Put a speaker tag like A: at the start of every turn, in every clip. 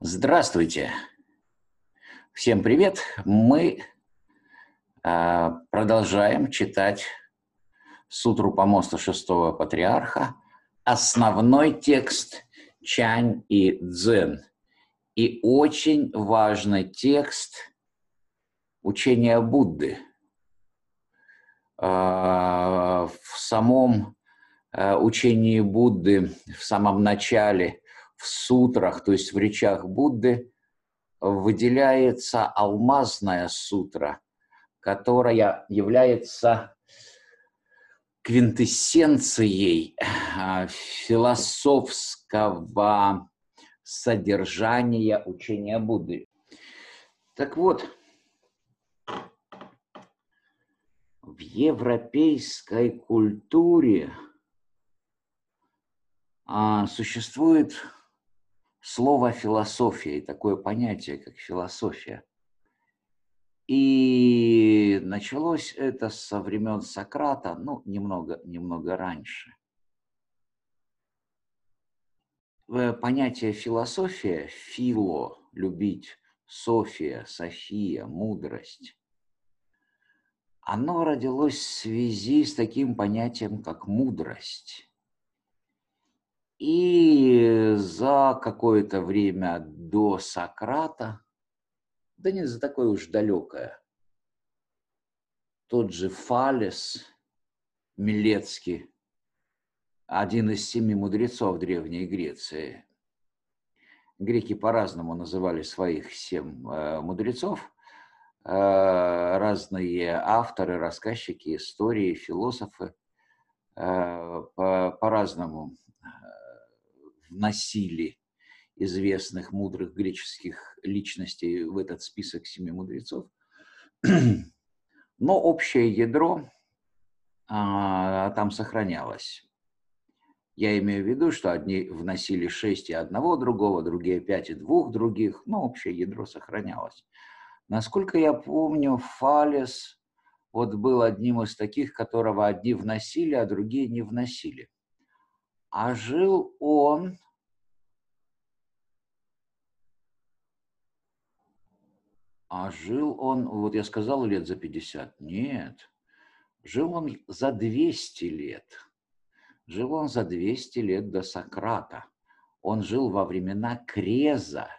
A: Здравствуйте! Всем привет! Мы э, продолжаем читать Сутру помоста шестого патриарха, основной текст Чань и Цзэн. И очень важный текст учения Будды. Э, в самом э, учении Будды, в самом начале – сутрах, то есть в речах Будды, выделяется алмазная сутра, которая является квинтэссенцией а, философского содержания учения Будды. Так вот, в европейской культуре а, существует слово философия и такое понятие, как философия. И началось это со времен Сократа, ну, немного, немного раньше. Понятие философия, фило, любить, София, София, мудрость, оно родилось в связи с таким понятием, как мудрость. И за какое-то время до Сократа, да не за такое уж далекое, тот же Фалес Милецкий, один из семи мудрецов Древней Греции. Греки по-разному называли своих семь э, мудрецов. Э, разные авторы, рассказчики, истории, философы э, по-разному вносили известных мудрых греческих личностей в этот список семи мудрецов. Но общее ядро а, там сохранялось. Я имею в виду, что одни вносили шесть и одного другого, другие пять и двух других, но общее ядро сохранялось. Насколько я помню, Фалес вот был одним из таких, которого одни вносили, а другие не вносили. А жил он А жил он, вот я сказал, лет за 50. Нет. Жил он за 200 лет. Жил он за 200 лет до Сократа. Он жил во времена Креза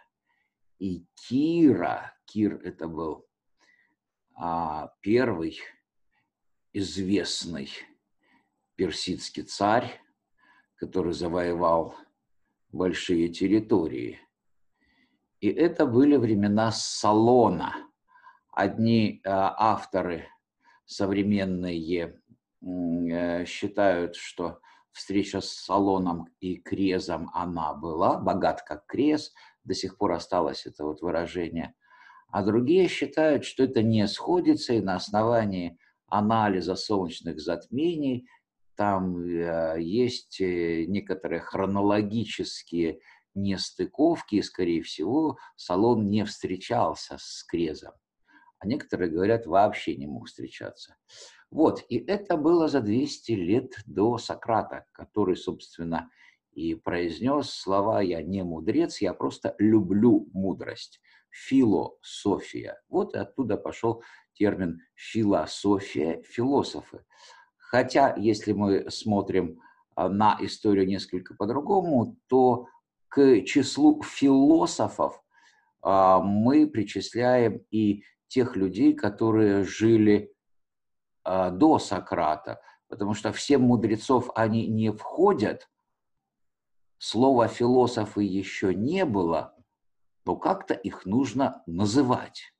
A: и Кира. Кир это был а, первый известный персидский царь, который завоевал большие территории. И это были времена Салона. Одни э, авторы современные э, считают, что встреча с Салоном и Крезом она была, богат как Крез, до сих пор осталось это вот выражение. А другие считают, что это не сходится, и на основании анализа солнечных затмений там э, есть э, некоторые хронологические нестыковки, и, скорее всего, Салон не встречался с Крезом. А некоторые говорят, вообще не мог встречаться. Вот, и это было за 200 лет до Сократа, который, собственно, и произнес слова «я не мудрец, я просто люблю мудрость». Философия. Вот и оттуда пошел термин философия, философы. Хотя, если мы смотрим а, на историю несколько по-другому, то к числу философов а, мы причисляем и тех людей, которые жили а, до Сократа, потому что все мудрецов они не входят, слова философы еще не было, но как-то их нужно называть.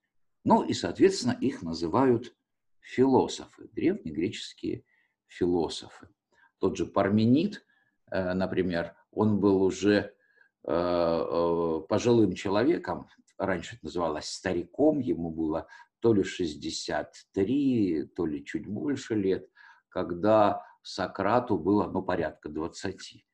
A: Ну и, соответственно, их называют философы, древнегреческие философы. Тот же Парменид, э, например, он был уже э, э, пожилым человеком, раньше это называлось стариком, ему было то ли 63, то ли чуть больше лет, когда Сократу было, ну, порядка 20.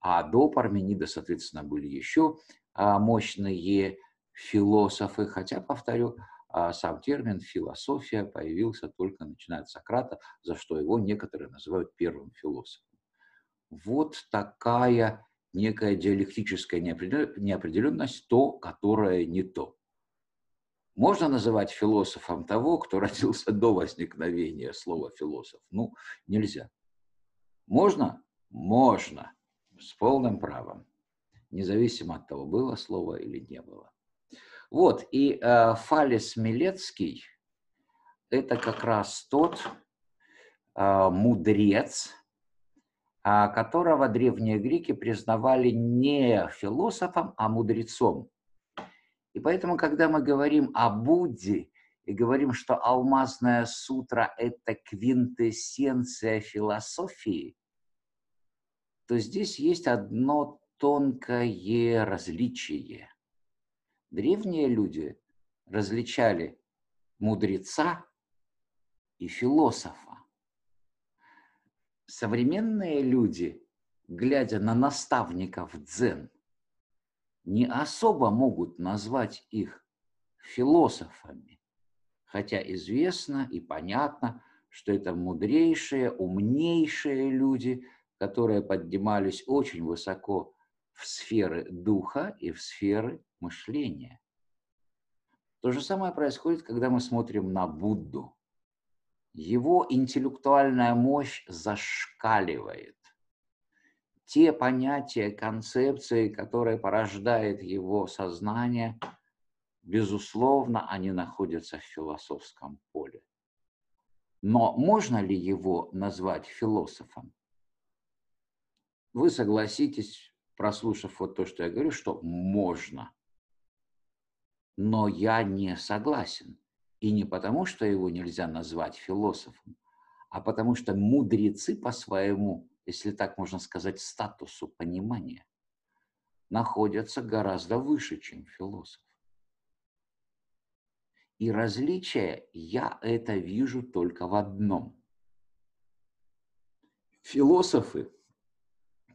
A: А до Парменида, соответственно, были еще а, мощные философы, хотя, повторю, а сам термин философия появился только начиная от Сократа, за что его некоторые называют первым философом. Вот такая некая диалектическая неопределенность, то, которое не то. Можно называть философом того, кто родился до возникновения слова философ? Ну, нельзя. Можно? Можно. С полным правом. Независимо от того, было слово или не было. Вот, и э, Фалес Милецкий – это как раз тот э, мудрец, э, которого древние греки признавали не философом, а мудрецом. И поэтому, когда мы говорим о Будде и говорим, что алмазная сутра – это квинтэссенция философии, то здесь есть одно тонкое различие. Древние люди различали мудреца и философа. Современные люди, глядя на наставников дзен, не особо могут назвать их философами, хотя известно и понятно, что это мудрейшие, умнейшие люди, которые поднимались очень высоко в сферы духа и в сферы мышления. То же самое происходит, когда мы смотрим на Будду. Его интеллектуальная мощь зашкаливает те понятия, концепции, которые порождает его сознание, безусловно, они находятся в философском поле. Но можно ли его назвать философом? Вы согласитесь, прослушав вот то, что я говорю, что можно. Но я не согласен. И не потому, что его нельзя назвать философом, а потому что мудрецы по своему если так можно сказать, статусу понимания, находятся гораздо выше, чем философ. И различие я это вижу только в одном. Философы,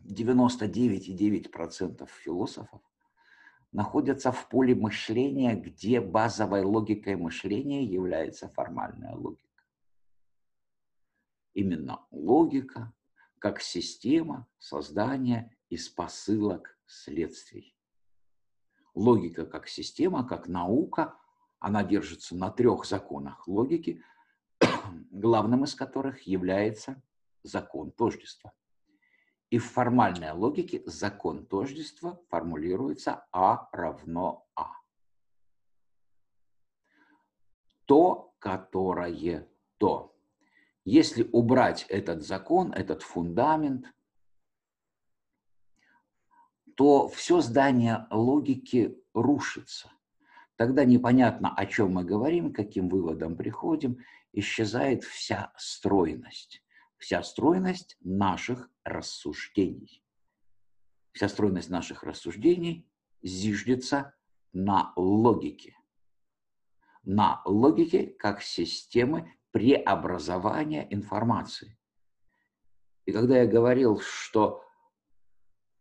A: 99,9% философов, находятся в поле мышления, где базовой логикой мышления является формальная логика. Именно логика, как система создания из посылок следствий. Логика как система, как наука, она держится на трех законах логики, главным из которых является закон тождества. И в формальной логике закон тождества формулируется А равно А. То, которое то. Если убрать этот закон, этот фундамент, то все здание логики рушится. Тогда непонятно, о чем мы говорим, каким выводом приходим, исчезает вся стройность. Вся стройность наших рассуждений. Вся стройность наших рассуждений зиждется на логике. На логике как системы преобразования информации. И когда я говорил, что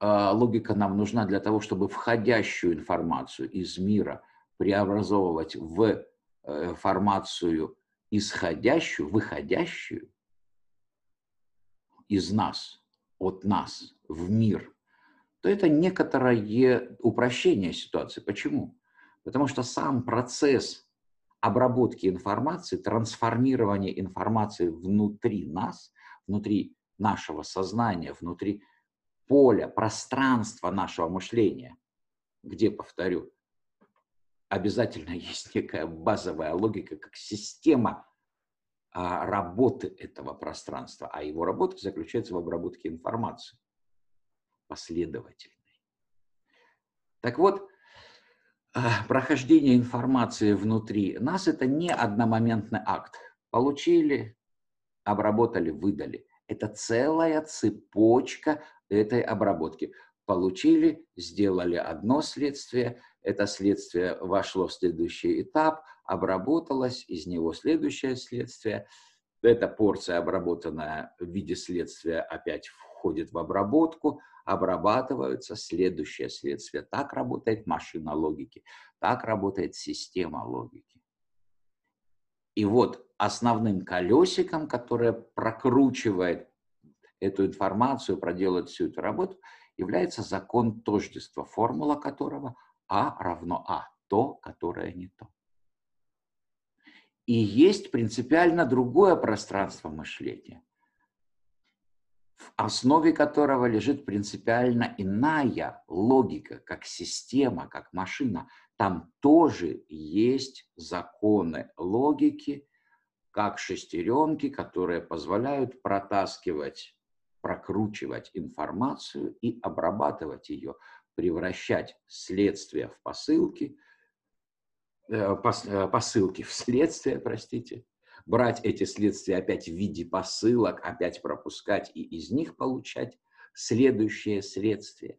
A: э, логика нам нужна для того, чтобы входящую информацию из мира преобразовывать в э, информацию исходящую, выходящую из нас, от нас в мир, то это некоторое упрощение ситуации. Почему? Потому что сам процесс обработки информации, трансформирования информации внутри нас, внутри нашего сознания, внутри поля, пространства нашего мышления, где, повторю, обязательно есть некая базовая логика, как система работы этого пространства, а его работа заключается в обработке информации последовательной. Так вот, прохождение информации внутри нас – это не одномоментный акт. Получили, обработали, выдали. Это целая цепочка этой обработки. Получили, сделали одно следствие, это следствие вошло в следующий этап, обработалось, из него следующее следствие. Эта порция, обработанная в виде следствия, опять входит в обработку – обрабатываются следующее следствие. Так работает машина логики, так работает система логики. И вот основным колесиком, которое прокручивает эту информацию, проделает всю эту работу, является закон тождества, формула которого А равно А, то, которое не то. И есть принципиально другое пространство мышления, в основе которого лежит принципиально иная логика, как система, как машина. Там тоже есть законы логики, как шестеренки, которые позволяют протаскивать, прокручивать информацию и обрабатывать ее, превращать следствие в посылки, э, э, посылки в следствие, простите, брать эти следствия опять в виде посылок, опять пропускать и из них получать следующее следствие.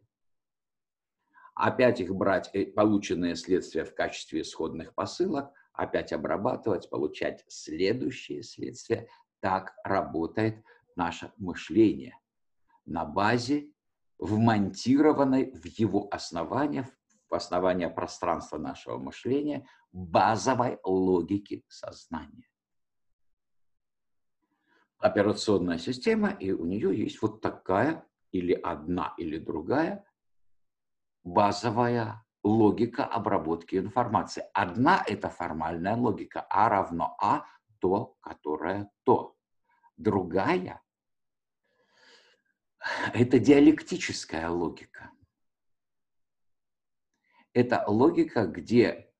A: Опять их брать, э, полученные следствия в качестве исходных посылок, опять обрабатывать, получать следующие следствия. Так работает наше мышление на базе вмонтированной в его основание, в основание пространства нашего мышления, базовой логики сознания. Операционная система, и у нее есть вот такая или одна, или другая базовая логика обработки информации. Одна – это формальная логика. А равно А – то, которое то. Другая – это диалектическая логика. Это логика, где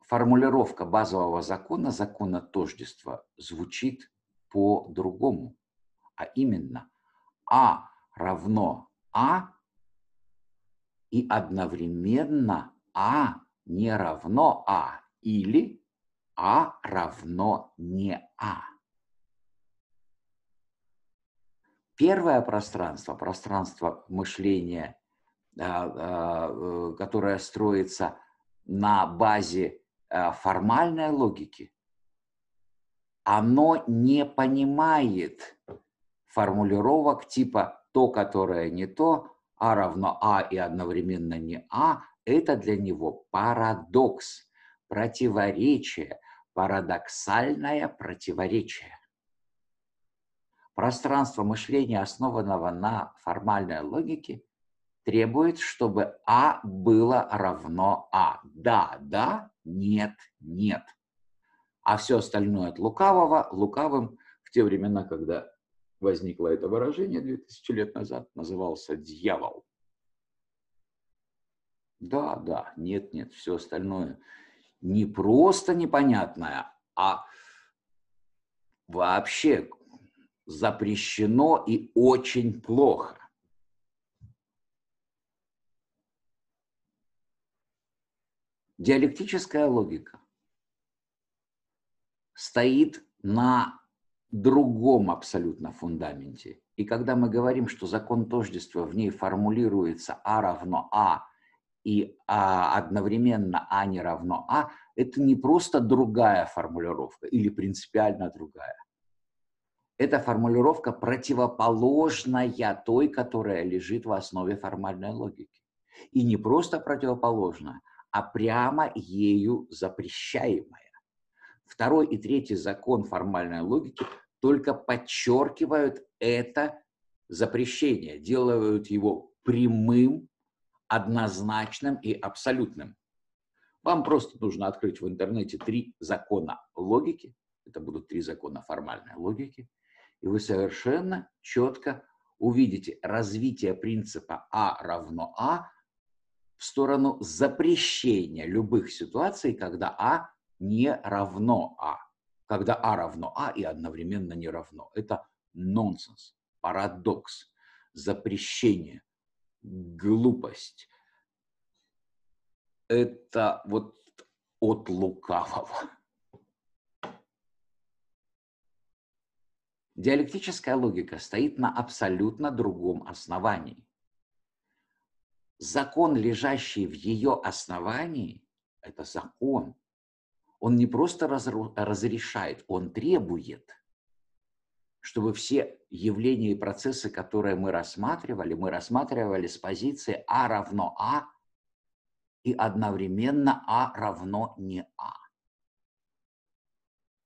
A: формулировка базового закона, закона тождества, звучит по-другому. А именно, А равно А и одновременно А не равно А или А равно не А. Первое пространство, пространство мышления, а, э, которое строится на базе а, формальной логики, оно не понимает формулировок типа то, которое не то, а равно А и одновременно не А, это для него парадокс, противоречие, парадоксальное противоречие. Пространство мышления, основанного на формальной логике, требует, чтобы А было равно А. Да, да, нет, нет. А все остальное от лукавого, лукавым в те времена, когда возникло это выражение 2000 лет назад, назывался дьявол. Да, да, нет, нет, все остальное не просто непонятное, а вообще запрещено и очень плохо. Диалектическая логика стоит на другом абсолютно фундаменте. И когда мы говорим, что закон тождества в ней формулируется А равно А, и а, одновременно А не равно А, это не просто другая формулировка или принципиально другая. Это формулировка противоположная той, которая лежит в основе формальной логики. И не просто противоположная, а прямо ею запрещаемая. Второй и третий закон формальной логики только подчеркивают это запрещение, делают его прямым, однозначным и абсолютным. Вам просто нужно открыть в интернете три закона логики, это будут три закона формальной логики, и вы совершенно четко увидите развитие принципа А равно А в сторону запрещения любых ситуаций, когда А не равно А когда А равно А и одновременно не равно. Это нонсенс, парадокс, запрещение, глупость. Это вот от лукавого. Диалектическая логика стоит на абсолютно другом основании. Закон, лежащий в ее основании, это закон, он не просто разрешает, он требует, чтобы все явления и процессы, которые мы рассматривали, мы рассматривали с позиции А равно А и одновременно А равно не А.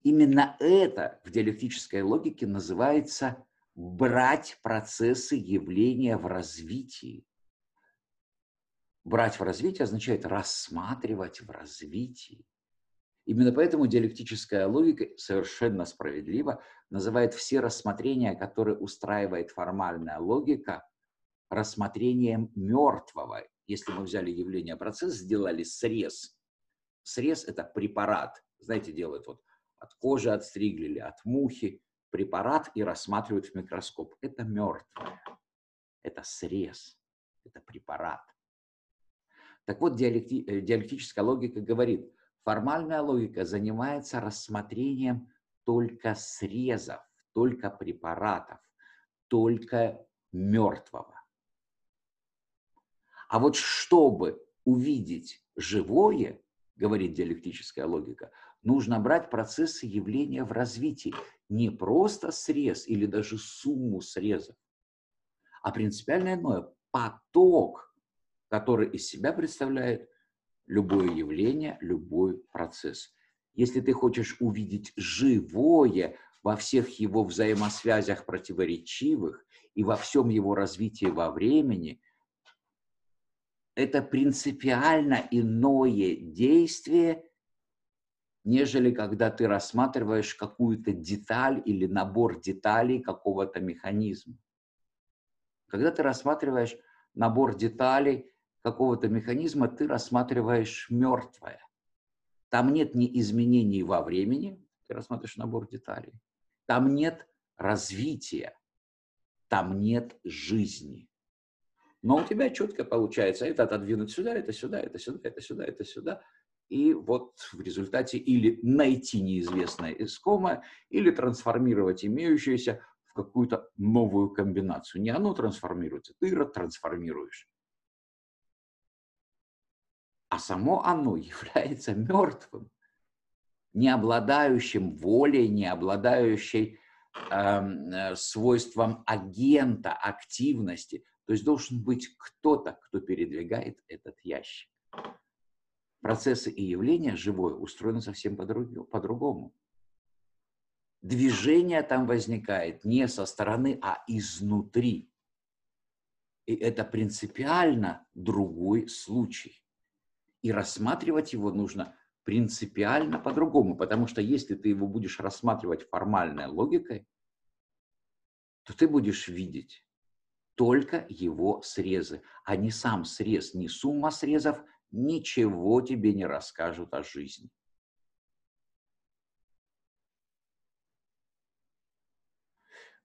A: Именно это в диалектической логике называется брать процессы явления в развитии. Брать в развитии означает рассматривать в развитии. Именно поэтому диалектическая логика совершенно справедливо называет все рассмотрения, которые устраивает формальная логика, рассмотрением мертвого. Если мы взяли явление процесс, сделали срез. Срез – это препарат. Знаете, делают вот от кожи отстригли или от мухи препарат и рассматривают в микроскоп. Это мертвое. Это срез. Это препарат. Так вот, диалекти, э, диалектическая логика говорит, формальная логика занимается рассмотрением только срезов, только препаратов, только мертвого. А вот чтобы увидеть живое, говорит диалектическая логика, нужно брать процессы явления в развитии. Не просто срез или даже сумму срезов, а принципиально иное – поток, который из себя представляет любое явление, любой процесс. Если ты хочешь увидеть живое во всех его взаимосвязях противоречивых и во всем его развитии во времени, это принципиально иное действие, нежели когда ты рассматриваешь какую-то деталь или набор деталей какого-то механизма. Когда ты рассматриваешь набор деталей какого-то механизма, ты рассматриваешь мертвое. Там нет ни изменений во времени, ты рассматриваешь набор деталей. Там нет развития, там нет жизни. Но у тебя четко получается это отодвинуть сюда, это сюда, это сюда, это сюда, это сюда. И вот в результате или найти неизвестное искомое, или трансформировать имеющееся в какую-то новую комбинацию. Не оно трансформируется, ты трансформируешь. А само оно является мертвым, не обладающим волей, не обладающей эм, э, свойством агента, активности. То есть должен быть кто-то, кто передвигает этот ящик. Процессы и явления живое устроены совсем по-другому. Движение там возникает не со стороны, а изнутри. И это принципиально другой случай. И рассматривать его нужно принципиально по-другому, потому что если ты его будешь рассматривать формальной логикой, то ты будешь видеть только его срезы, а не сам срез, не сумма срезов, ничего тебе не расскажут о жизни.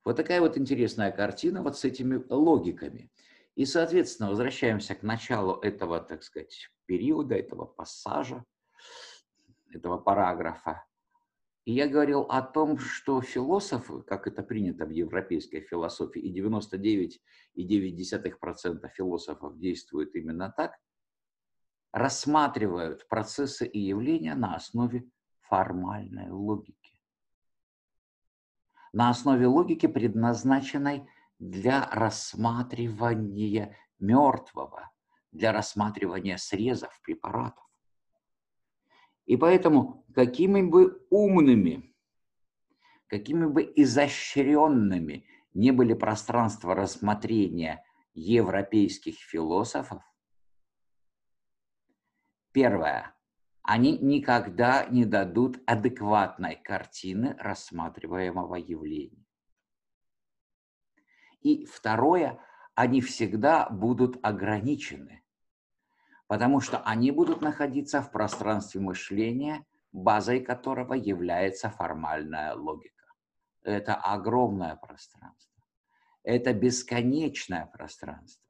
A: Вот такая вот интересная картина вот с этими логиками. И, соответственно, возвращаемся к началу этого, так сказать, периода, этого пассажа, этого параграфа. И я говорил о том, что философы, как это принято в европейской философии, и 99,9% философов действуют именно так, рассматривают процессы и явления на основе формальной логики. На основе логики, предназначенной для рассматривания мертвого, для рассматривания срезов препаратов. И поэтому, какими бы умными, какими бы изощренными не были пространства рассмотрения европейских философов, первое, они никогда не дадут адекватной картины рассматриваемого явления. И второе, они всегда будут ограничены потому что они будут находиться в пространстве мышления, базой которого является формальная логика. Это огромное пространство. Это бесконечное пространство.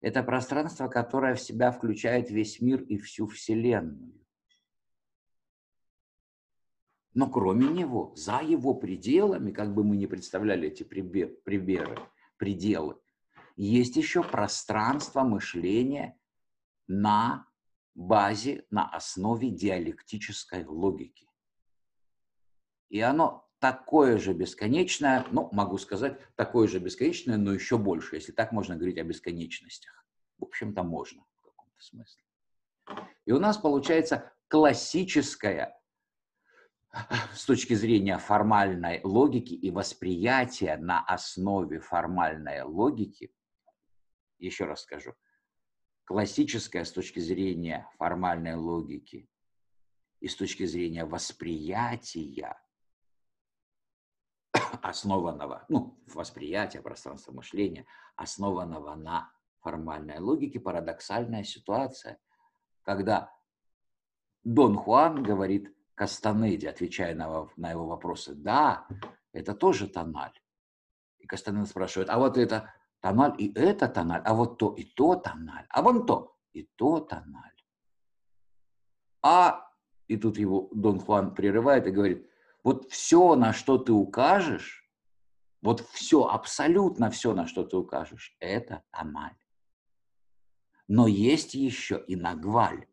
A: Это пространство, которое в себя включает весь мир и всю Вселенную. Но кроме него, за его пределами, как бы мы ни представляли эти приберы, пределы, есть еще пространство мышления на базе, на основе диалектической логики. И оно такое же бесконечное, ну, могу сказать, такое же бесконечное, но еще больше, если так можно говорить о бесконечностях. В общем-то, можно в каком-то смысле. И у нас получается классическая с точки зрения формальной логики и восприятия на основе формальной логики, еще раз скажу, классическая с точки зрения формальной логики и с точки зрения восприятия, основанного, ну, восприятия, пространства мышления, основанного на формальной логике, парадоксальная ситуация, когда Дон Хуан говорит Кастанеде, отвечая на, на его вопросы, да, это тоже тональ. И Кастанеда спрашивает, а вот это тональ и это тональ, а вот то и то тональ, а вон то и то тональ. А, и тут его Дон Хуан прерывает и говорит, вот все, на что ты укажешь, вот все, абсолютно все, на что ты укажешь, это тональ. Но есть еще и нагваль.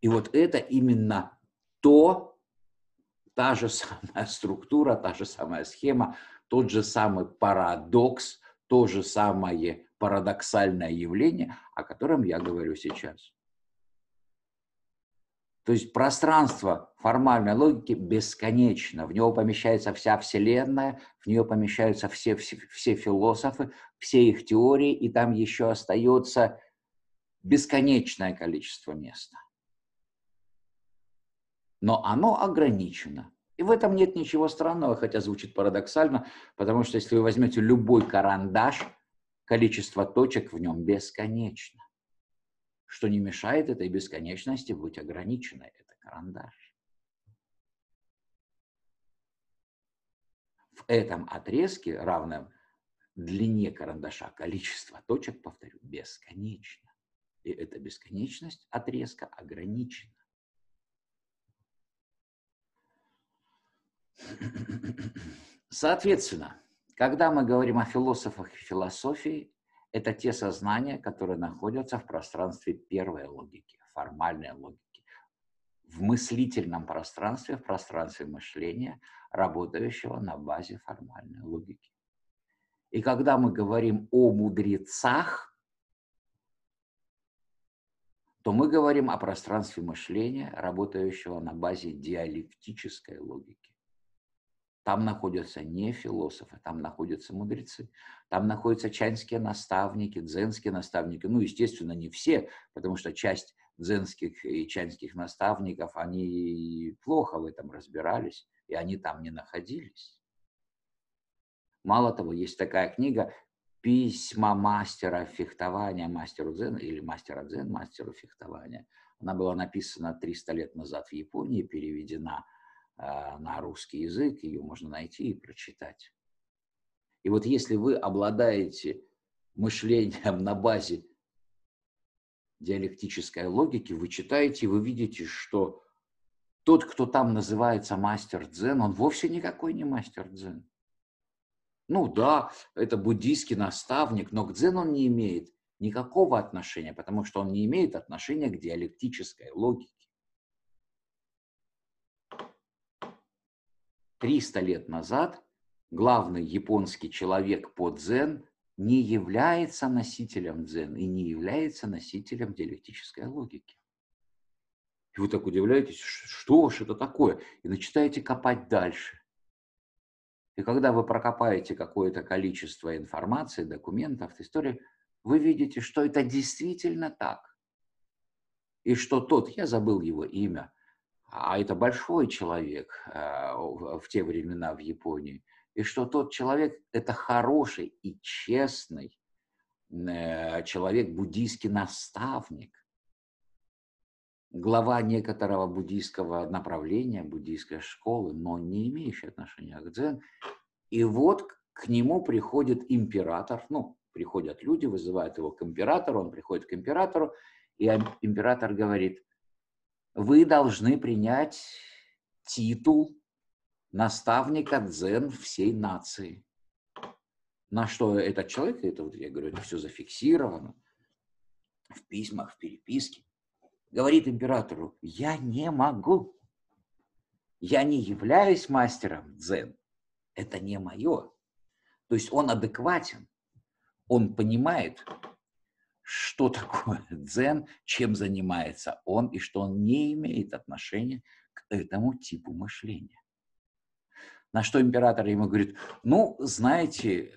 A: И вот это именно то, та же самая структура, та же самая схема, тот же самый парадокс, то же самое парадоксальное явление, о котором я говорю сейчас. То есть пространство формальной логики бесконечно. В него помещается вся Вселенная, в нее помещаются все, все, все философы, все их теории, и там еще остается бесконечное количество места. Но оно ограничено. И в этом нет ничего странного, хотя звучит парадоксально, потому что если вы возьмете любой карандаш, количество точек в нем бесконечно. Что не мешает этой бесконечности быть ограниченной. Это карандаш. В этом отрезке, равном длине карандаша, количество точек, повторю, бесконечно. И эта бесконечность отрезка ограничена. Соответственно, когда мы говорим о философах и философии, это те сознания, которые находятся в пространстве первой логики, формальной логики, в мыслительном пространстве, в пространстве мышления, работающего на базе формальной логики. И когда мы говорим о мудрецах, то мы говорим о пространстве мышления, работающего на базе диалектической логики. Там находятся не философы, там находятся мудрецы, там находятся чанские наставники, дзенские наставники. Ну, естественно, не все, потому что часть дзенских и чанских наставников, они плохо в этом разбирались, и они там не находились. Мало того, есть такая книга «Письма мастера фехтования мастеру дзен» или «Мастера дзен мастеру фехтования». Она была написана 300 лет назад в Японии, переведена на русский язык, ее можно найти и прочитать. И вот если вы обладаете мышлением на базе диалектической логики, вы читаете, вы видите, что тот, кто там называется мастер дзен, он вовсе никакой не мастер дзен. Ну да, это буддийский наставник, но к дзен он не имеет никакого отношения, потому что он не имеет отношения к диалектической логике. 300 лет назад главный японский человек по дзен не является носителем дзен и не является носителем диалектической логики. И вы так удивляетесь, что ж это такое? И начинаете копать дальше. И когда вы прокопаете какое-то количество информации, документов, истории, вы видите, что это действительно так. И что тот, я забыл его имя, а это большой человек э, в те времена в Японии, и что тот человек – это хороший и честный э, человек, буддийский наставник, глава некоторого буддийского направления, буддийской школы, но не имеющий отношения к дзен. И вот к нему приходит император, ну, приходят люди, вызывают его к императору, он приходит к императору, и император говорит – вы должны принять титул наставника дзен всей нации. На что этот человек, это вот я говорю, это все зафиксировано в письмах, в переписке, говорит императору, я не могу, я не являюсь мастером дзен, это не мое. То есть он адекватен, он понимает, что такое дзен, чем занимается он, и что он не имеет отношения к этому типу мышления. На что император ему говорит, ну, знаете,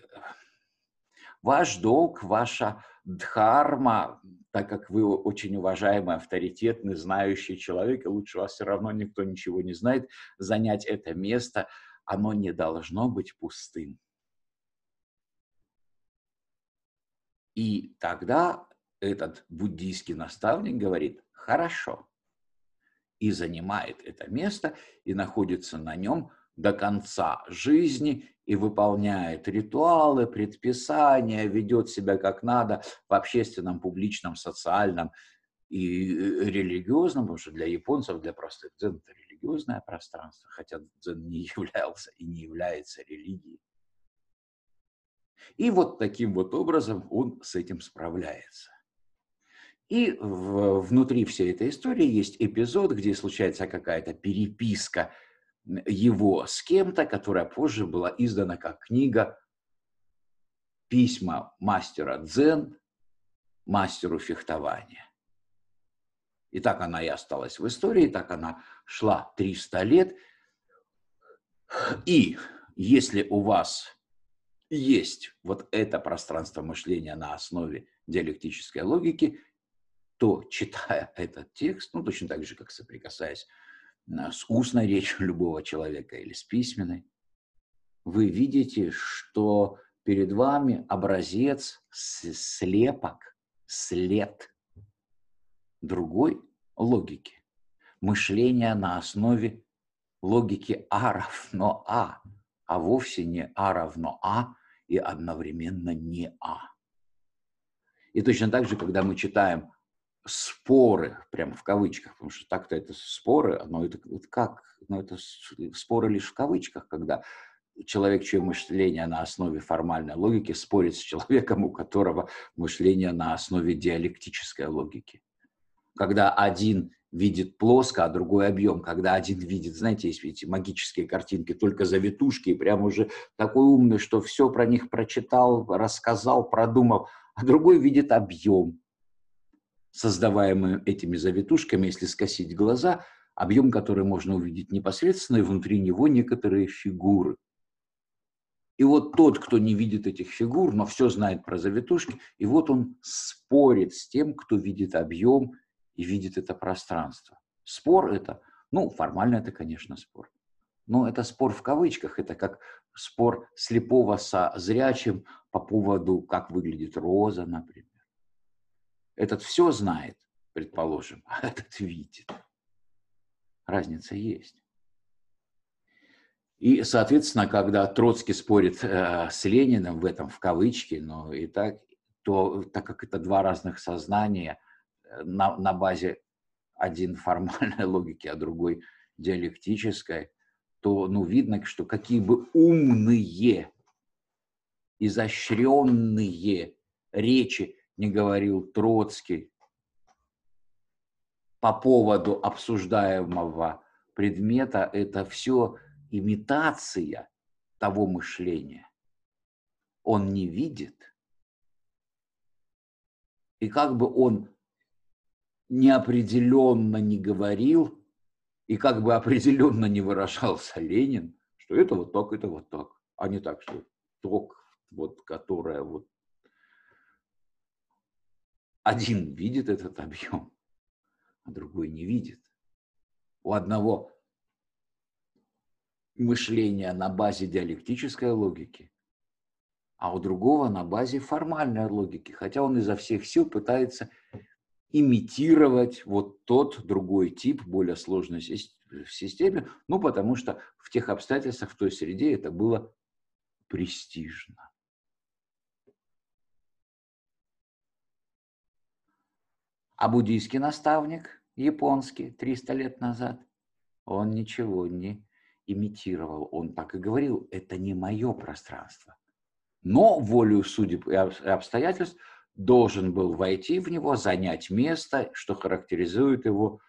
A: ваш долг, ваша дхарма, так как вы очень уважаемый, авторитетный, знающий человек, и лучше вас все равно никто ничего не знает, занять это место, оно не должно быть пустым. И тогда этот буддийский наставник говорит, хорошо, и занимает это место, и находится на нем до конца жизни, и выполняет ритуалы, предписания, ведет себя как надо в общественном, публичном, социальном и э, религиозном, потому что для японцев, для простых дзен это религиозное пространство, хотя дзен не являлся и не является религией. И вот таким вот образом он с этим справляется. И в, внутри всей этой истории есть эпизод, где случается какая-то переписка его с кем-то, которая позже была издана как книга «Письма мастера дзен мастеру фехтования». И так она и осталась в истории, так она шла 300 лет. И если у вас есть вот это пространство мышления на основе диалектической логики, то, читая этот текст, ну, точно так же, как соприкасаясь а, с устной речью любого человека или с письменной, вы видите, что перед вами образец, слепок, след другой логики. Мышление на основе логики А равно А, а вовсе не А равно А и одновременно не А. И точно так же, когда мы читаем споры, прямо в кавычках, потому что так-то это споры, но это как, но это споры лишь в кавычках, когда человек, чье мышление на основе формальной логики, спорит с человеком, у которого мышление на основе диалектической логики. Когда один видит плоско, а другой объем. Когда один видит, знаете, есть эти магические картинки, только завитушки, и прям уже такой умный, что все про них прочитал, рассказал, продумал, а другой видит объем, создаваемый этими завитушками, если скосить глаза, объем, который можно увидеть непосредственно, и внутри него некоторые фигуры. И вот тот, кто не видит этих фигур, но все знает про завитушки, и вот он спорит с тем, кто видит объем и видит это пространство. Спор это, ну, формально это, конечно, спор. Но это спор в кавычках, это как спор слепого со зрячим по поводу, как выглядит роза, например. Этот все знает, предположим, а этот видит. Разница есть. И, соответственно, когда Троцкий спорит э, с Лениным в этом в кавычки, но и так, то так как это два разных сознания на, на базе один формальной логики, а другой диалектической, то ну, видно, что какие бы умные, изощренные речи не говорил Троцкий по поводу обсуждаемого предмета, это все имитация того мышления. Он не видит. И как бы он неопределенно не говорил, и как бы определенно не выражался Ленин, что это вот так, это вот так, а не так, что ток, вот, которая вот один видит этот объем, а другой не видит. У одного мышление на базе диалектической логики, а у другого на базе формальной логики, хотя он изо всех сил пытается имитировать вот тот другой тип, более сложной системе, ну, потому что в тех обстоятельствах, в той среде это было престижно. А буддийский наставник, японский, 300 лет назад, он ничего не имитировал. Он так и говорил, это не мое пространство. Но волю судеб и обстоятельств должен был войти в него, занять место, что характеризует его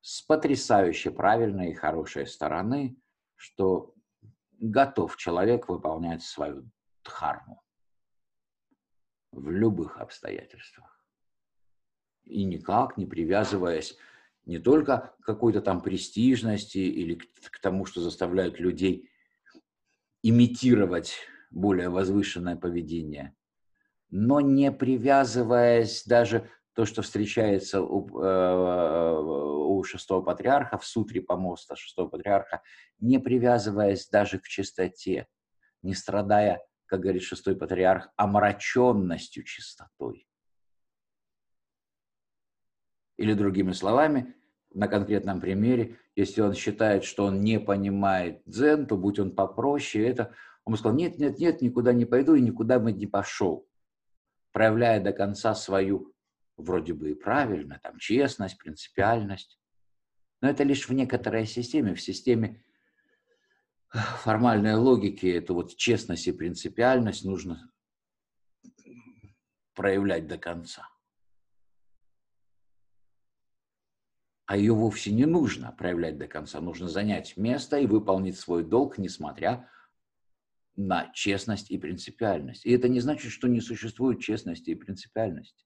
A: с потрясающе правильной и хорошей стороны, что готов человек выполнять свою дхарму в любых обстоятельствах. И никак не привязываясь не только к какой-то там престижности или к, тому, что заставляют людей имитировать более возвышенное поведение, но не привязываясь даже то, что встречается у, э, у шестого патриарха в сутре помоста шестого патриарха, не привязываясь даже к чистоте, не страдая, как говорит шестой патриарх, омраченностью чистотой. Или другими словами, на конкретном примере, если он считает, что он не понимает дзен, то будь он попроще, это он бы сказал, нет, нет, нет, никуда не пойду и никуда бы не пошел, проявляя до конца свою, вроде бы и правильно, там, честность, принципиальность. Но это лишь в некоторой системе, в системе формальной логики, эту вот честность и принципиальность нужно проявлять до конца. а ее вовсе не нужно проявлять до конца. Нужно занять место и выполнить свой долг, несмотря на честность и принципиальность. И это не значит, что не существует честности и принципиальности.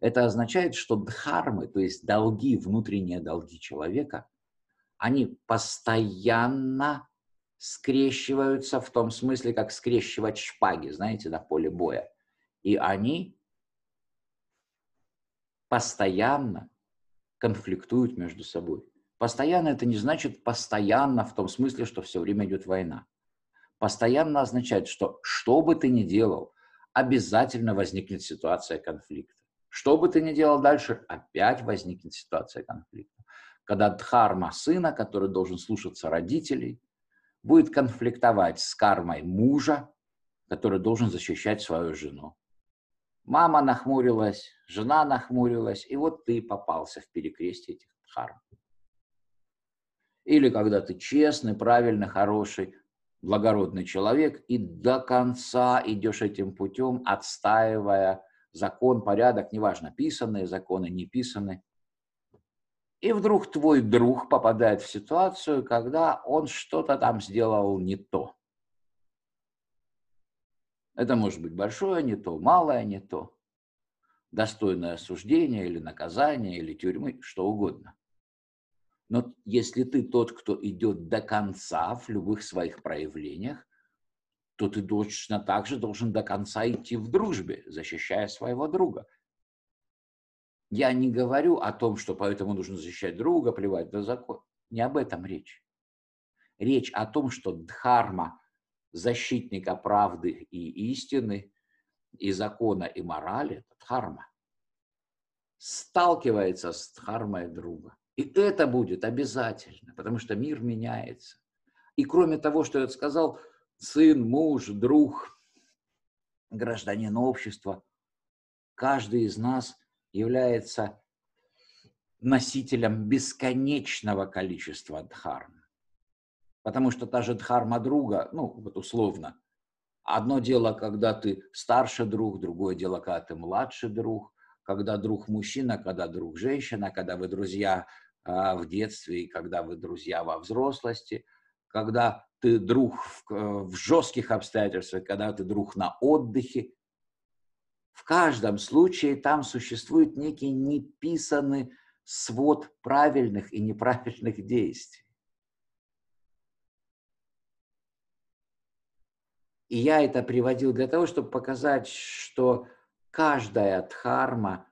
A: Это означает, что дхармы, то есть долги, внутренние долги человека, они постоянно скрещиваются в том смысле, как скрещивать шпаги, знаете, на поле боя. И они постоянно конфликтуют между собой. Постоянно это не значит постоянно в том смысле, что все время идет война. Постоянно означает, что что бы ты ни делал, обязательно возникнет ситуация конфликта. Что бы ты ни делал дальше, опять возникнет ситуация конфликта. Когда дхарма сына, который должен слушаться родителей, будет конфликтовать с кармой мужа, который должен защищать свою жену. Мама нахмурилась, жена нахмурилась, и вот ты попался в перекрестие этих дхарм. Или когда ты честный, правильный, хороший, благородный человек и до конца идешь этим путем, отстаивая закон, порядок, неважно, писанные законы, не писанные. И вдруг твой друг попадает в ситуацию, когда он что-то там сделал не то. Это может быть большое не то, малое не то, достойное осуждения или наказания, или тюрьмы, что угодно. Но если ты тот, кто идет до конца в любых своих проявлениях, то ты точно так же должен до конца идти в дружбе, защищая своего друга. Я не говорю о том, что поэтому нужно защищать друга, плевать на закон. Не об этом речь. Речь о том, что дхарма защитника правды и истины, и закона, и морали, это дхарма, сталкивается с дхармой друга. И это будет обязательно, потому что мир меняется. И кроме того, что я сказал, сын, муж, друг, гражданин общества, каждый из нас является носителем бесконечного количества дхарм. Потому что та же дхарма друга, ну, вот условно, одно дело, когда ты старший друг, другое дело, когда ты младший друг, когда друг мужчина, когда друг женщина, когда вы друзья в детстве и когда вы друзья во взрослости, когда ты друг в, в жестких обстоятельствах, когда ты друг на отдыхе. В каждом случае там существует некий неписанный свод правильных и неправильных действий. И я это приводил для того, чтобы показать, что каждая дхарма,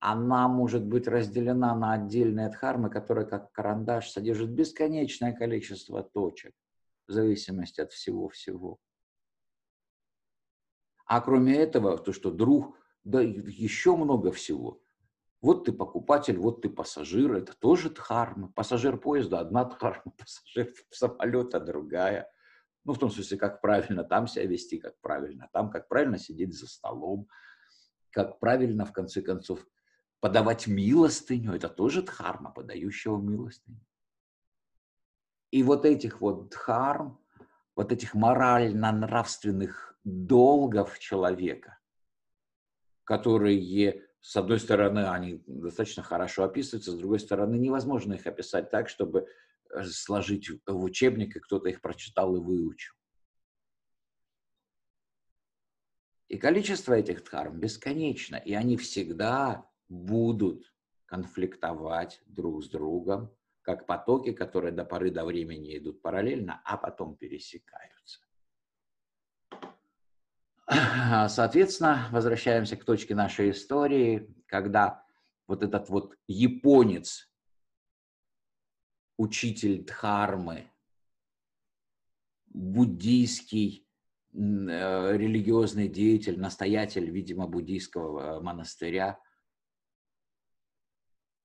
A: она может быть разделена на отдельные дхармы, которые как карандаш содержат бесконечное количество точек в зависимости от всего-всего. А кроме этого, то, что друг, да еще много всего. Вот ты покупатель, вот ты пассажир, это тоже дхарма. Пассажир поезда одна дхарма, пассажир самолета другая – ну, в том смысле, как правильно там себя вести, как правильно там, как правильно сидеть за столом, как правильно, в конце концов, подавать милостыню. Это тоже дхарма, подающего милостыню. И вот этих вот дхарм, вот этих морально-нравственных долгов человека, которые, с одной стороны, они достаточно хорошо описываются, с другой стороны, невозможно их описать так, чтобы Э, сложить в учебник, и кто-то их прочитал и выучил. И количество этих дхарм бесконечно, и они всегда будут конфликтовать друг с другом, как потоки, которые до поры до времени идут параллельно, а потом пересекаются. Соответственно, возвращаемся к точке нашей истории, когда вот этот вот японец, учитель Дхармы, буддийский э, религиозный деятель, настоятель, видимо, буддийского э, монастыря,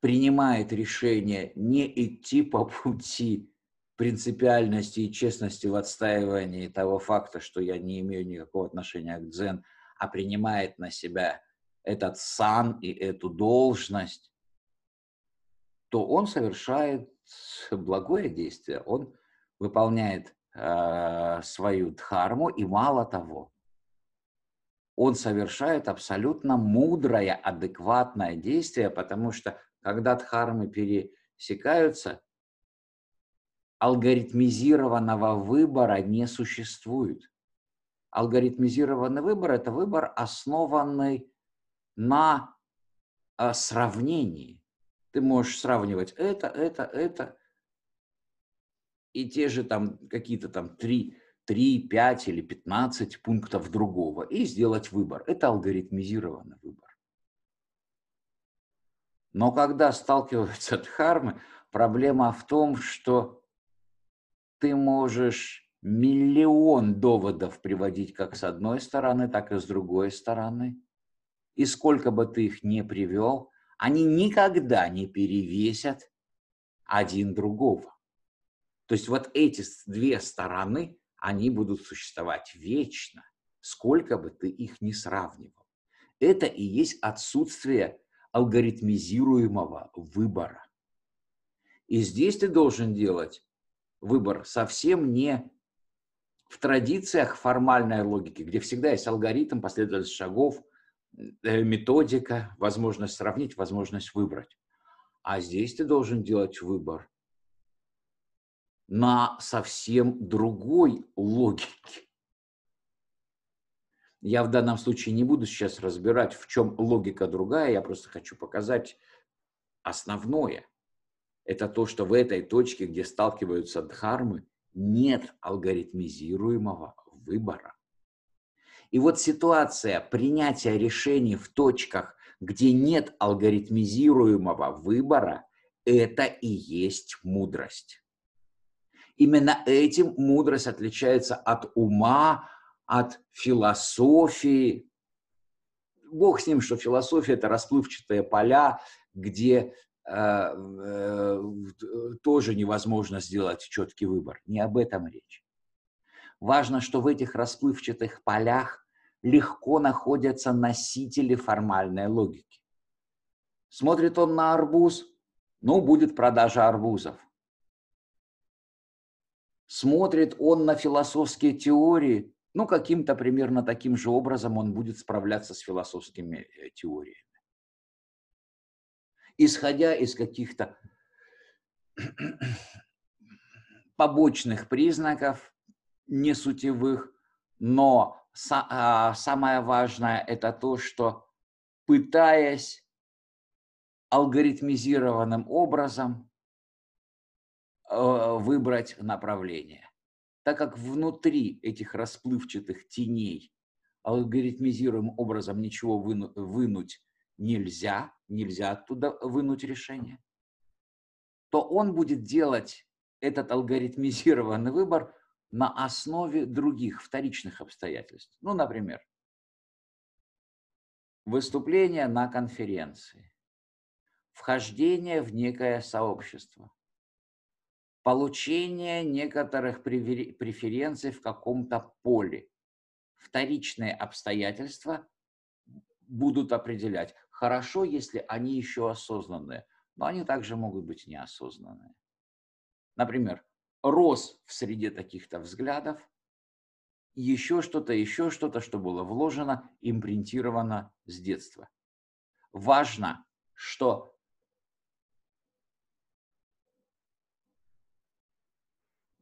A: принимает решение не идти по пути принципиальности и честности в отстаивании того факта, что я не имею никакого отношения к дзен, а принимает на себя этот сан и эту должность, то он совершает благое действие, он выполняет э, свою дхарму, и мало того, он совершает абсолютно мудрое, адекватное действие, потому что когда дхармы пересекаются, алгоритмизированного выбора не существует. Алгоритмизированный выбор – это выбор, основанный на э, сравнении. Ты можешь сравнивать это, это, это, и те же там какие-то там 3, 3, 5 или 15 пунктов другого, и сделать выбор. Это алгоритмизированный выбор. Но когда сталкиваются дхармы, проблема в том, что ты можешь миллион доводов приводить как с одной стороны, так и с другой стороны. И сколько бы ты их не привел, они никогда не перевесят один другого. То есть вот эти две стороны, они будут существовать вечно, сколько бы ты их ни сравнивал. Это и есть отсутствие алгоритмизируемого выбора. И здесь ты должен делать выбор совсем не в традициях формальной логики, где всегда есть алгоритм, последовательность шагов, э, методика, возможность сравнить, возможность выбрать. А здесь ты должен делать выбор на совсем другой логике. Я в данном случае не буду сейчас разбирать, в чем логика другая, я просто хочу показать основное – это то, что в этой точке, где сталкиваются дхармы, нет алгоритмизируемого выбора. И вот ситуация принятия решений в точках, где нет алгоритмизируемого выбора, это и есть мудрость. Именно этим мудрость отличается от ума, от философии. Бог с ним, что философия – это расплывчатые поля, где Э, э, тоже невозможно сделать четкий выбор. Не об этом речь. Важно, что в этих расплывчатых полях легко находятся носители формальной логики. Смотрит он на арбуз, ну, будет продажа арбузов. Смотрит он на философские теории, ну, каким-то примерно таким же образом он будет справляться с философскими э, теориями исходя из каких-то побочных признаков, несутевых, но а, самое важное это то, что пытаясь алгоритмизированным образом э, выбрать направление. Так как внутри этих расплывчатых теней алгоритмизируемым образом ничего вынуть нельзя, нельзя оттуда вынуть решение, то он будет делать этот алгоритмизированный выбор на основе других вторичных обстоятельств. Ну, например, выступление на конференции, вхождение в некое сообщество, получение некоторых преференций в каком-то поле, вторичные обстоятельства будут определять, Хорошо, если они еще осознанные, но они также могут быть неосознанные. Например, рос в среде таких-то взглядов, еще что-то, еще что-то, что было вложено, импринтировано с детства. Важно, что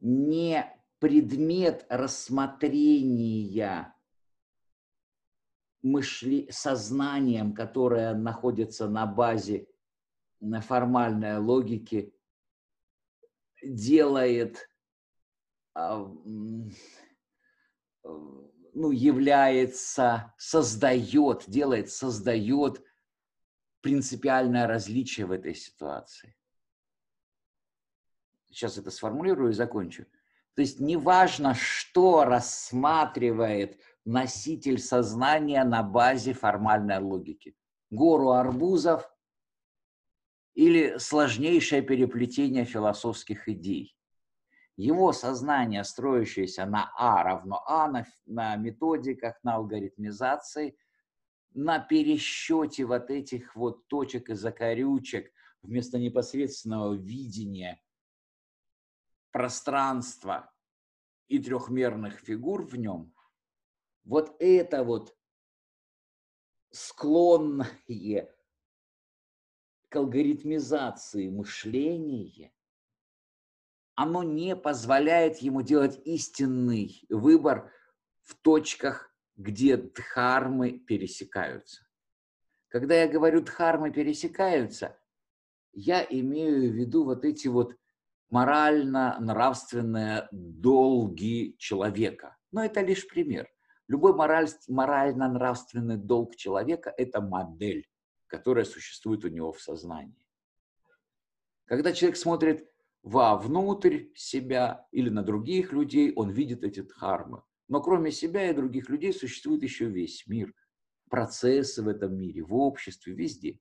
A: не предмет рассмотрения мышли, сознанием, которое находится на базе формальной логики делает, а, ну, является, создает, делает, создает принципиальное различие в этой ситуации. Сейчас это сформулирую и закончу. То есть неважно, что рассматривает носитель сознания на базе формальной логики. Гору арбузов или сложнейшее переплетение философских идей. Его сознание, строящееся на А равно А, на, на методиках, на алгоритмизации, на пересчете вот этих вот точек и закорючек вместо непосредственного видения пространства и трехмерных фигур в нем, вот это вот склонное к алгоритмизации мышления, оно не позволяет ему делать истинный выбор в точках, где дхармы пересекаются. Когда я говорю дхармы пересекаются, я имею в виду вот эти вот морально-нравственные долги человека. Но это лишь пример. Любой мораль, морально-нравственный долг человека – это модель, которая существует у него в сознании. Когда человек смотрит вовнутрь себя или на других людей, он видит эти дхармы. Но кроме себя и других людей существует еще весь мир, процессы в этом мире, в обществе, везде.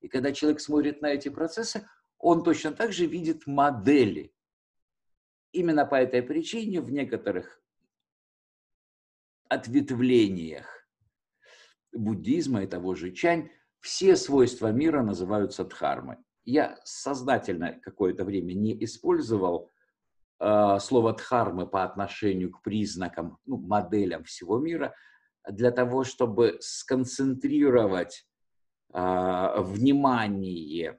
A: И когда человек смотрит на эти процессы, он точно так же видит модели. Именно по этой причине в некоторых ответвлениях буддизма и того же чань все свойства мира называются дхармой. Я сознательно какое-то время не использовал э, слово дхармы по отношению к признакам, ну, моделям всего мира, для того, чтобы сконцентрировать э, внимание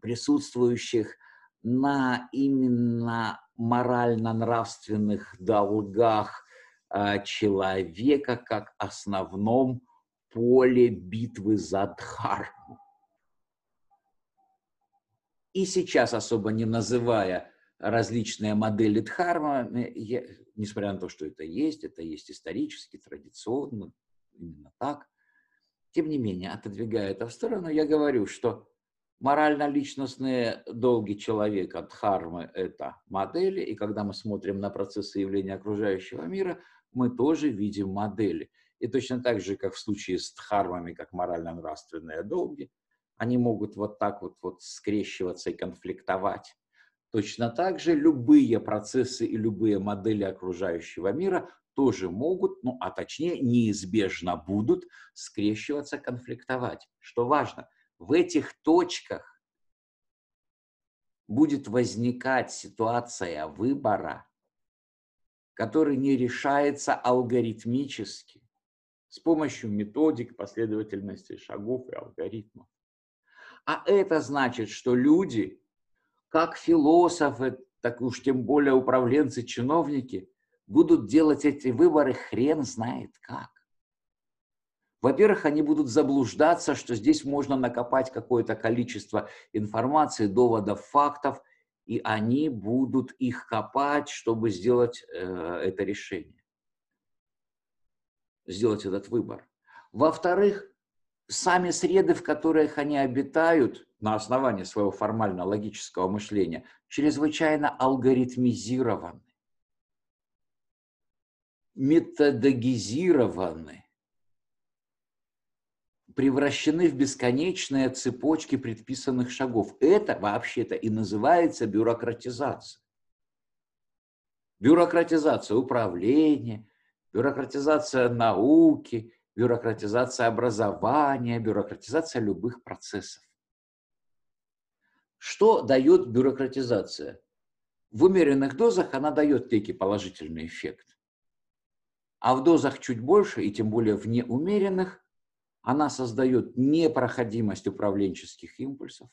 A: присутствующих на именно морально-нравственных долгах а, человека как основном поле битвы за Дхарму. И сейчас, особо не называя различные модели Дхарма, я, несмотря на то, что это есть, это есть исторически, традиционно, именно так, тем не менее, отодвигая это в сторону, я говорю, что Морально-личностные долги человека, дхармы – это модели, и когда мы смотрим на процессы явления окружающего мира, мы тоже видим модели. И точно так же, как в случае с дхармами, как морально-нравственные долги, они могут вот так вот, вот скрещиваться и конфликтовать. Точно так же любые процессы и любые модели окружающего мира тоже могут, ну а точнее неизбежно будут скрещиваться, конфликтовать. Что важно – в этих точках будет возникать ситуация выбора, который не решается алгоритмически, с помощью методик, последовательности шагов и алгоритмов. А это значит, что люди, как философы, так уж тем более управленцы, чиновники, будут делать эти выборы хрен знает как. Во-первых, они будут заблуждаться, что здесь можно накопать какое-то количество информации, доводов, фактов, и они будут их копать, чтобы сделать э, это решение, сделать этот выбор. Во-вторых, сами среды, в которых они обитают, на основании своего формально-логического мышления, чрезвычайно алгоритмизированы, методогизированы превращены в бесконечные цепочки предписанных шагов. Это вообще-то и называется бюрократизация. Бюрократизация управления, бюрократизация науки, бюрократизация образования, бюрократизация любых процессов. Что дает бюрократизация? В умеренных дозах она дает некий положительный эффект. А в дозах чуть больше, и тем более в неумеренных, она создает непроходимость управленческих импульсов,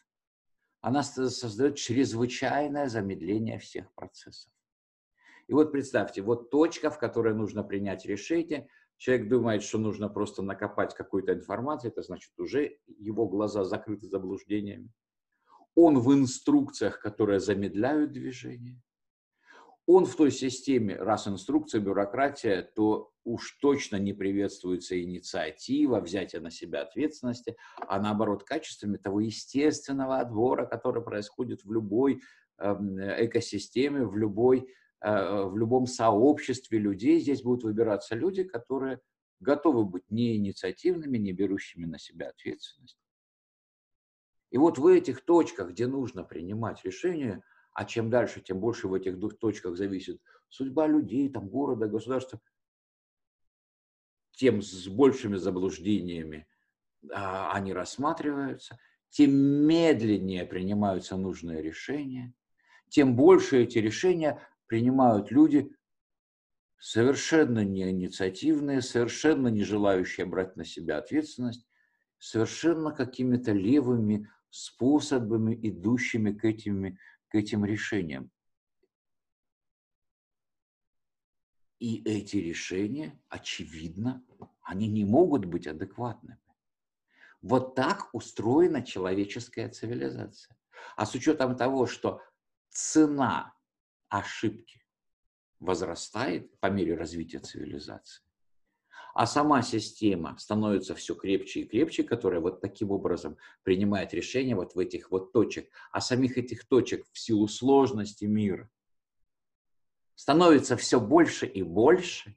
A: она создает чрезвычайное замедление всех процессов. И вот представьте, вот точка, в которой нужно принять решение, Человек думает, что нужно просто накопать какую-то информацию, это значит уже его глаза закрыты заблуждениями. Он в инструкциях, которые замедляют движение. Он в той системе, раз инструкция, бюрократия, то уж точно не приветствуется инициатива, взятие на себя ответственности, а наоборот качествами того естественного отбора, который происходит в любой эм, экосистеме, в любой Э, в любом сообществе людей здесь будут выбираться люди, которые готовы быть не инициативными, не берущими на себя ответственность. И вот в этих точках, где нужно принимать решения, а чем дальше, тем больше в этих двух точках зависит судьба людей, там, города, государства, тем с большими заблуждениями а, они рассматриваются, тем медленнее принимаются нужные решения, тем больше эти решения принимают люди совершенно не инициативные, совершенно не желающие брать на себя ответственность, совершенно какими-то левыми способами, идущими к этим, к этим решениям. И эти решения, очевидно, они не могут быть адекватными. Вот так устроена человеческая цивилизация. А с учетом того, что цена ошибки возрастает по мере развития цивилизации, а сама система становится все крепче и крепче, которая вот таким образом принимает решения вот в этих вот точек, а самих этих точек в силу сложности мира становится все больше и больше,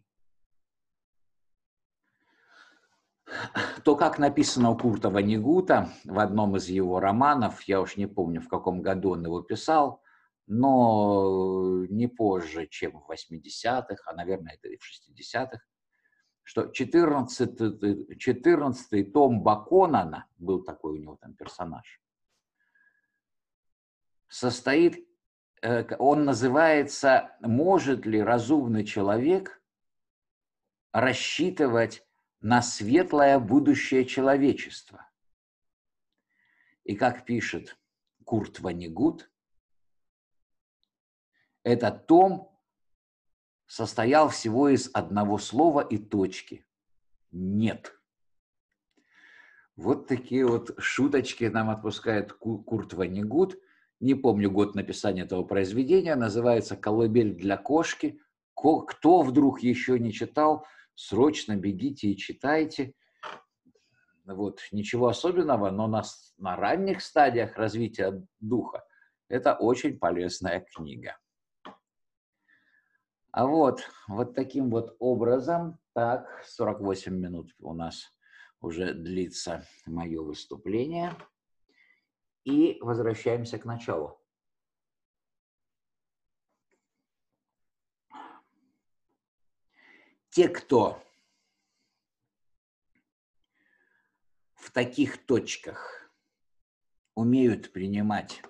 A: то, как написано у Курта Ванигута в одном из его романов, я уж не помню, в каком году он его писал, но не позже, чем в 80-х, а, наверное, это и в 60-х, что 14, 14 том Баконана, был такой у него там персонаж, состоит, э, он называется «Может ли разумный человек рассчитывать на светлое будущее человечества?» И как пишет Курт Ванигут, этот том состоял всего из одного слова и точки. Нет. Вот такие вот шуточки нам отпускает Курт Ванигут. Не помню год написания этого произведения. Называется «Колыбель для кошки». Кто вдруг еще не читал, срочно бегите и читайте. Вот, ничего особенного, но на, на ранних стадиях развития духа это очень полезная книга. А вот, вот таким вот образом, так, 48 минут у нас уже длится мое выступление. И возвращаемся к началу. Те, кто в таких точках умеют принимать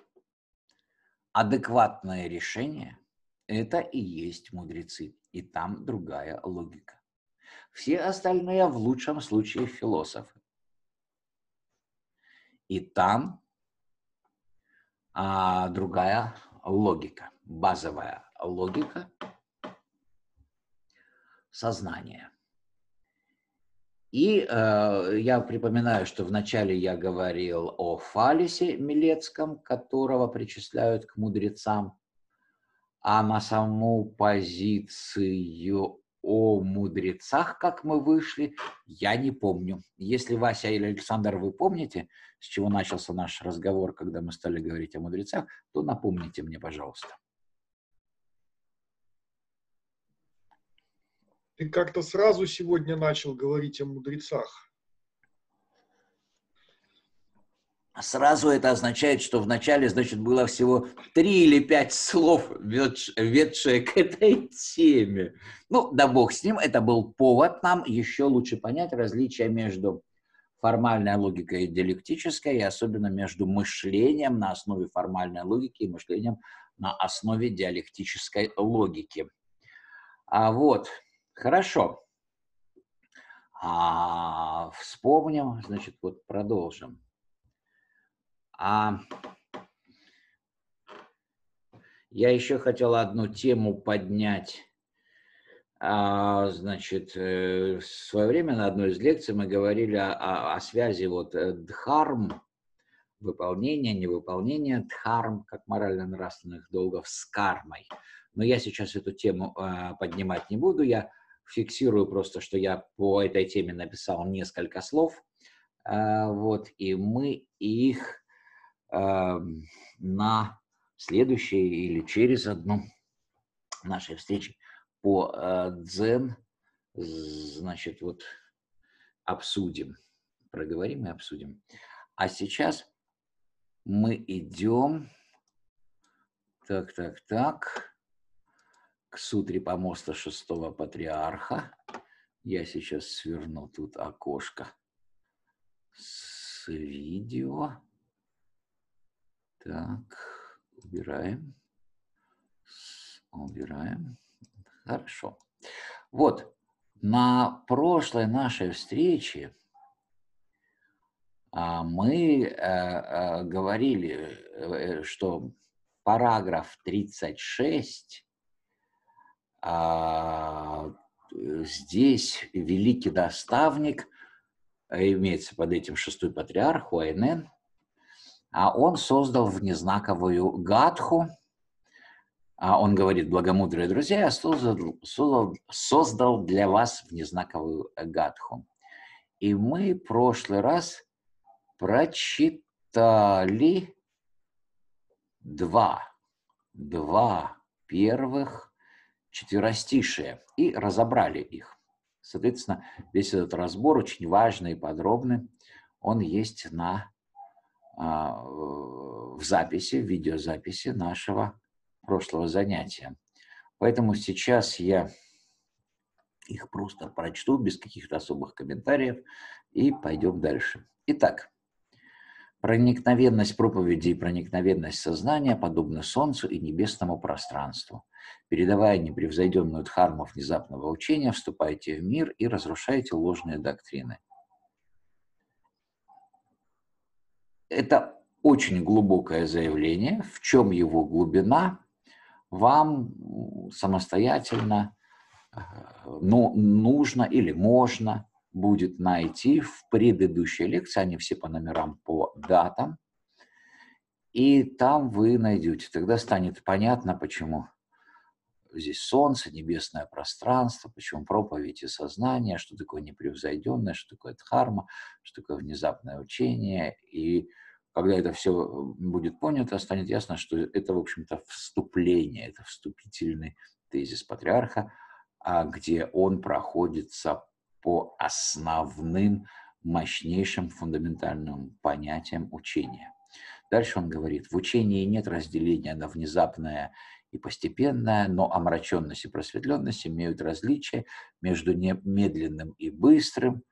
A: адекватные решения – это и есть мудрецы. И там другая логика. Все остальные в лучшем случае философы. И там а, другая логика, базовая логика сознания. И э, я припоминаю, что вначале я говорил о Фалисе Милецком, которого причисляют к мудрецам а на саму позицию о мудрецах, как мы вышли, я не помню. Если Вася или Александр, вы помните, с чего начался наш разговор, когда мы стали говорить о мудрецах, то напомните мне, пожалуйста.
B: Ты как-то сразу сегодня начал говорить о мудрецах.
A: Сразу это означает, что вначале, значит, было всего три или пять слов, ведшие к этой теме. Ну, да бог с ним, это был повод нам еще лучше понять различия между формальной логикой и диалектической, и особенно между мышлением на основе формальной логики и мышлением на основе диалектической логики. А вот, хорошо. А, вспомним, значит, вот продолжим. А я еще хотел одну тему поднять. А, значит, э, в свое время на одной из лекций мы говорили о, о, связи вот э, дхарм, выполнения, невыполнения дхарм, как морально-нравственных долгов, с кармой. Но я сейчас эту тему э, поднимать не буду, я фиксирую просто, что я по этой теме написал несколько слов, э, вот, и мы их э, на следующей или через одну нашей встречи по э, дзен, значит, вот обсудим, проговорим и обсудим. А сейчас мы идем, так, так, так, к сутре помоста шестого патриарха. Я сейчас сверну тут окошко с видео. Так, убираем. Убираем. Хорошо. Вот, на прошлой нашей встрече а, мы э, э, говорили, э, что параграф 36 а, здесь великий наставник, имеется под этим шестой патриарх а он создал внезнаковую гадху, а он говорит, благомудрые друзья, я создал, создал, создал для вас внезнаковую гадху. И мы в прошлый раз прочитали два, два первых четверостишия и разобрали их. Соответственно, весь этот разбор очень важный и подробный. Он есть на, а, в записи, в видеозаписи нашего прошлого занятия. Поэтому сейчас я их просто прочту без каких-то особых комментариев и пойдем дальше. Итак, проникновенность проповеди и проникновенность сознания подобны Солнцу и небесному пространству. Передавая непревзойденную дхарму внезапного учения, вступайте в мир и разрушайте ложные доктрины. Это очень глубокое заявление. В чем его глубина? вам самостоятельно э, ну, нужно или можно будет найти в предыдущей лекции, они все по номерам, по датам, и там вы найдете. Тогда станет понятно, почему здесь солнце, небесное пространство, почему проповедь и сознание, что такое непревзойденное, что такое дхарма, что такое внезапное учение, и когда это все будет понято, станет ясно, что это, в общем-то, вступление, это вступительный тезис патриарха, а где он проходится по основным, мощнейшим фундаментальным понятиям учения. Дальше он говорит, в учении нет разделения на внезапное и постепенное, но омраченность и просветленность имеют различия между медленным и быстрым,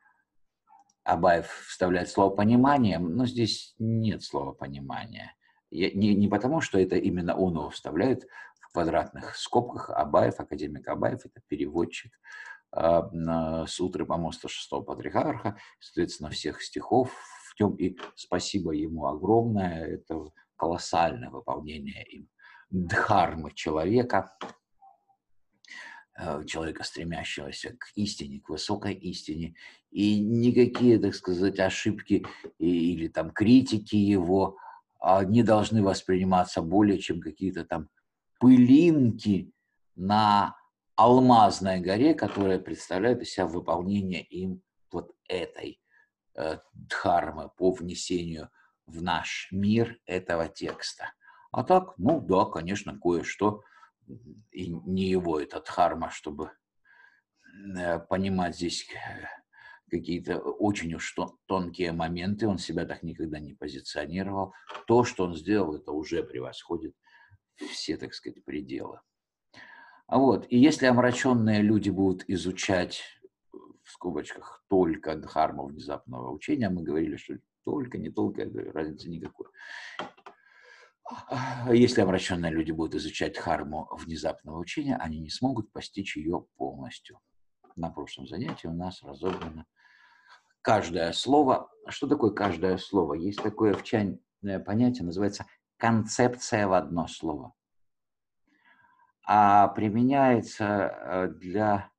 A: Абаев вставляет слово «понимание», но здесь нет слова «понимание». Не, не потому, что это именно он его вставляет в квадратных скобках. Абаев, академик Абаев, это переводчик э, сутры помоста шестого патриарха, соответственно, всех стихов в нем. И спасибо ему огромное, это колоссальное выполнение им дхармы человека, Э, человека, стремящегося к истине, к высокой истине. И никакие, так сказать, ошибки или там критики его а, не должны восприниматься более, чем какие-то там пылинки на алмазной горе, которая представляет из себя выполнение им вот этой э, дхармы по внесению в наш мир этого текста. А так, ну да, конечно, кое-что и не его этот харма, чтобы э, понимать здесь э, какие-то очень уж тонкие моменты, он себя так никогда не позиционировал. То, что он сделал, это уже превосходит все, так сказать, пределы. А вот, и если омраченные люди будут изучать в скобочках только дхарму внезапного учения, мы говорили, что только, не только, разницы никакой. А если обращенные люди будут изучать харму внезапного учения, они не смогут постичь ее полностью. На прошлом занятии у нас разобрано каждое слово. Что такое каждое слово? Есть такое в чань понятие, называется концепция в одно слово. А применяется э, для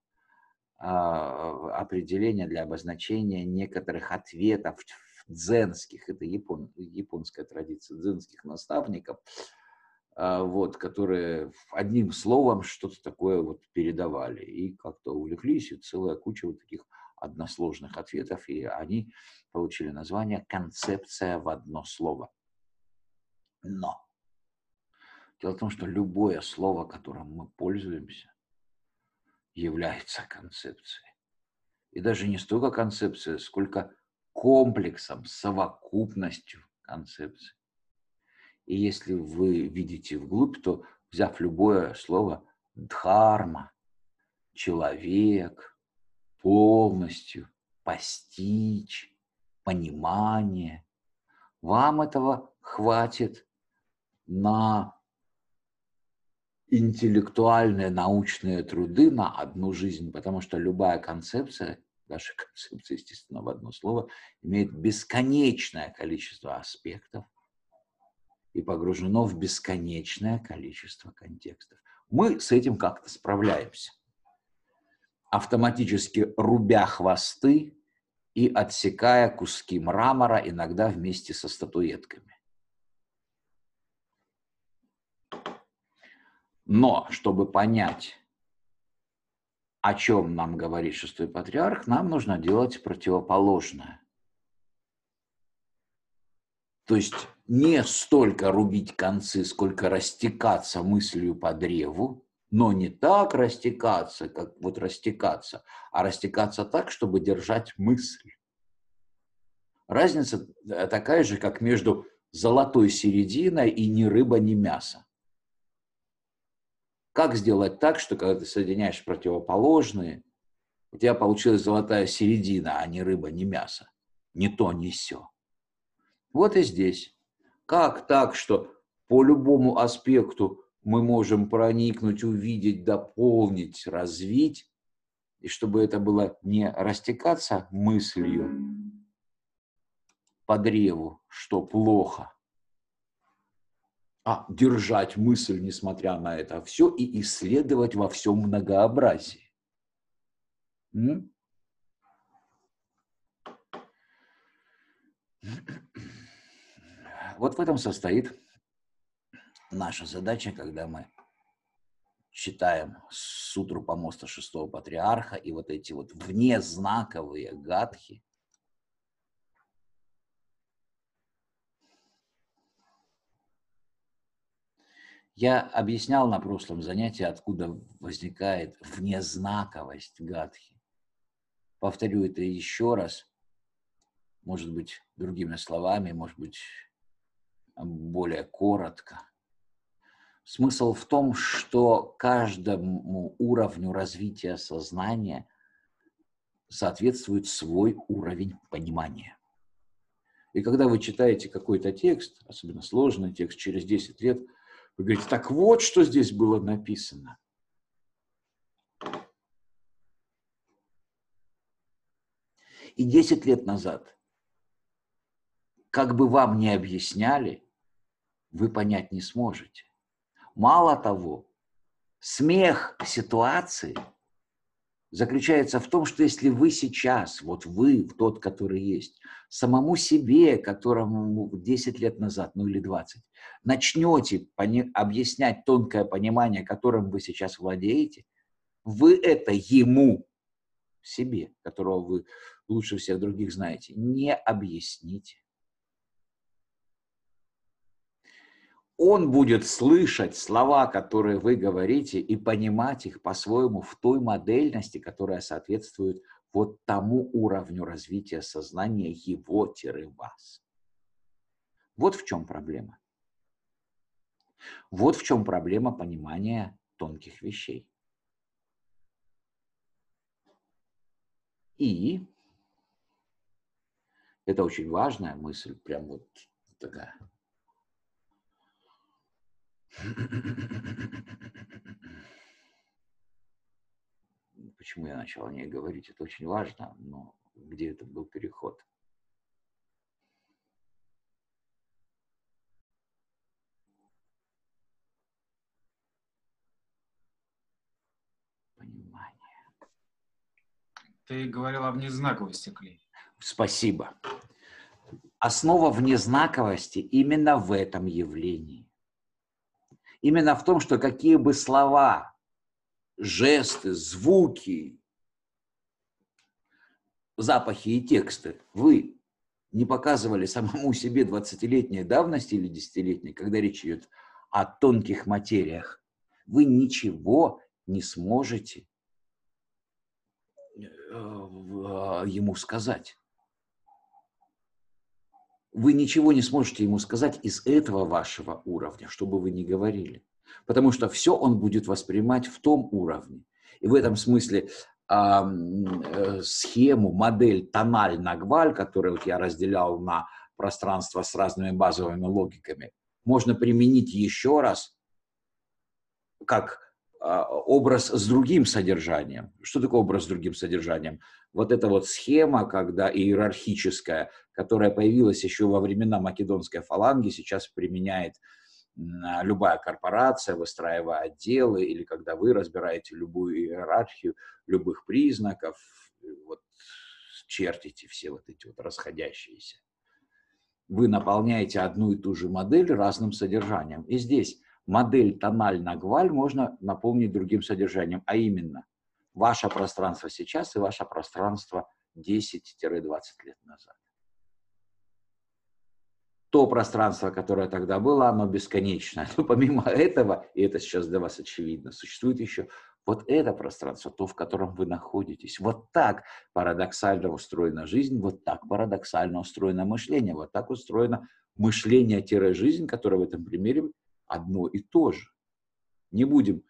A: а, определение для обозначения некоторых ответов дзенских, это япон, японская традиция дзенских наставников, а, вот, которые одним словом что-то такое вот передавали. И как-то увлеклись, и целая куча вот таких односложных ответов, и они получили название «концепция в одно слово». Но дело в том, что любое слово, которым мы пользуемся, является концепцией. И даже не столько концепция, сколько комплексом, совокупностью концепций. И если вы видите вглубь, то, взяв любое слово «дхарма», «человек», «полностью», «постичь», «понимание», вам этого хватит на интеллектуальные научные труды на одну жизнь, потому что любая концепция, даже концепция, естественно, в одно слово, имеет бесконечное количество аспектов и погружено в бесконечное количество контекстов. Мы с этим как-то справляемся. Автоматически рубя хвосты и отсекая куски мрамора, иногда вместе со статуэтками. Но, чтобы понять, о чем нам говорит шестой патриарх, нам нужно делать противоположное. То есть не столько рубить концы, сколько растекаться мыслью по древу, но не так растекаться, как вот растекаться, а растекаться так, чтобы держать мысль. Разница такая же, как между золотой серединой и ни рыба, ни мясо. Как сделать так, что когда ты соединяешь противоположные, у тебя получилась золотая середина, а не рыба, не мясо. Ни то, ни все. Вот и здесь. Как так, что по любому аспекту мы можем проникнуть, увидеть, дополнить, развить, и чтобы это было не растекаться мыслью по древу, что плохо, а держать мысль, несмотря на это все, и исследовать во всем многообразии. М? Вот в этом состоит наша задача, когда мы читаем сутру помоста шестого патриарха и вот эти вот внезнаковые гадхи, Я объяснял на прошлом занятии, откуда возникает внезнаковость гадхи. Повторю это еще раз, может быть, другими словами, может быть, более коротко. Смысл в том, что каждому уровню развития сознания соответствует свой уровень понимания. И когда вы читаете какой-то текст, особенно сложный текст, через 10 лет – вы говорите, так вот, что здесь было написано. И 10 лет назад, как бы вам ни объясняли, вы понять не сможете. Мало того, смех ситуации – заключается в том, что если вы сейчас, вот вы, тот, который есть, самому себе, которому 10 лет назад, ну или 20, начнете объяснять тонкое понимание, которым вы сейчас владеете, вы это ему, себе, которого вы лучше всех других знаете, не объясните. Он будет слышать слова, которые вы говорите, и понимать их по-своему в той модельности, которая соответствует вот тому уровню развития сознания его-вас. Вот в чем проблема. Вот в чем проблема понимания тонких вещей. И это очень важная мысль, прям вот такая Почему я начал о ней говорить? Это очень важно, но где это был переход? Понимание.
C: Ты говорил о внезнаковости клей.
A: Спасибо. Основа внезнаковости именно в этом явлении. Именно в том, что какие бы слова, жесты, звуки, запахи и тексты вы не показывали самому себе 20-летней давности или 10-летней, когда речь идет о тонких материях, вы ничего не сможете э, а, ему сказать. Вы ничего не сможете ему сказать из этого вашего уровня, что бы вы ни говорили. Потому что все он будет воспринимать в том уровне. И в этом смысле э, схему, модель тональ-нагваль, которую вот я разделял на пространство с разными базовыми логиками, можно применить еще раз как э, образ с другим содержанием. Что такое образ с другим содержанием? Вот эта вот схема, когда иерархическая, которая появилась еще во времена македонской фаланги, сейчас применяет любая корпорация, выстраивая отделы, или когда вы разбираете любую иерархию любых признаков, вот чертите все вот эти вот расходящиеся. Вы наполняете одну и ту же модель разным содержанием. И здесь модель тональ-нагваль можно наполнить другим содержанием, а именно ваше пространство сейчас и ваше пространство 10-20 лет назад то пространство, которое тогда было, оно бесконечно. Но помимо этого, и это сейчас для вас очевидно, существует еще вот это пространство, то, в котором вы находитесь. Вот так парадоксально устроена жизнь, вот так парадоксально устроено мышление, вот так устроено мышление-жизнь, которое в этом примере одно и то же. Не будем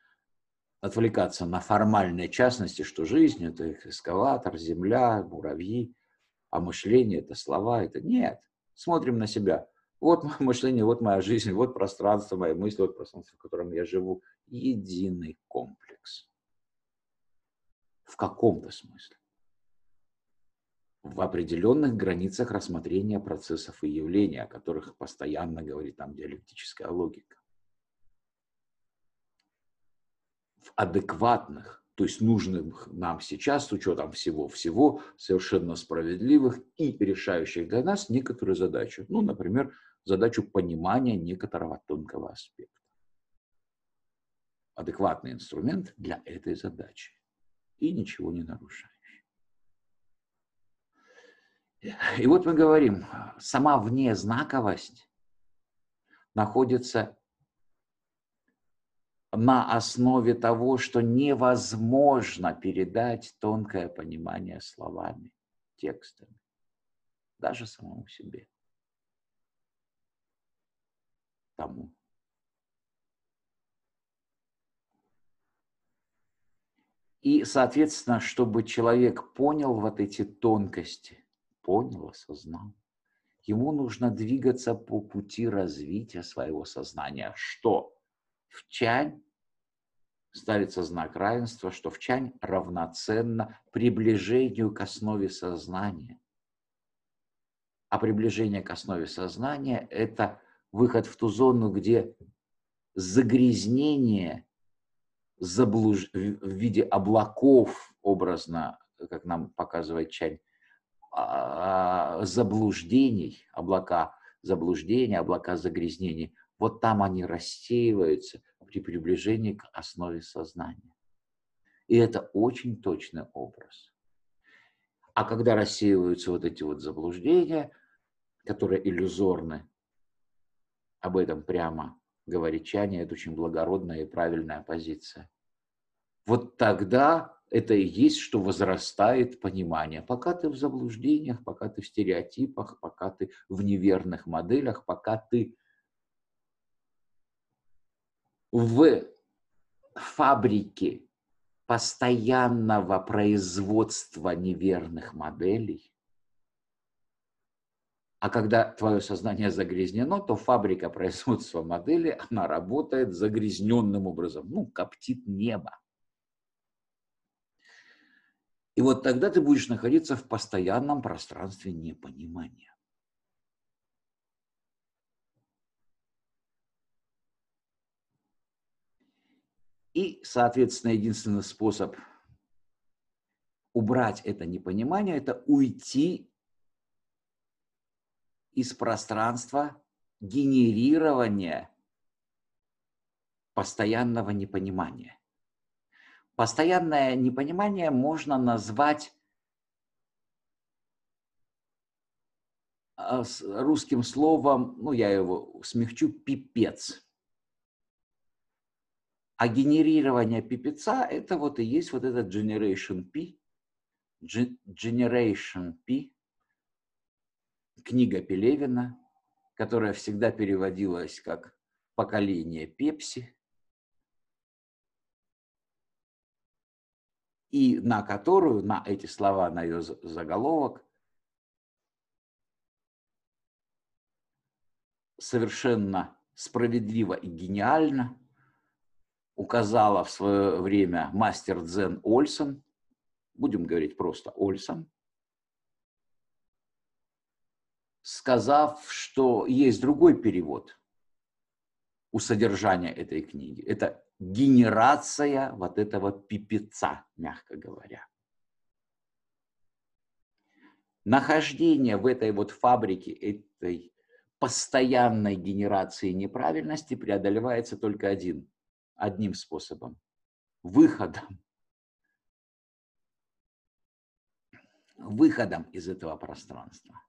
A: отвлекаться на формальные частности, что жизнь – это эскалатор, земля, муравьи, а мышление – это слова, это нет. Смотрим на себя. Вот мое мышление, вот моя жизнь, вот пространство, мои мысли, вот пространство, в котором я живу. Единый комплекс. В каком-то смысле. В определенных границах рассмотрения процессов и явлений, о которых постоянно говорит там диалектическая логика. В адекватных то есть нужных нам сейчас с учетом всего-всего совершенно справедливых и решающих для нас некоторые задачи. Ну, например, задачу понимания некоторого тонкого аспекта. Адекватный инструмент для этой задачи и ничего не нарушающий. И вот мы говорим, сама внезнаковость находится на основе того, что невозможно передать тонкое понимание словами, текстами, даже самому себе. Тому. И, соответственно, чтобы человек понял вот эти тонкости, понял, осознал, ему нужно двигаться по пути развития своего сознания. Что? В чань ставится знак равенства, что в чань равноценно приближению к основе сознания. А приближение к основе сознания – это выход в ту зону, где загрязнение заблуж... в виде облаков, образно, как нам показывает чань, а, заблуждений, облака заблуждения, облака загрязнений, вот там они рассеиваются – при приближении к основе сознания. И это очень точный образ. А когда рассеиваются вот эти вот заблуждения, которые иллюзорны, об этом прямо говорит Чаня, это очень благородная и правильная позиция. Вот тогда это и есть, что возрастает понимание. Пока ты в заблуждениях, пока ты в стереотипах, пока ты в неверных моделях, пока ты в фабрике постоянного производства неверных моделей, а когда твое сознание загрязнено, то фабрика производства модели, она работает загрязненным образом, ну, коптит небо. И вот тогда ты будешь находиться в постоянном пространстве непонимания. И, соответственно, единственный способ убрать это непонимание, это уйти из пространства генерирования постоянного непонимания. Постоянное непонимание можно назвать а, русским словом, ну я его смягчу, пипец. А генерирование пипеца – это вот и есть вот этот Generation P, Generation P, книга Пелевина, которая всегда переводилась как «поколение Пепси», и на которую, на эти слова, на ее заголовок, совершенно справедливо и гениально указала в свое время мастер дзен Ольсон, будем говорить просто Ольсон, сказав, что есть другой перевод у содержания этой книги. Это генерация вот этого пипеца, мягко говоря. Нахождение в этой вот фабрике этой постоянной генерации неправильности преодолевается только один, одним способом – выходом. Выходом из этого пространства.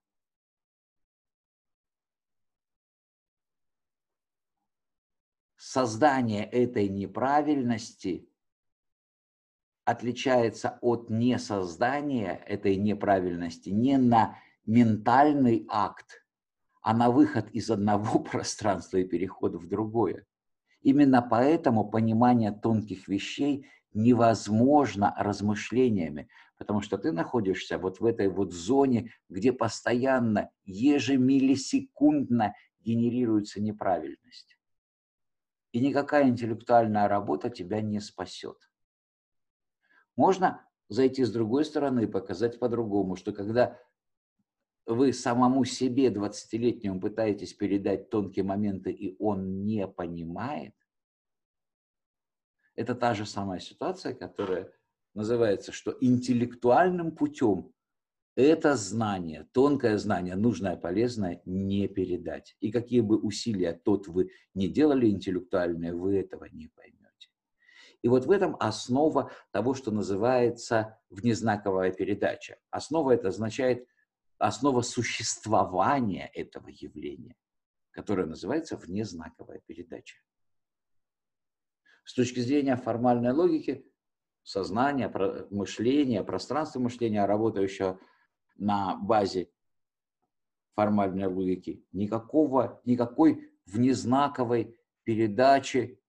A: Создание этой неправильности отличается от несоздания этой неправильности не на ментальный акт, а на выход из одного пространства и переход в другое. Именно поэтому понимание тонких вещей невозможно размышлениями, потому что ты находишься вот в этой вот зоне, где постоянно, ежемиллисекундно генерируется неправильность. И никакая интеллектуальная работа тебя не спасет. Можно зайти с другой стороны и показать по-другому, что когда вы самому себе 20-летнему пытаетесь передать тонкие моменты, и он не понимает, это та же самая ситуация, которая называется, что интеллектуальным путем это знание, тонкое знание, нужное, полезное, не передать. И какие бы усилия тот вы не делали интеллектуальные, вы этого не поймете. И вот в этом основа того, что называется внезнаковая передача. Основа это означает основа существования этого явления, которое называется внезнаковая передача. С точки зрения формальной логики, сознания, мышления, пространства мышления, работающего на базе формальной логики, никакого, никакой внезнаковой передачи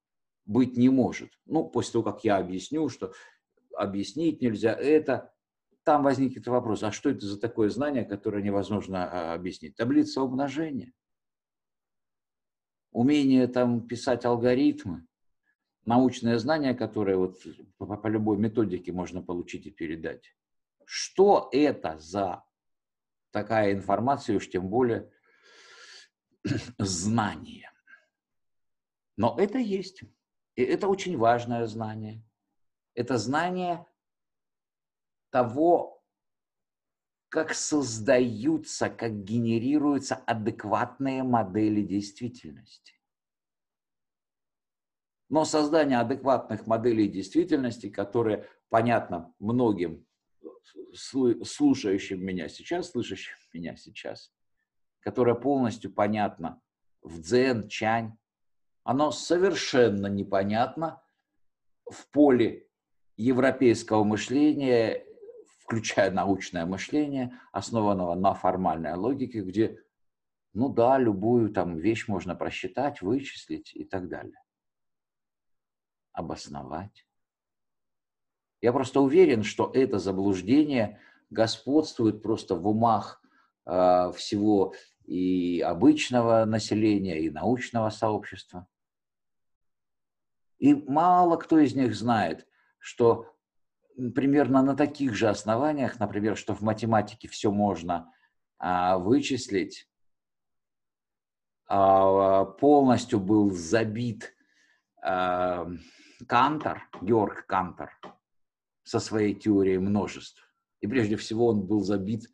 A: быть не может. Ну, после того, как я объясню, что объяснить нельзя это, там возникнет вопрос, а что это за такое знание, которое невозможно а, объяснить? Таблица умножения. Умение там писать алгоритмы, научное знание, которое вот по, по любой методике можно получить и передать. Что это за такая информация, уж тем более знание? Но это есть. И это очень важное знание. Это знание того, как создаются, как генерируются адекватные модели действительности. Но создание адекватных моделей действительности, которые понятно многим слушающим меня сейчас, слышащим меня сейчас, которое полностью понятно в дзен, чань, оно совершенно непонятно в поле европейского мышления включая научное мышление, основанного на формальной логике, где, ну да, любую там вещь можно просчитать, вычислить и так далее. Обосновать. Я просто уверен, что это заблуждение господствует просто в умах э, всего и обычного населения, и научного сообщества. И мало кто из них знает, что примерно на таких же основаниях, например, что в математике все можно а, вычислить, а, полностью был забит а, Кантор, Георг Кантор, со своей теорией множеств. И прежде всего он был забит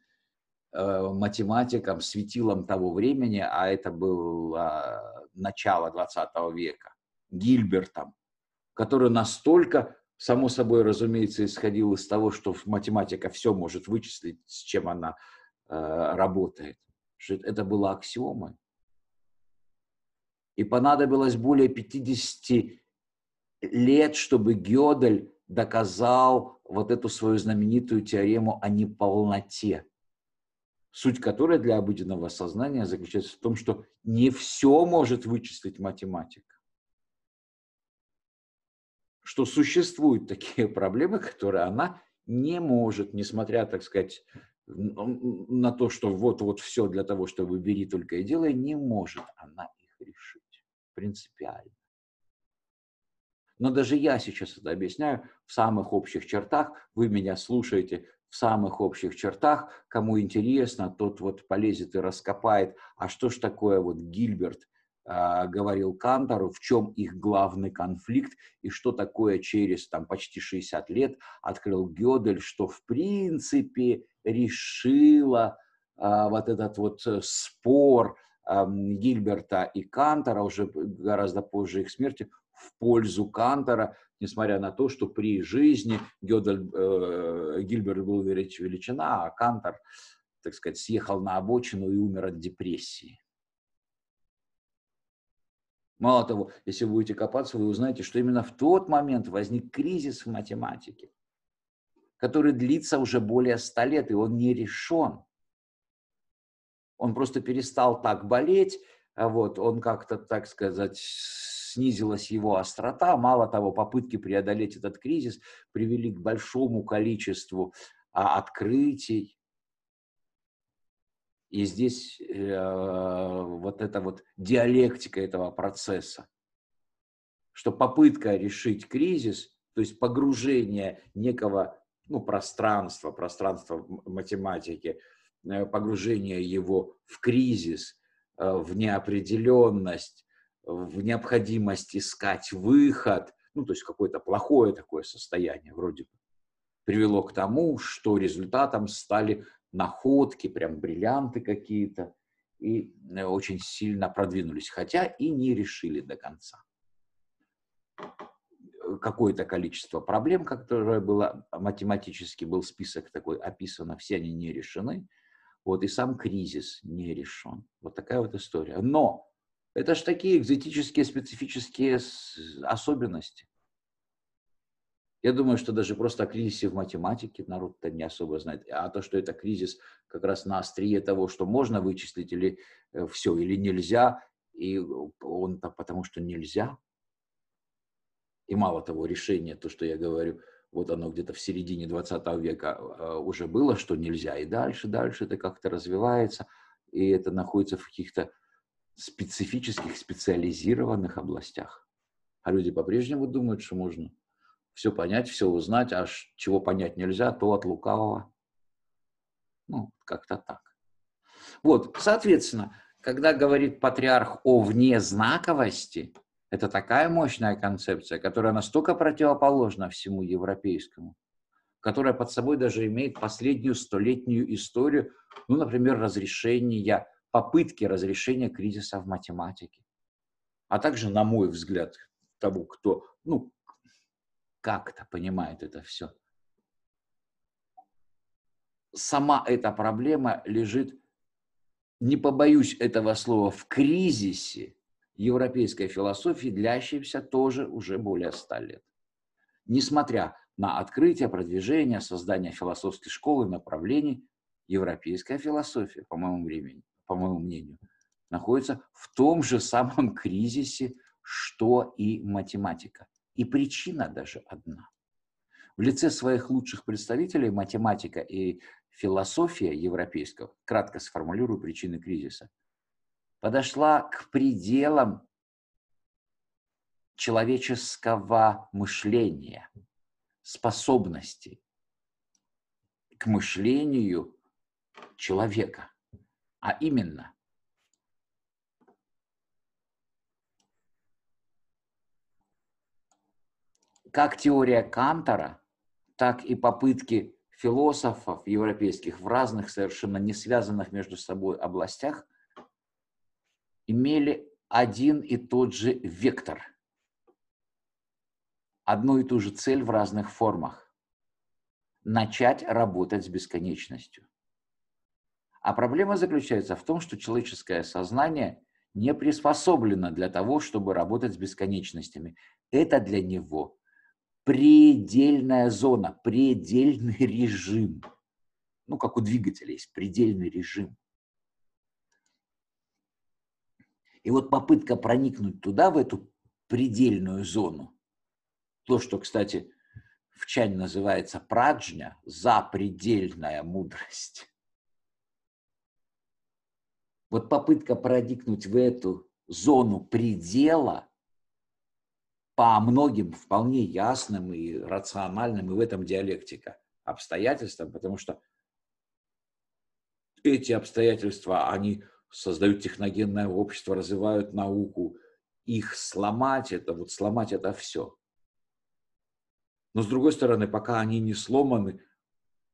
A: э, математиком, светилом того времени, а это было начало 20 века, Гильбертом, который настолько, само собой разумеется, исходил из того, что математика все может вычислить, с чем она э, работает, что это было аксиомой. И понадобилось более 50 лет, чтобы Гёдель доказал вот эту свою знаменитую теорему о неполноте, суть которой для обыденного сознания заключается в том, что не все может вычислить математика. Что существуют такие проблемы, которые она не может, несмотря, так сказать, на то, что вот-вот все для того, чтобы бери только и делай, не может она их решить принципиально. Но даже я сейчас это объясняю в самых общих чертах. Вы меня слушаете в самых общих чертах. Кому интересно, тот вот полезет и раскопает. А что ж такое вот Гильберт говорил Кантору, в чем их главный конфликт и что такое через там почти 60 лет открыл Гёдель, что в принципе решила э, вот этот вот э, спор э, Гильберта и Кантора уже гораздо позже их смерти в пользу Кантора, несмотря на то, что при жизни Гёдель, э, Гильберт был величина, а Кантор, так сказать, съехал на обочину и умер от депрессии. Мало того, если вы будете копаться, вы узнаете, что именно в тот момент возник кризис в математике, который длится уже более ста лет, и он не решен. Он просто перестал так болеть, а вот он как-то, так сказать, снизилась его острота. Мало того, попытки преодолеть этот кризис привели к большому количеству а, открытий. И здесь э, вот эта вот диалектика этого процесса, что попытка решить кризис, то есть погружение некого ну, пространства, пространства математики, э, погружение его в кризис, э, в неопределенность, в необходимость искать выход, ну, то есть какое-то плохое такое состояние вроде бы, привело к тому, что результатом стали находки, прям бриллианты какие-то, и э, очень сильно продвинулись, хотя и не решили до конца. Какое-то количество проблем, которое было математически, был список такой описано, все они не решены. Вот и сам кризис не решен. Вот такая вот история. Но это же такие экзотические, специфические особенности. Я думаю, что даже просто о кризисе в математике народ-то не особо знает. А то, что это кризис как раз на острие того, что можно вычислить или э, все, или нельзя, и он-то потому что нельзя. И мало того, решение, то, что я говорю, вот оно где-то в середине 20 века э, уже было, что нельзя, и дальше, дальше это как-то развивается, и это находится в каких-то специфических, специализированных областях. А люди по-прежнему думают, что можно все понять, все узнать, а чего понять нельзя, то от лукавого. Ну, как-то так. Вот, соответственно, когда говорит патриарх о внезнаковости, это такая мощная концепция, которая настолько противоположна всему европейскому, которая под собой даже имеет последнюю столетнюю историю, ну, например, разрешения попытки разрешения кризиса в математике, а также, на мой взгляд, того, кто, ну, как-то понимает это все. Сама эта проблема лежит, не побоюсь этого слова, в кризисе европейской философии, длящейся тоже уже более ста лет. Несмотря на открытие, продвижение, создание философской школы, направлений, европейская философия, по моему времени, по моему мнению, находится в том же самом кризисе, что и математика. И причина даже одна. В лице своих лучших представителей математика и философия европейского, кратко сформулирую причины кризиса, подошла к пределам человеческого мышления, способности к мышлению человека. А именно, как теория Кантора, так и попытки философов европейских в разных совершенно не связанных между собой областях имели один и тот же вектор, одну и ту же цель в разных формах – начать работать с бесконечностью. А проблема заключается в том, что человеческое сознание не приспособлено для того, чтобы работать с бесконечностями. Это для него предельная зона, предельный режим. Ну, как у двигателя есть предельный режим. И вот попытка проникнуть туда, в эту предельную зону, то, что, кстати, в чань называется праджня, запредельная мудрость. Вот попытка проникнуть в эту зону предела по многим вполне ясным и рациональным, и в этом диалектика, обстоятельствам, потому что эти обстоятельства, они создают техногенное общество, развивают науку. Их сломать, это вот сломать это все. Но с другой стороны, пока они не сломаны,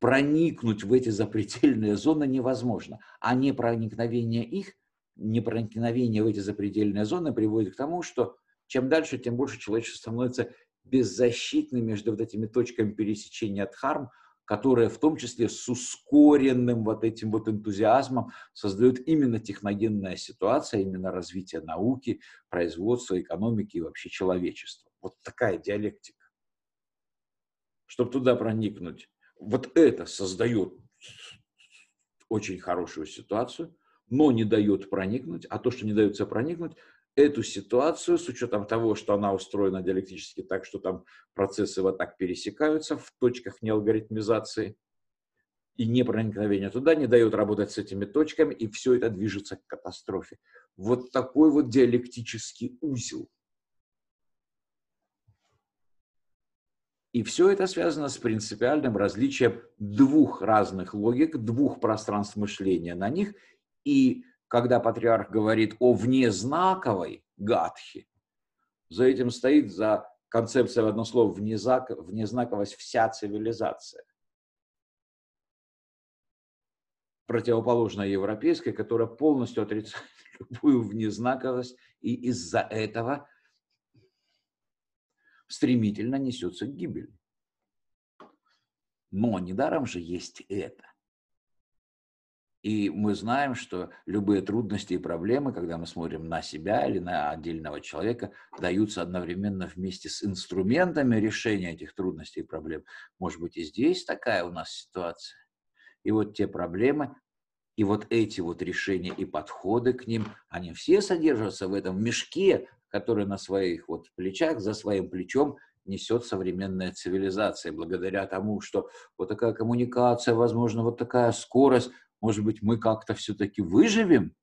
A: проникнуть в эти запредельные зоны невозможно. А не проникновение их, не проникновение в эти запредельные зоны приводит к тому, что чем дальше, тем больше человечество становится беззащитным между вот этими точками пересечения дхарм, которые в том числе с ускоренным вот этим вот энтузиазмом создают именно техногенная ситуация, именно развитие науки, производства, экономики и вообще человечества. Вот такая диалектика. Чтобы туда проникнуть, вот это создает очень хорошую ситуацию, но не дает проникнуть, а то, что не дается проникнуть, эту ситуацию, с учетом того, что она устроена диалектически так, что там процессы вот так пересекаются в точках неалгоритмизации, и непроникновение туда не дает работать с этими точками, и все это движется к катастрофе. Вот такой вот диалектический узел. И все это связано с принципиальным различием двух разных логик, двух пространств мышления на них и когда патриарх говорит о внезнаковой гадхе, за этим стоит за концепция в одно слово внезак, внезнаковость вся цивилизация. Противоположная европейской, которая полностью отрицает любую внезнаковость и из-за этого стремительно несется к гибели. Но недаром же есть это. И мы знаем, что любые трудности и проблемы, когда мы смотрим на себя или на отдельного человека, даются одновременно вместе с инструментами решения этих трудностей и проблем. Может быть, и здесь такая у нас ситуация. И вот те проблемы, и вот эти вот решения и подходы к ним, они все содержатся в этом мешке, который на своих вот плечах, за своим плечом несет современная цивилизация, благодаря тому, что вот такая коммуникация, возможно, вот такая скорость, может быть, мы как-то все-таки выживем?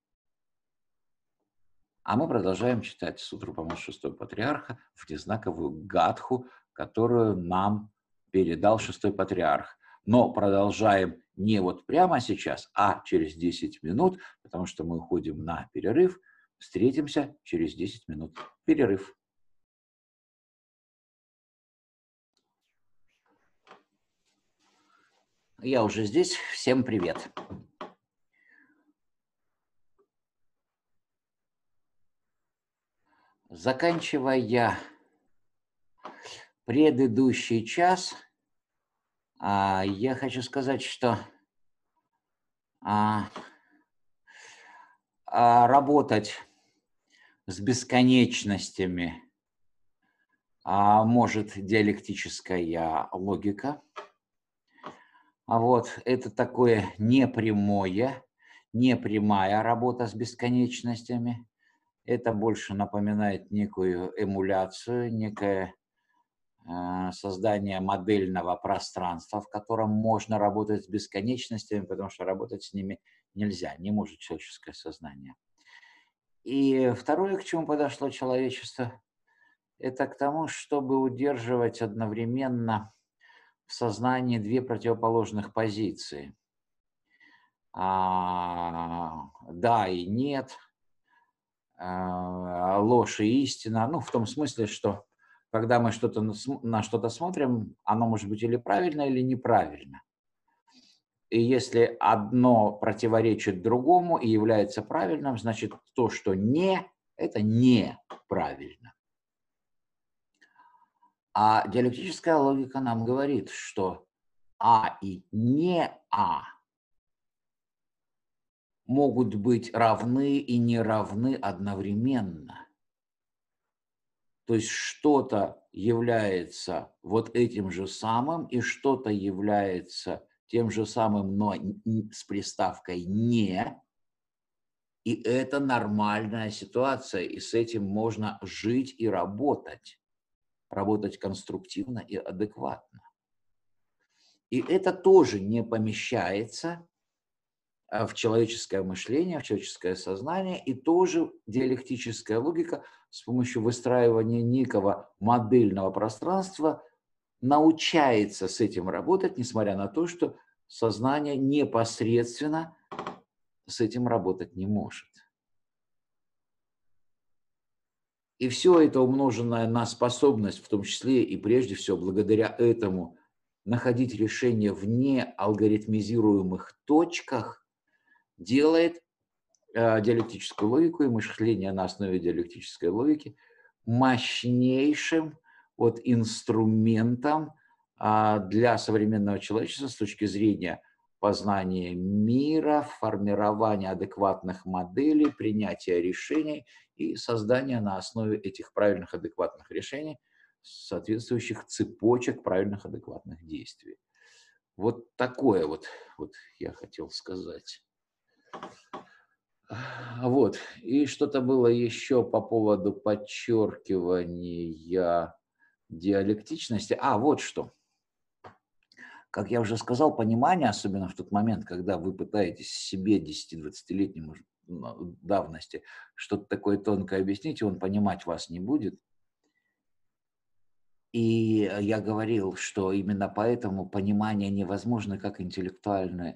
A: А мы продолжаем читать Сутру Помощь Шестого Патриарха, внезнаковую гадху, которую нам передал Шестой Патриарх. Но продолжаем не вот прямо сейчас, а через 10 минут, потому что мы уходим на перерыв. Встретимся через 10 минут. Перерыв. Я уже здесь. Всем привет. Заканчивая предыдущий час, а, я хочу сказать, что а, а, работать с бесконечностями может диалектическая логика. Вот, это такое непрямое, непрямая работа с бесконечностями. Это больше напоминает некую эмуляцию, некое э, создание модельного пространства, в котором можно работать с бесконечностями, потому что работать с ними нельзя, не может человеческое сознание. И второе, к чему подошло человечество, это к тому, чтобы удерживать одновременно в сознании две противоположных позиции. А, да и нет, ложь и истина, ну, в том смысле, что когда мы что-то на что-то смотрим, оно может быть или правильно, или неправильно. И если одно противоречит другому и является правильным, значит то, что не, это неправильно. А диалектическая логика нам говорит, что А и не А могут быть равны и не равны одновременно. То есть что-то является вот этим же самым, и что-то является тем же самым, но с приставкой «не». И это нормальная ситуация, и с этим можно жить и работать. Работать конструктивно и адекватно. И это тоже не помещается в человеческое мышление, в человеческое сознание, и тоже диалектическая логика с помощью выстраивания некого модельного пространства научается с этим работать, несмотря на то, что сознание непосредственно с этим работать не может. И все это умноженное на способность, в том числе и прежде всего благодаря этому, находить решение вне алгоритмизируемых точках, делает э, диалектическую логику и мышление на основе диалектической логики мощнейшим вот инструментом э, для современного человечества с точки зрения познания мира, формирования адекватных моделей, принятия решений и создания на основе этих правильных адекватных решений соответствующих цепочек правильных адекватных действий. Вот такое вот, вот я хотел сказать. Вот. И что-то было еще по поводу подчеркивания диалектичности. А, вот что. Как я уже сказал, понимание, особенно в тот момент, когда вы пытаетесь себе 10-20-летнему давности что-то такое тонкое объяснить, и он понимать вас не будет. И я говорил, что именно поэтому понимание невозможно как интеллектуальный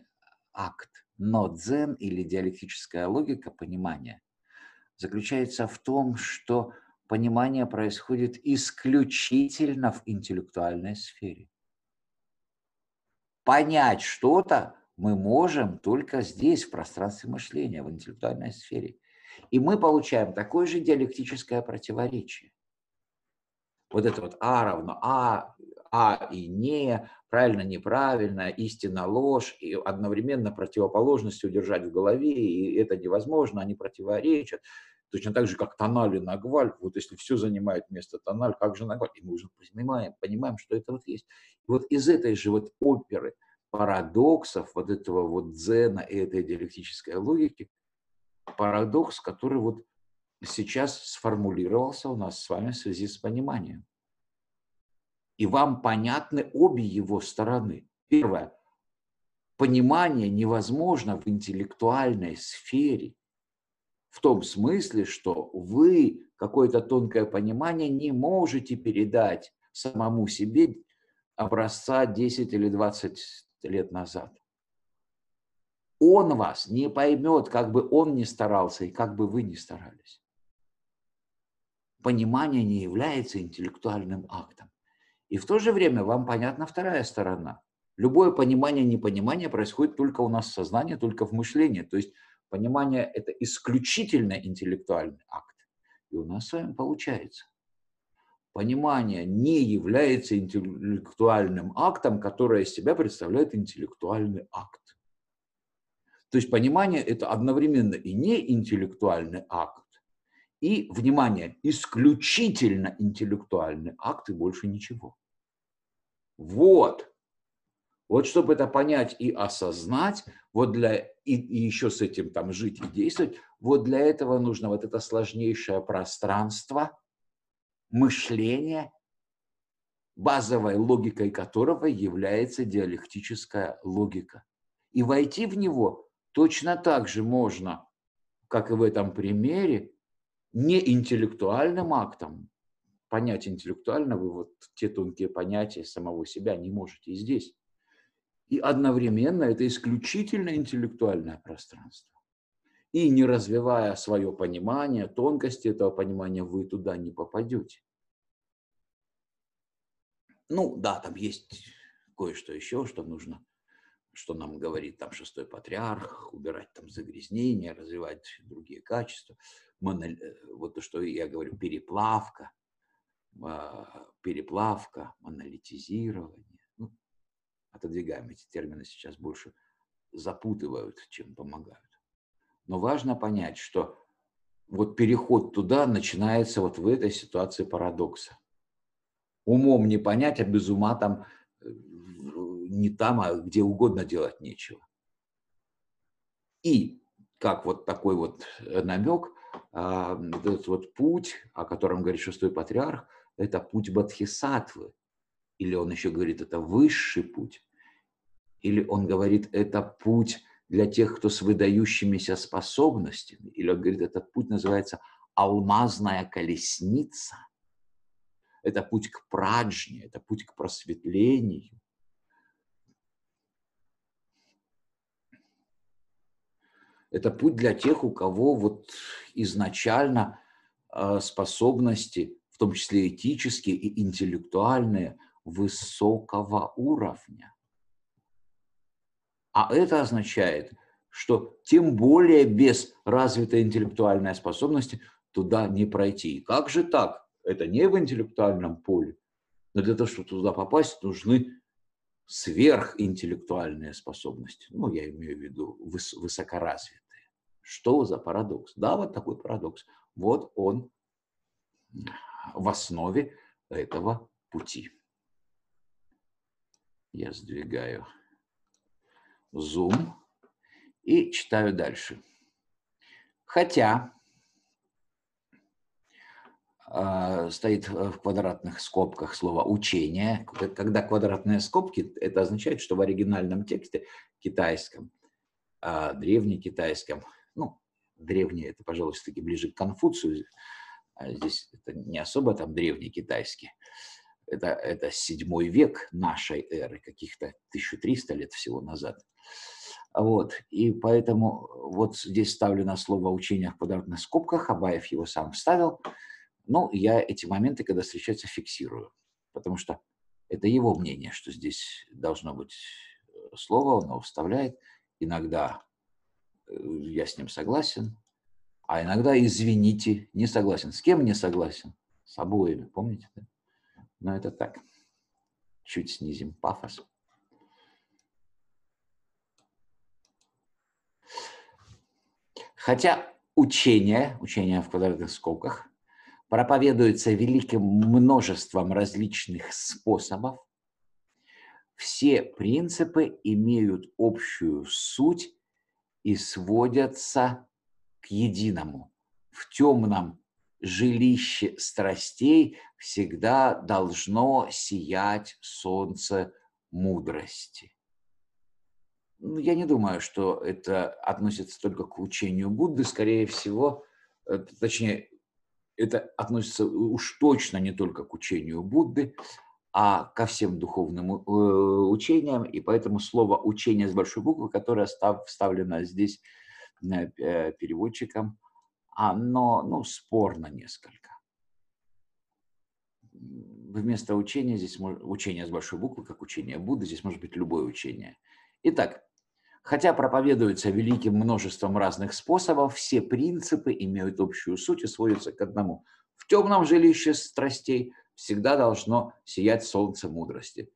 A: акт. Но дзен или диалектическая логика понимания заключается в том, что понимание происходит исключительно в интеллектуальной сфере. Понять что-то мы можем только здесь, в пространстве мышления, в интеллектуальной сфере. И мы получаем такое же диалектическое противоречие. Вот это вот А равно А, А и не, правильно, неправильно, истина, ложь, и одновременно противоположности удержать в голове, и это невозможно, они противоречат. Точно так же, как тональ и нагваль. Вот если все занимает место тональ, как же нагваль? И мы уже понимаем, понимаем, что это вот есть. И вот из этой же вот оперы парадоксов, вот этого вот дзена и этой диалектической логики, парадокс, который вот сейчас сформулировался у нас с вами в связи с пониманием и вам понятны обе его стороны. Первое. Понимание невозможно в интеллектуальной сфере. В том смысле, что вы какое-то тонкое понимание не можете передать самому себе образца 10 или 20 лет назад. Он вас не поймет, как бы он ни старался и как бы вы ни старались. Понимание не является интеллектуальным актом. И в то же время вам понятна вторая сторона. Любое понимание непонимание происходит только у нас в сознании, только в мышлении. То есть понимание – это исключительно интеллектуальный акт. И у нас с вами получается. Понимание не является интеллектуальным актом, которое из себя представляет интеллектуальный акт. То есть понимание – это одновременно и не интеллектуальный акт, и, внимание, исключительно интеллектуальный акт и больше ничего. Вот. Вот чтобы это понять и осознать, вот для, и, и еще с этим там жить и действовать, вот для этого нужно вот это сложнейшее пространство мышления, базовой логикой которого является диалектическая логика. И войти в него точно так же можно, как и в этом примере, не интеллектуальным актом, понять интеллектуально, вы вот те тонкие понятия самого себя не можете и здесь. И одновременно это исключительно интеллектуальное пространство. И не развивая свое понимание, тонкости этого понимания, вы туда не попадете. Ну да, там есть кое-что еще, что нужно что нам говорит там шестой патриарх, убирать там загрязнения, развивать другие качества. Монол... Вот то, что я говорю, переплавка, переплавка, монолитизирование. Ну, отодвигаем эти термины сейчас больше запутывают, чем помогают. Но важно понять, что вот переход туда начинается вот в этой ситуации парадокса. Умом не понять, а без ума там э, не там, а где угодно делать нечего. И как вот такой вот намек, а, этот вот путь, о котором говорит шестой патриарх, это путь Бадхисатвы. Или он еще говорит, это высший путь. Или он говорит, это путь для тех, кто с выдающимися способностями. Или он говорит, этот путь называется алмазная колесница. Это путь к праджне, это путь к просветлению. Это путь для тех, у кого вот изначально э, способности, том числе этические и интеллектуальные, высокого уровня. А это означает, что тем более без развитой интеллектуальной способности туда не пройти. И как же так? Это не в интеллектуальном поле. Но для того, чтобы туда попасть, нужны сверхинтеллектуальные способности. Ну, я имею в виду выс- высокоразвитые. Что за парадокс? Да, вот такой парадокс. Вот он в основе этого пути. Я сдвигаю зум и читаю дальше. Хотя э, стоит в квадратных скобках слово «учение». Когда квадратные скобки, это означает, что в оригинальном тексте китайском, э, древнекитайском, ну, древнее, это, пожалуй, все-таки ближе к Конфуцию, здесь это не особо там древний китайский, это, это седьмой век нашей эры, каких-то 1300 лет всего назад. Вот, и поэтому вот здесь ставлено слово «учение» в квадратных скобках, Абаев его сам вставил. Ну, я эти моменты, когда встречаются, фиксирую, потому что это его мнение, что здесь должно быть э, слово, он его вставляет. Иногда э, я с ним согласен, а иногда, извините, не согласен. С кем не согласен? С обоими, помните? Но это так. Чуть снизим пафос. Хотя учение, учение в квадратных скобках, проповедуется великим множеством различных способов, все принципы имеют общую суть и сводятся единому. В темном жилище страстей всегда должно сиять солнце мудрости. Ну, я не думаю, что это относится только к учению Будды. Скорее всего, э, точнее, это относится уж точно не только к учению Будды, а ко всем духовным э, учениям. И поэтому слово «учение» с большой буквы, которое вставлено здесь э, переводчиком, оно ну, спорно несколько. Вместо учения здесь учение с большой буквы, как учение Будды, здесь может быть любое учение. Итак, хотя проповедуется великим множеством разных способов, все принципы имеют общую суть и сводятся к одному. В темном жилище страстей всегда должно сиять солнце мудрости.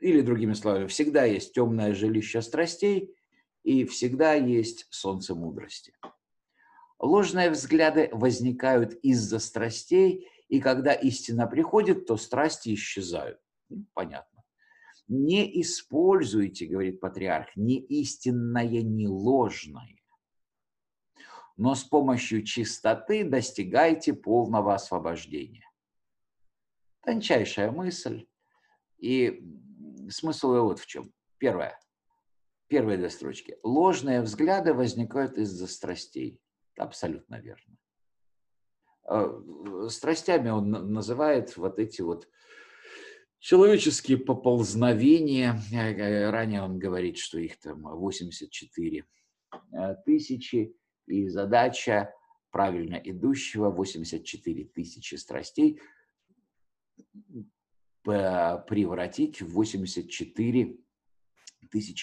A: Или другими словами, всегда есть темное жилище страстей и всегда есть солнце мудрости. Ложные взгляды возникают из-за страстей, и когда истина приходит, то страсти исчезают. Ну, понятно. Не используйте, говорит патриарх, не истинное, не ложное. Но с помощью чистоты достигайте полного освобождения. Тончайшая мысль. И смысл ее вот в чем. Первое. Первые две строчки. Ложные взгляды возникают из-за страстей. Абсолютно верно. А, страстями он называет вот эти вот человеческие поползновения. Э, э, ранее он говорит, что их там 84 э, тысячи, и задача правильно идущего 84 тысячи страстей превратить в 84 тысячи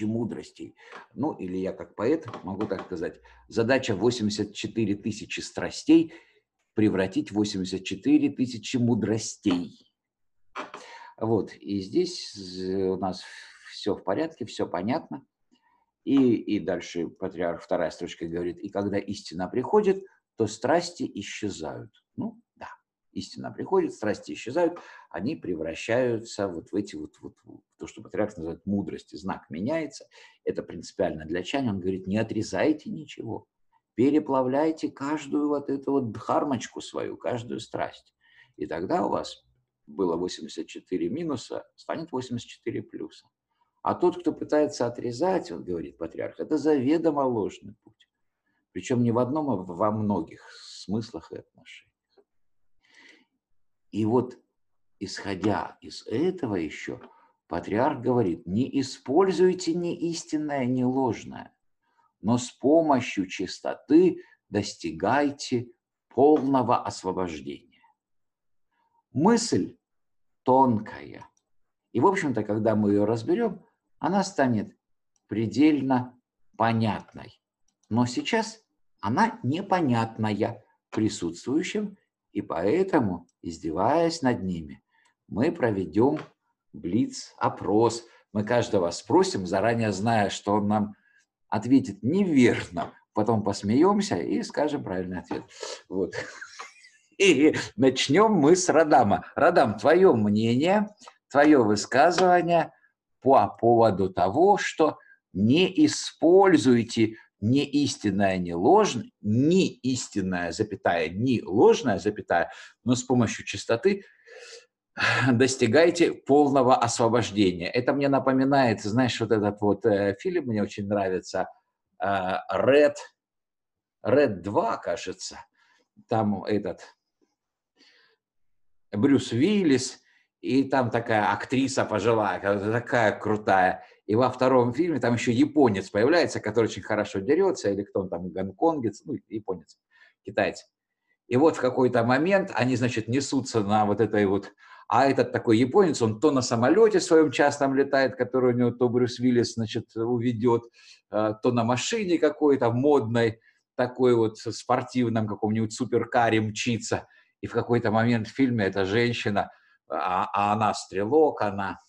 A: мудростей. Ну, или я как поэт могу так сказать, задача 84 тысячи страстей превратить в 84 тысячи мудростей. Вот, и здесь у нас все в порядке, все понятно. И, и дальше патриарх вторая строчка говорит, и когда истина приходит, то страсти исчезают. Ну, истина приходит, страсти исчезают, они превращаются вот в эти вот, вот то, что патриарх называет мудрости. Знак меняется, это принципиально для чани. Он говорит, не отрезайте ничего, переплавляйте каждую вот эту вот дхармочку свою, каждую страсть. И тогда у вас было 84 минуса, станет 84 плюса. А тот, кто пытается отрезать, он говорит патриарх, это заведомо ложный путь. Причем не в одном, а во многих смыслах и отношениях. И вот, исходя из этого еще, патриарх говорит, не используйте ни истинное, ни ложное, но с помощью чистоты достигайте полного освобождения. Мысль тонкая. И, в общем-то, когда мы ее разберем, она станет предельно понятной. Но сейчас она непонятная присутствующим, и поэтому, издеваясь над ними, мы проведем блиц-опрос. Мы каждого спросим, заранее зная, что он нам ответит неверно, потом посмеемся и скажем правильный ответ. Вот. И начнем мы с Радама. Радам, твое мнение, твое высказывание по поводу того, что не используйте ни истинное, ни ложное, ни истинная запятая, ни ложная запятая, но с помощью чистоты достигайте полного освобождения. Это мне напоминает, знаешь, вот этот вот э, фильм мне очень нравится, э, Red, Red 2, кажется. Там этот Брюс Уиллис, и там такая актриса пожилая, такая крутая. И во втором фильме там еще японец появляется, который очень хорошо дерется, или кто он там, гонконгец, ну, японец, китаец. И вот в какой-то момент они, значит, несутся на вот этой вот... А этот такой японец, он то на самолете своем частном летает, который у него то Брюс Виллис, значит, уведет, э, то на машине какой-то модной, такой вот спортивном каком-нибудь суперкаре мчится. И в какой-то момент в фильме эта женщина – а, а она стрелок, она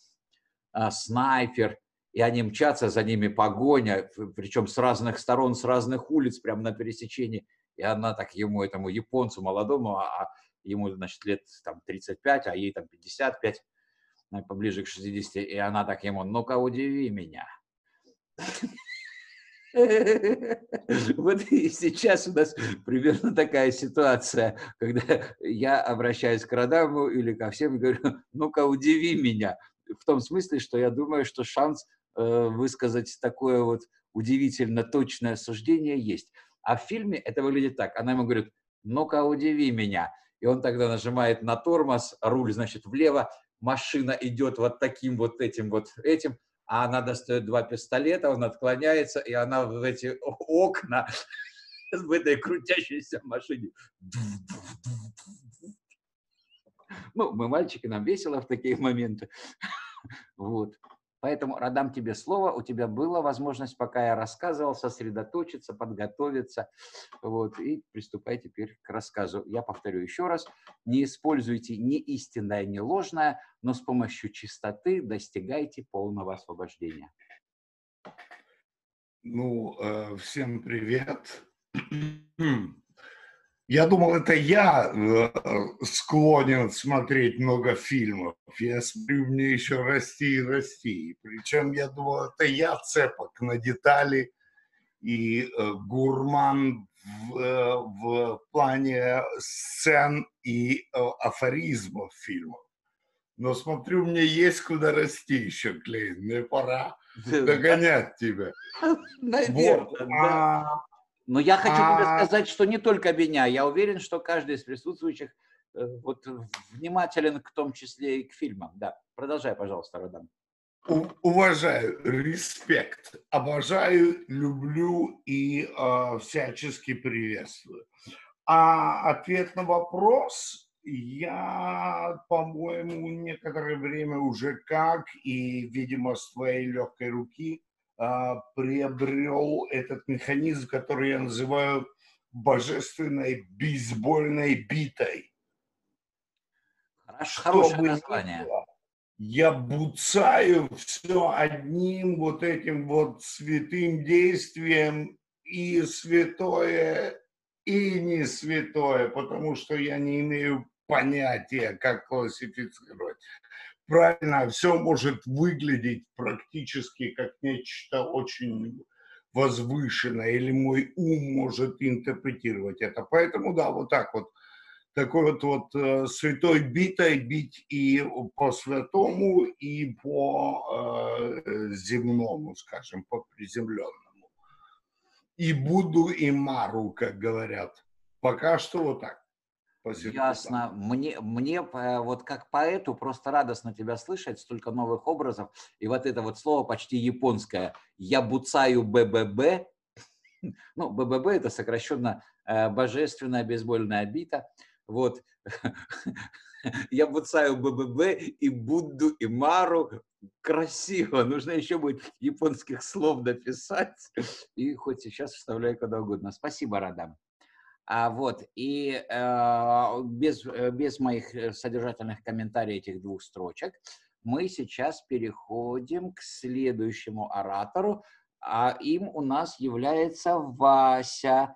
A: а, снайпер, и они мчатся, за ними погоня, причем с разных сторон, с разных улиц, прямо на пересечении, и она так ему, этому японцу молодому, а, а ему, значит, лет там 35, а ей там 55, ну, поближе к 60, и она так ему, ну-ка удиви меня. Вот и сейчас у нас примерно такая ситуация, когда я обращаюсь к Радаму или ко всем и говорю, ну-ка удиви меня. В том смысле, что я думаю, что шанс э, высказать такое вот удивительно точное суждение есть. А в фильме это выглядит так. Она ему говорит, ну-ка удиви меня. И он тогда нажимает на тормоз, руль, значит, влево, машина идет вот таким вот этим вот этим, а она достает два пистолета, он отклоняется, и она в эти окна в этой крутящейся машине. Ну, мы мальчики, нам весело в такие моменты. Вот. Поэтому, Радам, тебе слово. У тебя была возможность, пока я рассказывал, сосредоточиться, подготовиться. Вот, и приступай теперь к рассказу. Я повторю еще раз. Не используйте ни истинное, ни ложное, но с помощью чистоты достигайте полного освобождения.
D: Ну, э, всем привет. Я думал, это я э, склонен смотреть много фильмов. Я смотрю, мне еще расти и расти. Причем я думал, это я цепок на детали и э, гурман в, э, в плане сцен и афоризмов фильмов. Но смотрю, мне есть куда расти еще, Клейн. Мне пора догонять тебя.
A: Наверное, вот. да. Но я хочу а... тебе сказать, что не только меня. Я уверен, что каждый из присутствующих э, вот, внимателен к том числе и к фильмам. Да, продолжай, пожалуйста, Радан.
D: Уважаю, респект, обожаю, люблю и э, всячески приветствую. А ответ на вопрос я, по-моему, некоторое время уже как, и, видимо, с твоей легкой руки – приобрел этот механизм, который я называю божественной бейсбольной битой.
A: Хорош, хорошее название.
D: Было, я буцаю все одним вот этим вот святым действием и святое, и не святое, потому что я не имею понятия, как классифицировать. Правильно, все может выглядеть практически как нечто очень возвышенное, или мой ум может интерпретировать это. Поэтому, да, вот так вот – такой вот, вот э, святой битой бить и по святому, и по э, земному, скажем, по приземленному. И буду, и мару, как говорят. Пока что вот так.
A: Ясно. Мне, мне э, вот как поэту просто радостно тебя слышать, столько новых образов. И вот это вот слово почти японское. Я буцаю БББ. Ну, БББ это сокращенно э, божественная бейсбольная бита. Вот. Я буцаю БББ и Будду, и Мару. Красиво. Нужно еще будет японских слов написать. И хоть сейчас вставляю куда угодно. Спасибо, Радам. А вот, и э, без, без моих э, содержательных комментариев этих двух строчек мы сейчас переходим к следующему оратору, а им у нас является Вася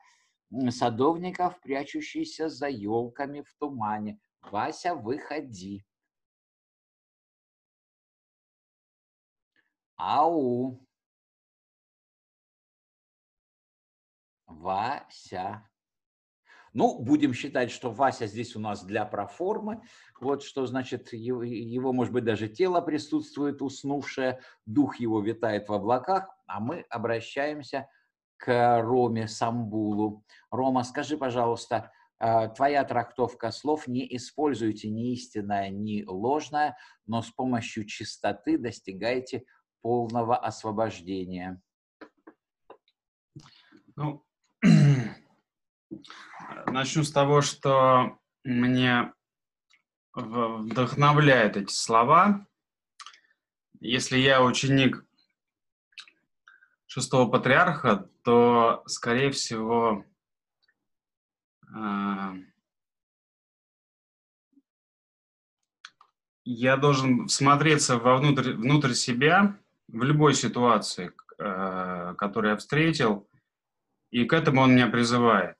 A: садовников, прячущийся за елками в тумане. Вася, выходи. Ау. Вася. Ну, будем считать, что Вася здесь у нас для проформы. Вот что значит, его, его, может быть, даже тело присутствует уснувшее, дух его витает в облаках, а мы обращаемся к Роме Самбулу. Рома, скажи, пожалуйста, э, твоя трактовка слов не используйте ни истинное, ни ложное, но с помощью чистоты достигайте полного освобождения.
C: Ну, начну с того, что мне вдохновляют эти слова. Если я ученик шестого патриарха, то, скорее всего, а, я должен смотреться вовнутрь, внутрь себя в любой ситуации, а, которую я встретил, и к этому он меня призывает.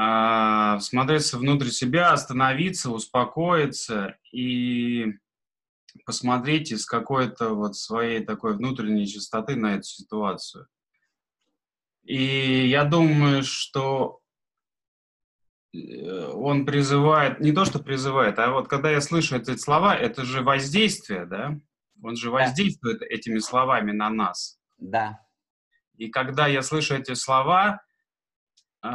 C: А, смотреться внутрь себя, остановиться, успокоиться и посмотреть из какой-то вот своей такой внутренней чистоты на эту ситуацию. И я думаю, что э, он призывает, не то, что призывает, а вот когда я слышу эти слова, это же воздействие, да? Он же воздействует да. этими словами на нас.
A: Да.
C: И когда я слышу эти слова, э,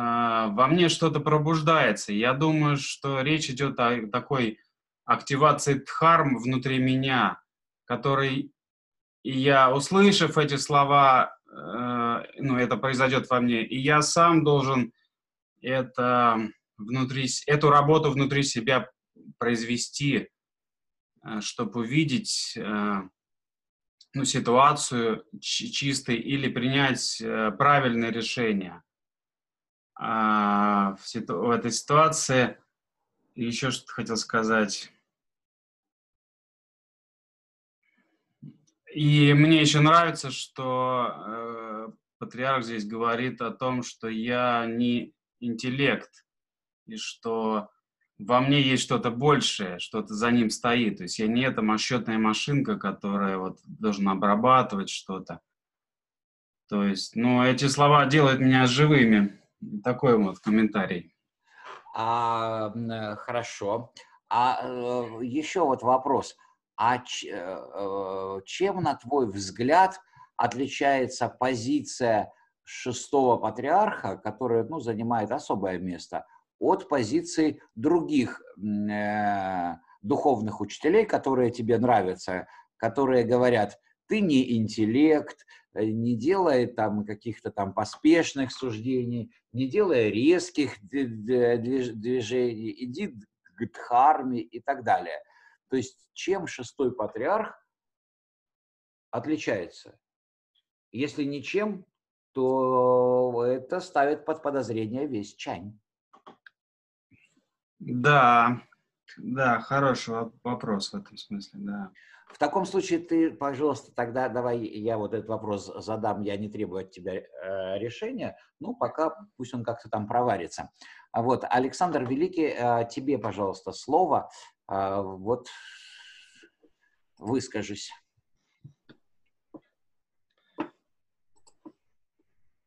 C: во мне что-то пробуждается. Я думаю, что речь идет о такой активации дхарм внутри меня, который, и я, услышав эти слова, э, ну, это произойдет во мне, и я сам должен это внутри, эту работу внутри себя произвести, э, чтобы увидеть э, ну, ситуацию чистой или принять э, правильное решение. А в, ситу- в этой ситуации еще что-то хотел сказать. И мне еще нравится, что э, патриарх здесь говорит о том, что я не интеллект, и что во мне есть что-то большее, что-то за ним стоит. То есть я не эта расчетная машинка, которая вот должна обрабатывать что-то. То есть, ну, эти слова делают меня живыми. Такой вот комментарий.
A: А, э, хорошо. А э, еще вот вопрос а э, чем, на твой взгляд, отличается позиция шестого патриарха, которая ну, занимает особое место, от позиции других э, духовных учителей, которые тебе нравятся, которые говорят, ты не интеллект, не делай там каких-то там поспешных суждений, не делай резких движений, иди к дхарме и так далее – то есть чем шестой патриарх отличается? Если ничем, то это ставит под подозрение весь чань.
C: Да, да, хороший вопрос в этом смысле, да.
A: В таком случае ты, пожалуйста, тогда давай я вот этот вопрос задам, я не требую от тебя э, решения, ну, пока пусть он как-то там проварится. А вот, Александр Великий, э, тебе, пожалуйста, слово, э, вот, выскажись.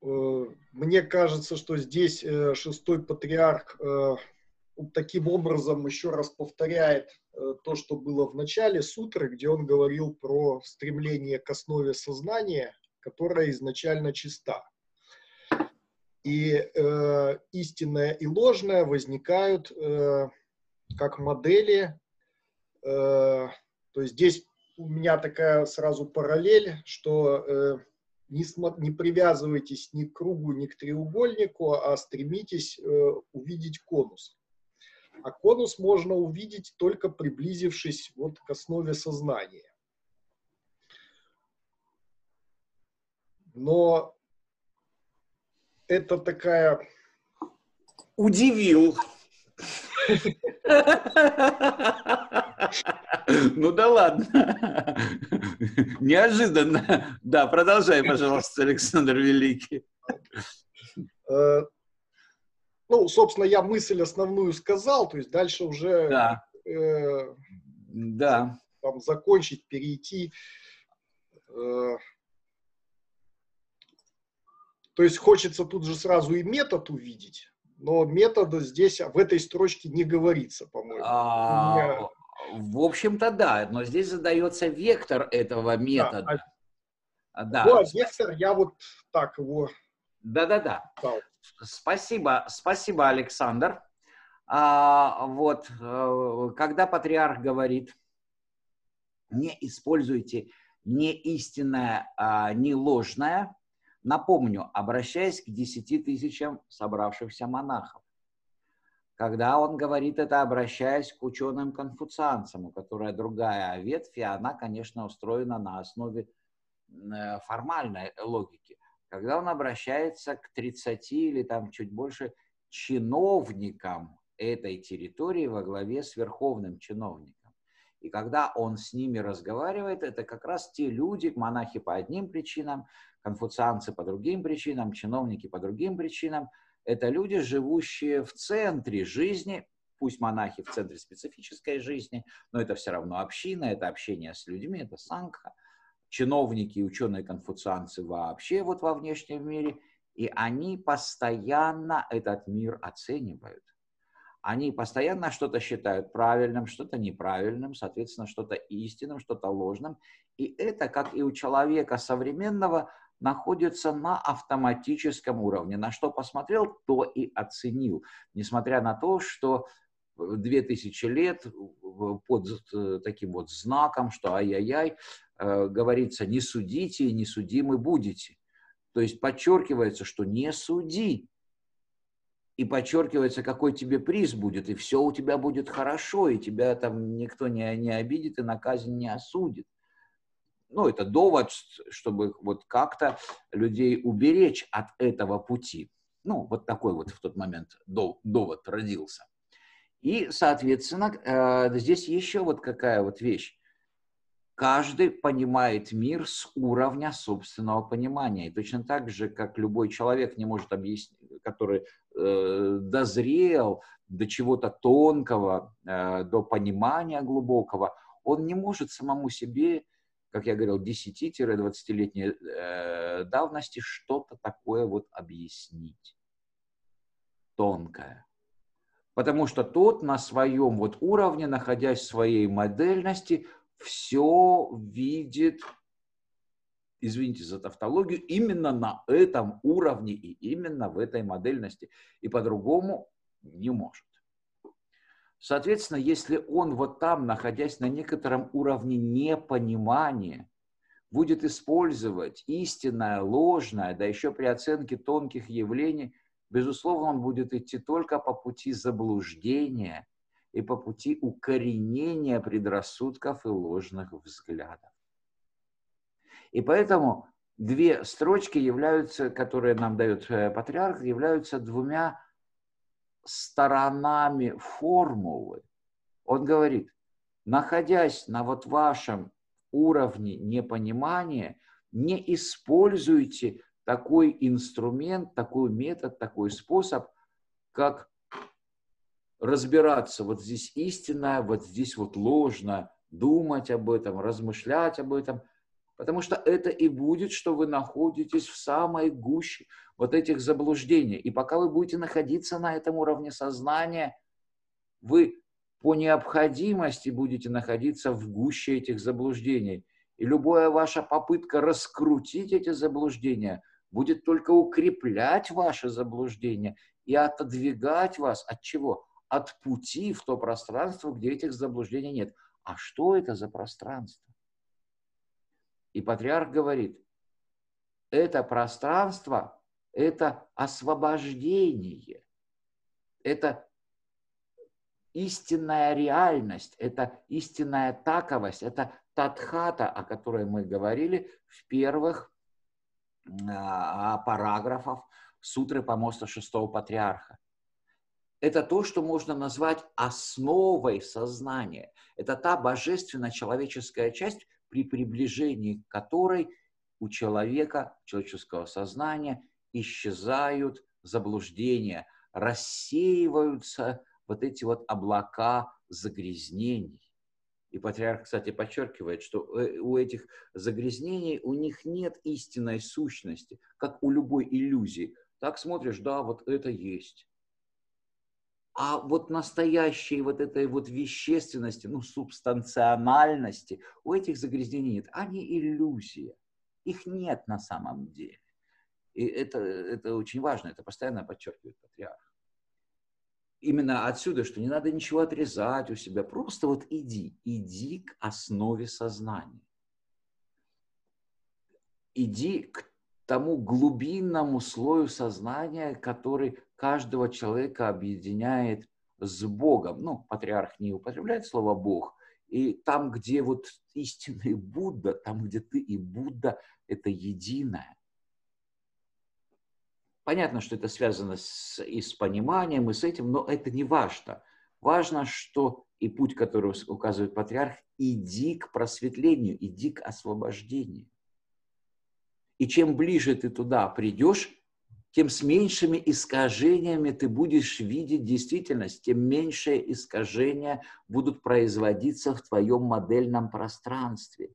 B: Э, мне кажется, что здесь э, шестой патриарх э, таким образом еще раз повторяет э, то, что было в начале сутры, где он говорил про стремление к основе сознания, которая изначально чиста. И э, истинное и ложное возникают э, как модели. Э, то есть здесь у меня такая сразу параллель, что э, не, не привязывайтесь ни к кругу, ни к треугольнику, а стремитесь э, увидеть конус. А конус можно увидеть только приблизившись вот к основе сознания. Но это такая...
A: Удивил. Ну да ладно. Неожиданно. Да, продолжай, пожалуйста, Александр Великий.
B: Ну, собственно, я мысль основную сказал, то есть дальше уже
A: да. Э, да.
B: Там, закончить, перейти. Э, то есть хочется тут же сразу и метод увидеть, но метода здесь в этой строчке не говорится, по-моему. А,
A: в общем-то, да, но здесь задается вектор этого метода.
B: Да, а... да. Ну, а вектор я вот так его...
A: Да-да-да. Спасибо, спасибо, Александр. А, вот, э, когда патриарх говорит, не используйте не истинное, а не ложное, напомню, обращаясь к десяти тысячам собравшихся монахов. Когда он говорит это, обращаясь к ученым-конфуцианцам, у которой другая ветвь, и она, конечно, устроена на основе э, формальной логики когда он обращается к 30 или там чуть больше чиновникам этой территории во главе с верховным чиновником. И когда он с ними разговаривает, это как раз те люди, монахи по одним причинам, конфуцианцы по другим причинам, чиновники по другим причинам. Это люди, живущие в центре жизни, пусть монахи в центре специфической жизни, но это все равно община, это общение с людьми, это сангха – чиновники и ученые-конфуцианцы вообще вот во внешнем мире, и они постоянно этот мир оценивают. Они постоянно что-то считают правильным, что-то неправильным, соответственно, что-то истинным, что-то ложным. И это, как и у человека современного, находится на автоматическом уровне. На что посмотрел, то и оценил. Несмотря на то, что две тысячи лет под э, таким вот знаком, что ай-яй-яй, Э, говорится, не судите и не судимы будете. То есть подчеркивается, что не суди. И подчеркивается, какой тебе приз будет, и все у тебя будет хорошо, и тебя там никто не, не обидит и на казнь не осудит. Ну, это довод, чтобы вот как-то людей уберечь от этого пути. Ну, вот такой вот в тот момент довод родился. И, соответственно, э, здесь еще вот какая вот вещь. Каждый понимает мир с уровня собственного понимания. И точно так же, как любой человек не может объяснить, который э, дозрел до чего-то тонкого, э, до понимания глубокого, он не может самому себе, как я говорил, 10-20-летней э, давности что-то такое вот объяснить. Тонкое. Потому что тот на своем вот уровне, находясь в своей модельности, все видит, извините за тавтологию, именно на этом уровне и именно в этой модельности. И по-другому не может. Соответственно, если он вот там, находясь на некотором уровне непонимания, будет использовать истинное, ложное, да еще при оценке тонких явлений, безусловно, он будет идти только по пути заблуждения и по пути укоренения предрассудков и ложных взглядов. И поэтому две строчки являются, которые нам дает э, патриарх, являются двумя сторонами формулы. Он говорит, находясь на вот вашем уровне непонимания, не используйте такой инструмент, такой метод, такой способ, как разбираться, вот здесь истинное, вот здесь вот ложное, думать об этом, размышлять об этом, потому что это и будет, что вы находитесь в самой гуще вот этих заблуждений. И пока вы будете находиться на этом уровне сознания, вы по необходимости будете находиться в гуще этих заблуждений. И любая ваша попытка раскрутить эти заблуждения будет только укреплять ваши заблуждения и отодвигать вас от чего? От пути в то пространство, где этих заблуждений нет. А что это за пространство? И патриарх говорит, это пространство, это освобождение, это истинная реальность, это истинная таковость, это татхата, о которой мы говорили в первых а, параграфах сутры помоста шестого патриарха. Это то, что можно назвать основой сознания. Это та божественно-человеческая часть, при приближении к которой у человека, человеческого сознания исчезают заблуждения, рассеиваются вот эти вот облака загрязнений. И патриарх, кстати, подчеркивает, что э, у этих загрязнений у них нет истинной сущности, как у любой иллюзии. Так смотришь, да, вот это есть. А вот настоящей вот этой вот вещественности, ну, субстанциональности у этих загрязнений нет. Они иллюзия. Их нет на самом деле. И это, это очень важно, это постоянно подчеркивает патриарх именно отсюда, что не надо ничего отрезать у себя, просто вот иди, иди к основе сознания. Иди к тому глубинному слою сознания, который каждого человека объединяет с Богом. Ну, патриарх не употребляет слово «Бог», и там, где вот истинный Будда, там, где ты и Будда, это единое. Понятно, что это связано с, и с пониманием, и с этим, но это не важно. Важно, что и путь, который указывает патриарх, иди к просветлению, иди к освобождению. И чем ближе ты туда придешь, тем с меньшими искажениями ты будешь видеть действительность, тем меньшие искажения будут производиться в твоем модельном пространстве.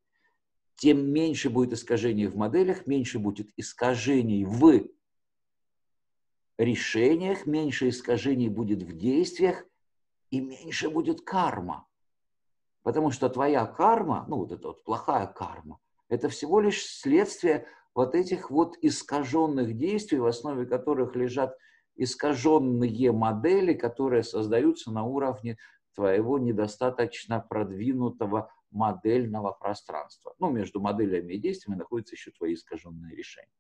A: Тем меньше будет искажений в моделях, меньше будет искажений в решениях, меньше искажений будет в действиях и меньше будет карма. Потому что твоя карма, ну вот эта вот плохая карма, это всего лишь следствие вот этих вот искаженных действий, в основе которых лежат искаженные модели, которые создаются на уровне твоего недостаточно продвинутого модельного пространства. Ну, между моделями и действиями находятся еще твои искаженные решения.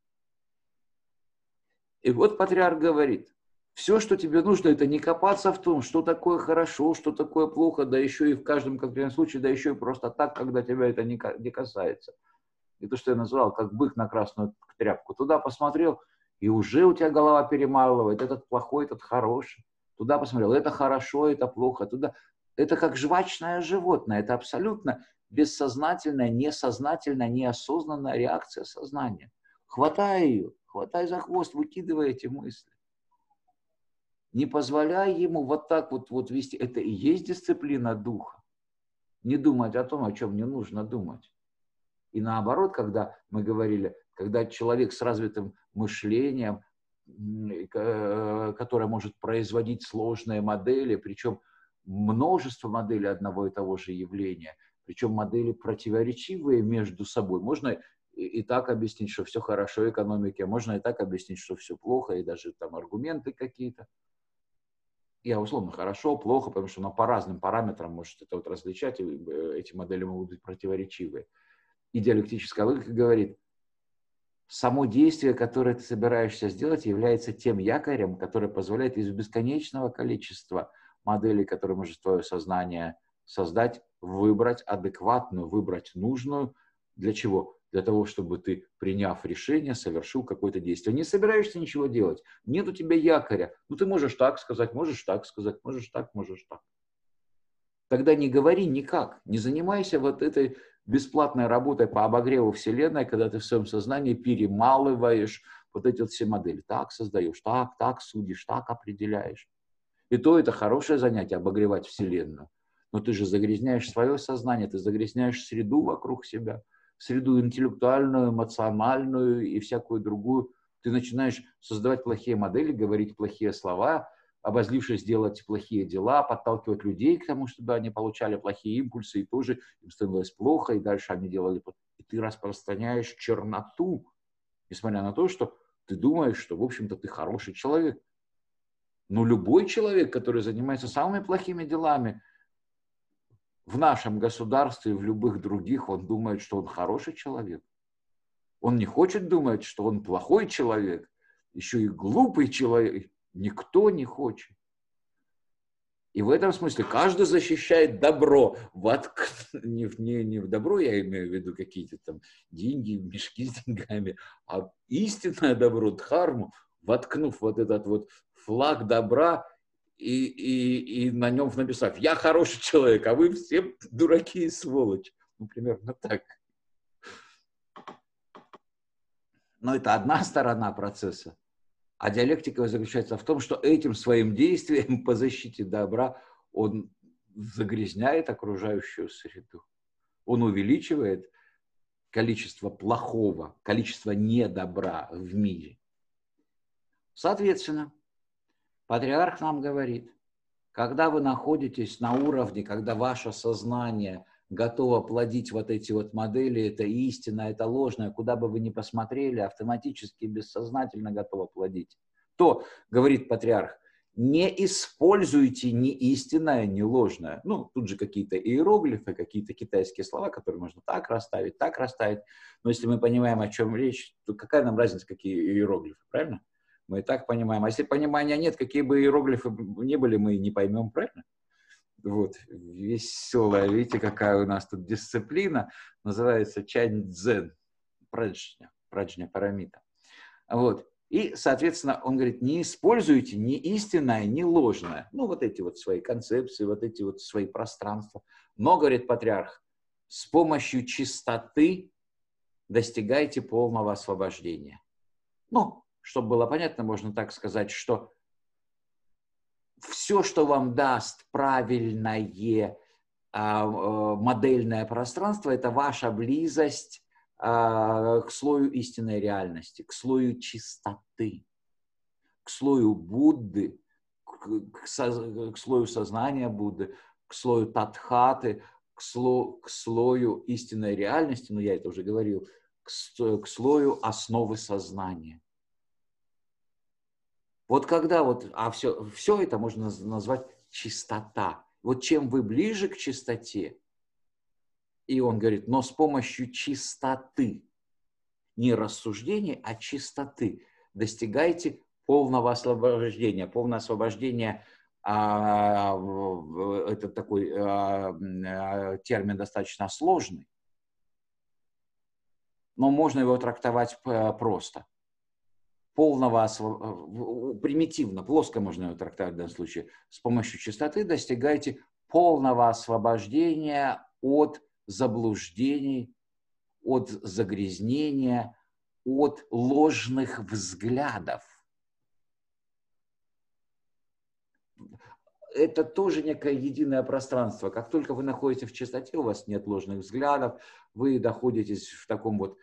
A: И вот патриарх говорит, все, что тебе нужно, это не копаться в том, что такое хорошо, что такое плохо, да еще и в каждом конкретном случае, да еще и просто так, когда тебя это не, касается. И то, что я назвал, как бык на красную тряпку. Туда посмотрел, и уже у тебя голова перемалывает, этот плохой, этот хороший. Туда посмотрел, это хорошо, это плохо. Туда... Это как жвачное животное, это абсолютно бессознательная, несознательная, неосознанная реакция сознания. Хватай ее, Хватай за хвост, выкидывай эти мысли. Не позволяй ему вот так вот, вот вести. Это и есть дисциплина духа. Не думать о том, о чем не нужно думать. И наоборот, когда мы говорили, когда человек с развитым мышлением, э, которое может производить сложные модели, причем множество моделей одного и того же явления, причем модели противоречивые между собой. Можно и, так объяснить, что все хорошо экономике, можно и так объяснить, что все плохо, и даже там аргументы какие-то. Я условно хорошо, плохо, потому что оно по разным параметрам может это вот различать, и э, эти модели могут быть противоречивые. И диалектическая логика говорит, само действие, которое ты собираешься сделать, является тем якорем, который позволяет из бесконечного количества моделей, которые может твое сознание создать, выбрать адекватную, выбрать нужную. Для чего? Для того, чтобы ты, приняв решение, совершил какое-то действие. Не собираешься ничего делать, нет у тебя якоря. Ну, ты можешь так сказать, можешь так сказать, можешь так, можешь так. Тогда не говори никак, не занимайся вот этой бесплатной работой по обогреву Вселенной, когда ты в своем сознании перемалываешь вот эти вот все модели. Так создаешь, так, так судишь, так определяешь. И то это хорошее занятие, обогревать Вселенную. Но ты же загрязняешь свое сознание, ты загрязняешь среду вокруг себя, среду интеллектуальную, эмоциональную и всякую другую. Ты начинаешь создавать плохие модели, говорить плохие слова, обозлившись делать плохие дела, подталкивать людей к тому, чтобы они получали плохие импульсы, и тоже им становилось плохо, и дальше они делали... И ты распространяешь черноту, несмотря на то, что ты думаешь, что, в общем-то, ты хороший человек. Но любой человек, который занимается самыми плохими делами в нашем государстве и в любых других, он думает, что он хороший человек. Он не хочет думать, что он плохой человек, еще и глупый человек. Никто не хочет. И в этом смысле каждый защищает добро. Вотк... Не, не, не в добро я имею в виду какие-то там деньги, мешки с деньгами, а истинное добро, дхарму, воткнув вот этот вот флаг добра и, и, и на нем написав «Я хороший человек, а вы все дураки и сволочь». Ну, примерно так. Но это одна сторона процесса. А диалектика заключается в том, что этим своим действием по защите добра он загрязняет окружающую среду. Он увеличивает количество плохого, количество недобра в мире. Соответственно, патриарх нам говорит, когда вы находитесь на уровне, когда ваше сознание готово плодить вот эти вот модели, это истина, это ложное, куда бы вы ни посмотрели, автоматически, бессознательно готово плодить, то, говорит патриарх, не используйте ни истинное, ни ложное. Ну, тут же какие-то иероглифы, какие-то китайские слова, которые можно так расставить, так расставить. Но если мы понимаем, о чем речь, то какая нам разница, какие иероглифы, правильно? Мы и так понимаем. А если понимания нет, какие бы иероглифы не были, мы не поймем, правильно? Вот, веселая, видите, какая у нас тут дисциплина, называется чань дзен, праджня, праджня парамита. Вот, и, соответственно, он говорит, не используйте ни истинное, ни ложное. Ну, вот эти вот свои концепции, вот эти вот свои пространства. Но, говорит патриарх, с помощью чистоты достигайте полного освобождения. Ну, чтобы было понятно, можно так сказать, что все, что вам даст правильное а, э, модельное пространство, это ваша близость а, к слою истинной реальности, к слою чистоты, к слою Будды, к, к, к слою сознания Будды, к слою Татхаты, к, сло, к слою истинной реальности, ну я это уже говорил, к, к слою основы сознания. Вот когда вот, а все, все это можно назвать чистота. Вот чем вы ближе к чистоте, и он говорит, но с помощью чистоты, не рассуждений, а чистоты, достигайте полного освобождения. Полное освобождение а, это такой а, а, термин достаточно сложный, но можно его трактовать просто полного, э, примитивно, плоско можно его трактовать в данном случае, с помощью чистоты достигаете полного освобождения от заблуждений, от загрязнения, от ложных взглядов. Это тоже некое единое пространство. Как только вы находитесь в чистоте, у вас нет ложных взглядов, вы находитесь в таком вот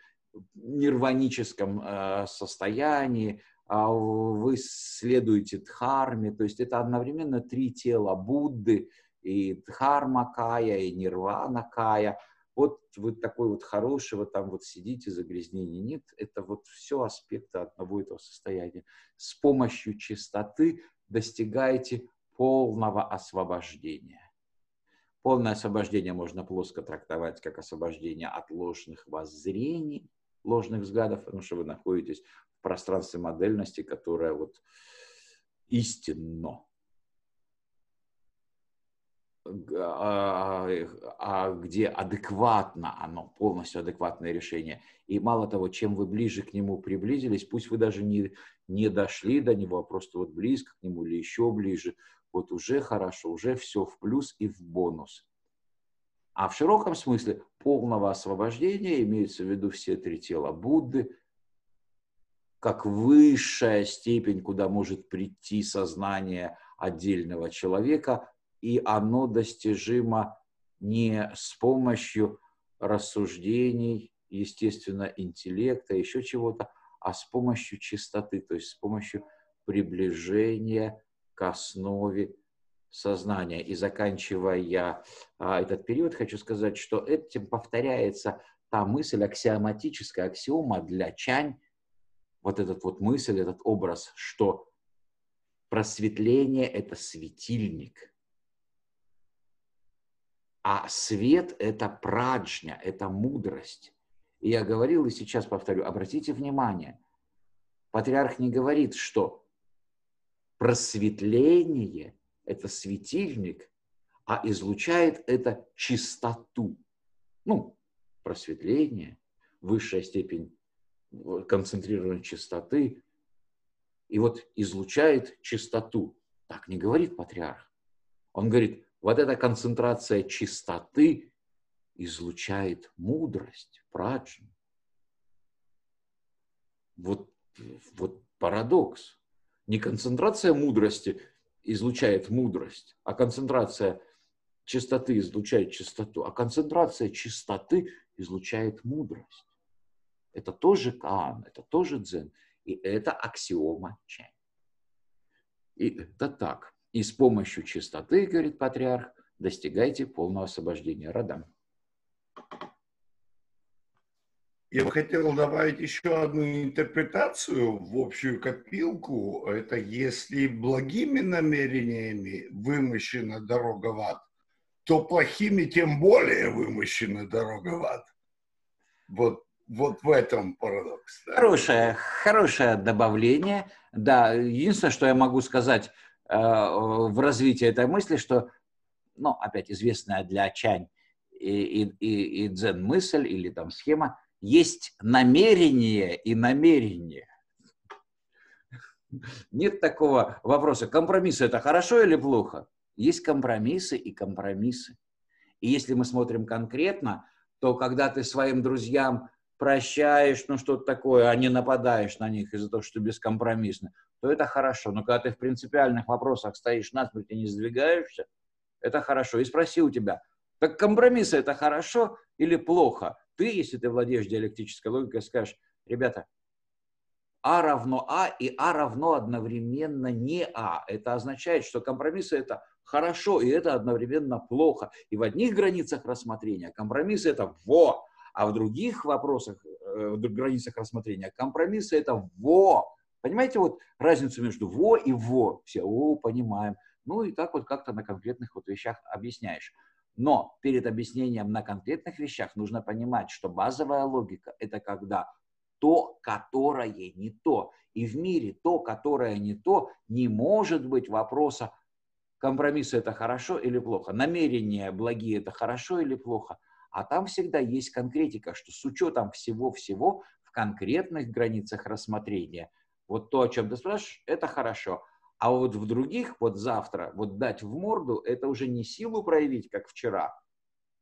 A: нирваническом э, состоянии, а вы следуете дхарме, то есть это одновременно три тела Будды, и дхарма кая, и нирвана кая. Вот вы такой вот хороший, вот там вот сидите, загрязнений нет. Это вот все аспекты одного этого состояния. С помощью чистоты достигаете полного освобождения. Полное освобождение можно плоско трактовать как освобождение от ложных воззрений, ложных взглядов, потому что вы находитесь в пространстве модельности, которое вот истинно. а, а где адекватно оно, полностью адекватное решение. И мало того, чем вы ближе к нему приблизились, пусть вы даже не, не дошли до него, а просто вот близко к нему или еще ближе, вот уже хорошо, уже все в плюс и в бонус. А в широком смысле полного освобождения имеются в виду все три тела Будды, как высшая степень, куда может прийти сознание отдельного человека, и оно достижимо не с помощью рассуждений, естественно, интеллекта, еще чего-то, а с помощью чистоты, то есть с помощью приближения к основе сознания. И заканчивая а, этот период, хочу сказать, что этим повторяется та мысль аксиоматическая, аксиома для Чань, вот этот вот мысль, этот образ, что просветление – это светильник, а свет – это праджня, это мудрость. И я говорил, и сейчас повторю, обратите внимание, патриарх не говорит, что просветление – это светильник, а излучает это чистоту. Ну, просветление, высшая степень концентрированной чистоты, и вот излучает чистоту. Так не говорит патриарх. Он говорит, вот эта концентрация чистоты излучает мудрость, праджну. Вот, вот парадокс. Не концентрация мудрости излучает мудрость, а концентрация чистоты излучает чистоту, а концентрация чистоты излучает мудрость. Это тоже Каан, это тоже Дзен, и это аксиома Чань. И это так. И с помощью чистоты, говорит патриарх, достигайте полного освобождения. Радам.
D: Я бы хотел добавить еще одну интерпретацию в общую копилку. Это если благими намерениями вымощена дорога в ад, то плохими тем более вымощена дорога в ад. Вот, вот в этом парадокс.
A: Да? Хорошее, хорошее добавление. Да, единственное, что я могу сказать, Э, в развитии этой мысли, что, ну, опять известная для Чань и, и, и, и дзен мысль или там схема, есть намерение и намерение. Нет такого вопроса, компромиссы это хорошо или плохо? Есть компромиссы и компромиссы. И если мы смотрим конкретно, то когда ты своим друзьям прощаешь, ну что-то такое, а не нападаешь на них из-за того, что бескомпромиссно, то это хорошо. Но когда ты в принципиальных вопросах стоишь насмерть и не сдвигаешься, это хорошо. И спроси у тебя, так компромиссы это хорошо или плохо? Ты, если ты владеешь диалектической логикой, скажешь, ребята, А равно А и А равно одновременно не А. Это означает, что компромиссы это хорошо, и это одновременно плохо. И в одних границах рассмотрения компромиссы это во, а в других вопросах, э, в границах рассмотрения компромиссы это во. Понимаете вот разницу между во и во? Все, о, понимаем. Ну и так вот как-то на конкретных вот вещах объясняешь. Но перед объяснением на конкретных вещах нужно понимать, что базовая логика – это когда то, которое не то. И в мире то, которое не то, не может быть вопроса, компромиссы – это хорошо или плохо, намерения благие – это хорошо или плохо. А там всегда есть конкретика, что с учетом всего-всего в конкретных границах рассмотрения – вот то, о чем ты спрашиваешь, это хорошо. А вот в других, вот завтра, вот дать в морду, это уже не силу проявить, как вчера,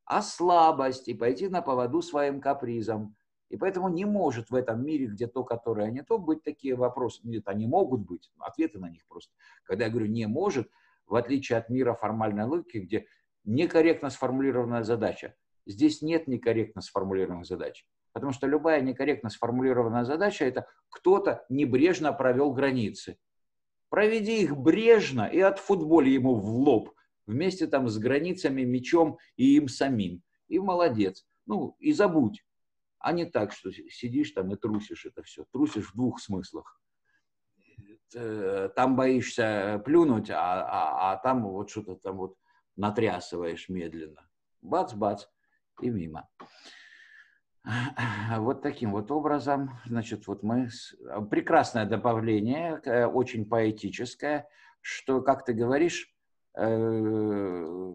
A: а слабость и пойти на поводу своим капризом. И поэтому не может в этом мире, где то, которое не то, быть такие вопросы. Нет, они могут быть, ответы на них просто. Когда я говорю «не может», в отличие от мира формальной логики, где некорректно сформулированная задача, здесь нет некорректно сформулированных задач. Потому что любая некорректно сформулированная задача – это кто-то небрежно провел границы. Проведи их брежно и отфутболи ему в лоб вместе там с границами, мечом и им самим. И молодец. Ну, и забудь. А не так, что сидишь там и трусишь это все. Трусишь в двух смыслах. Э, там боишься плюнуть, а, а, а там вот что-то там вот натрясываешь медленно. Бац-бац и мимо. Вот таким вот образом, значит, вот мы... А, прекрасное добавление, э, очень поэтическое, что, как ты говоришь, э,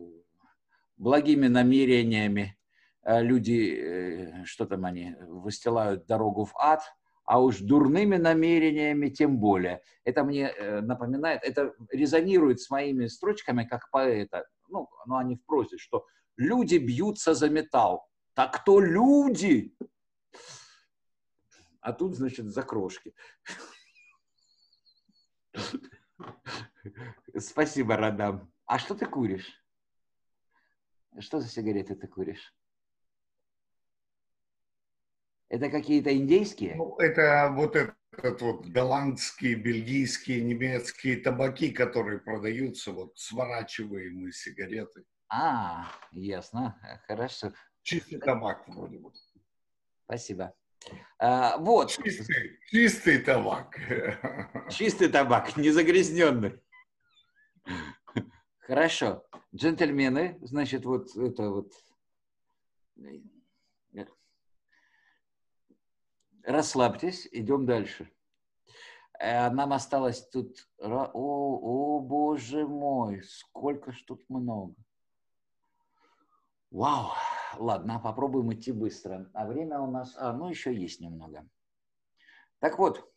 A: благими намерениями э, люди, что там они, выстилают дорогу в ад, а уж дурными намерениями тем более. Это мне напоминает, это резонирует с моими строчками как поэта, ну, ну они в прозе, что люди бьются за металл. Так кто люди? А тут, значит, за крошки. Спасибо, Радам. А что ты куришь? Что за сигареты ты куришь? Это какие-то индейские?
D: Ну, это вот этот вот голландские, бельгийские, немецкие табаки, которые продаются, вот сворачиваемые сигареты.
A: А, ясно, хорошо.
D: Чистый табак вроде бы.
A: Спасибо. А, вот.
D: Чистый, чистый табак.
A: Чистый табак, не загрязненный. Хорошо. Джентльмены, значит, вот это вот... Расслабьтесь, идем дальше. Э, нам осталось тут... О, о, боже мой, сколько ж тут много. Вау, ладно, попробуем идти быстро. А время у нас... А, ну, еще есть немного. Так вот,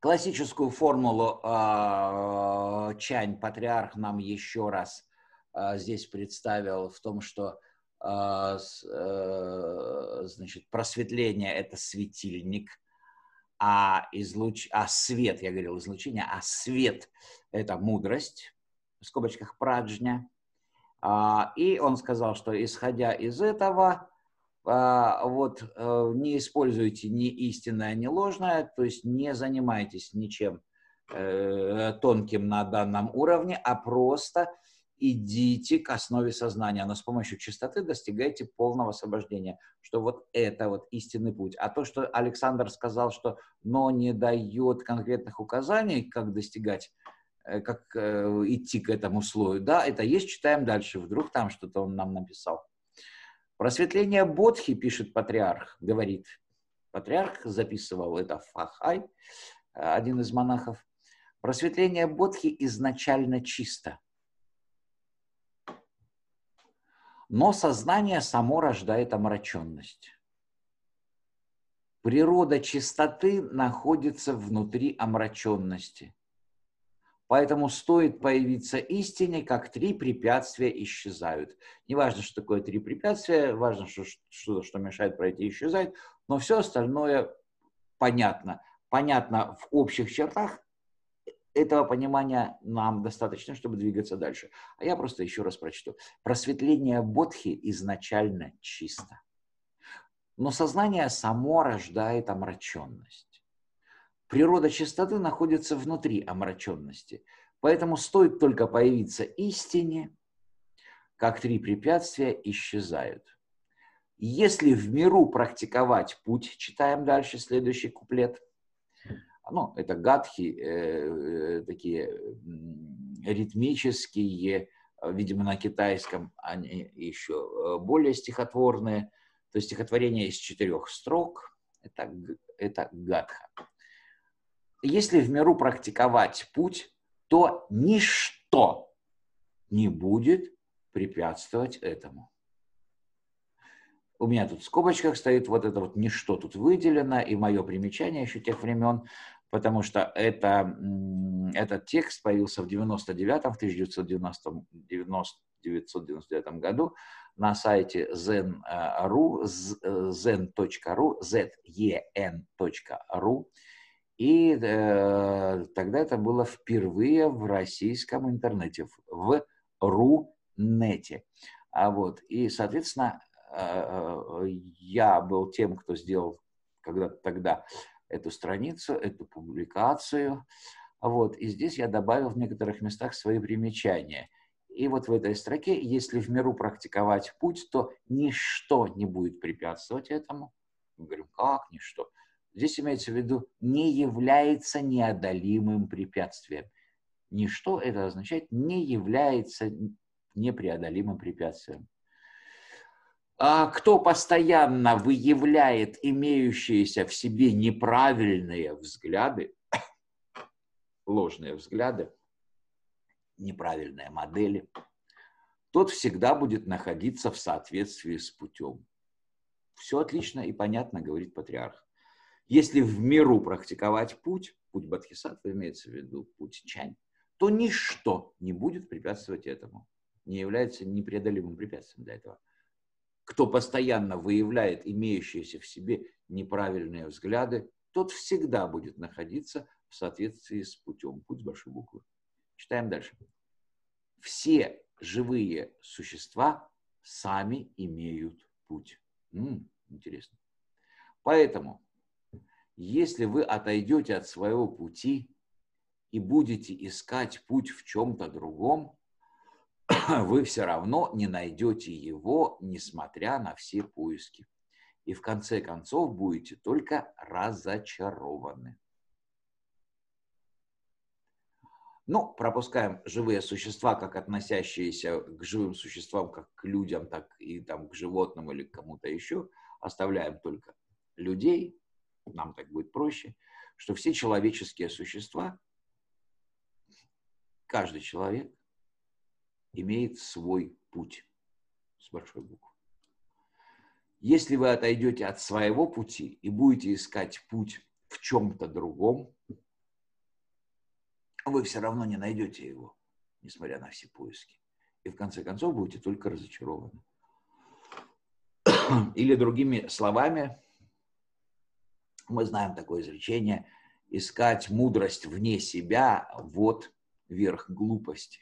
A: классическую формулу э, Чань, патриарх, нам еще раз э, здесь представил в том, что э, э, значит, просветление – это светильник, а, излуч... а свет, я говорил излучение, а свет – это мудрость, в скобочках праджня – и он сказал, что исходя из этого, а, вот э, не используйте ни истинное, ни ложное, то есть не занимайтесь ничем э, тонким на данном уровне, а просто идите к основе сознания, но с помощью чистоты достигайте полного освобождения, что вот это вот истинный путь. А то, что Александр сказал, что но не дает конкретных указаний, как достигать как э, идти к этому слою. Да, это есть, читаем дальше. Вдруг там что-то он нам написал. Просветление Бодхи, пишет патриарх, говорит. Патриарх записывал это Фахай, один из монахов. Просветление Бодхи изначально чисто. Но сознание само рождает омраченность. Природа чистоты находится внутри омраченности – Поэтому стоит появиться истине, как три препятствия исчезают. Не важно, что такое три препятствия, важно, что что-то, что мешает пройти, исчезает, но все остальное понятно. Понятно в общих чертах, этого понимания нам достаточно, чтобы двигаться дальше. А я просто еще раз прочту. Просветление Бодхи изначально чисто. Но сознание само рождает омраченность. Природа чистоты находится внутри омраченности. Поэтому стоит только появиться истине, как три препятствия исчезают. Если в миру практиковать путь, читаем дальше следующий куплет, ну, это гадхи, э, э такие ритмические, видимо, на китайском они еще э, более стихотворные, то есть стихотворение из четырех строк, это, это гадха если в миру практиковать путь, то ничто не будет препятствовать этому. У меня тут в скобочках стоит вот это вот ничто тут выделено, и мое примечание еще тех времен, потому что это, этот текст появился в 99-м, в 1990, 1999 году на сайте zen.ru, zen.ru, zen.ru, и э, тогда это было впервые в российском интернете, в Рунете. А вот, и, соответственно, э, я был тем, кто сделал когда тогда эту страницу, эту публикацию. Вот, и здесь я добавил в некоторых местах свои примечания. И вот в этой строке, если в миру практиковать путь, то ничто не будет препятствовать этому. Мы говорим, как ничто? Здесь имеется в виду не является неодолимым препятствием. Ничто это означает не является непреодолимым препятствием. А кто постоянно выявляет имеющиеся в себе неправильные взгляды, ложные взгляды, неправильные модели, тот всегда будет находиться в соответствии с путем. Все отлично и понятно, говорит патриарх. Если в миру практиковать путь, путь Бадхисаттвы имеется в виду, путь Чань, то ничто не будет препятствовать этому, не является непреодолимым препятствием для этого. Кто постоянно выявляет имеющиеся в себе неправильные взгляды, тот всегда будет находиться в соответствии с путем. Путь с большой буквы. Читаем дальше. Все живые существа сами имеют путь. М-м, интересно. Поэтому если вы отойдете от своего пути и будете искать путь в чем-то другом, вы все равно не найдете его, несмотря на все поиски. И в конце концов будете только разочарованы. Ну, пропускаем живые существа, как относящиеся к живым существам, как к людям, так и там, к животным или к кому-то еще. Оставляем только людей, нам так будет проще, что все человеческие существа, каждый человек имеет свой путь с большой буквы. Если вы отойдете от своего пути и будете искать путь в чем-то другом, вы все равно не найдете его, несмотря на все поиски. И в конце концов будете только разочарованы. Или другими словами, мы знаем такое изречение, искать мудрость вне себя – вот верх глупости.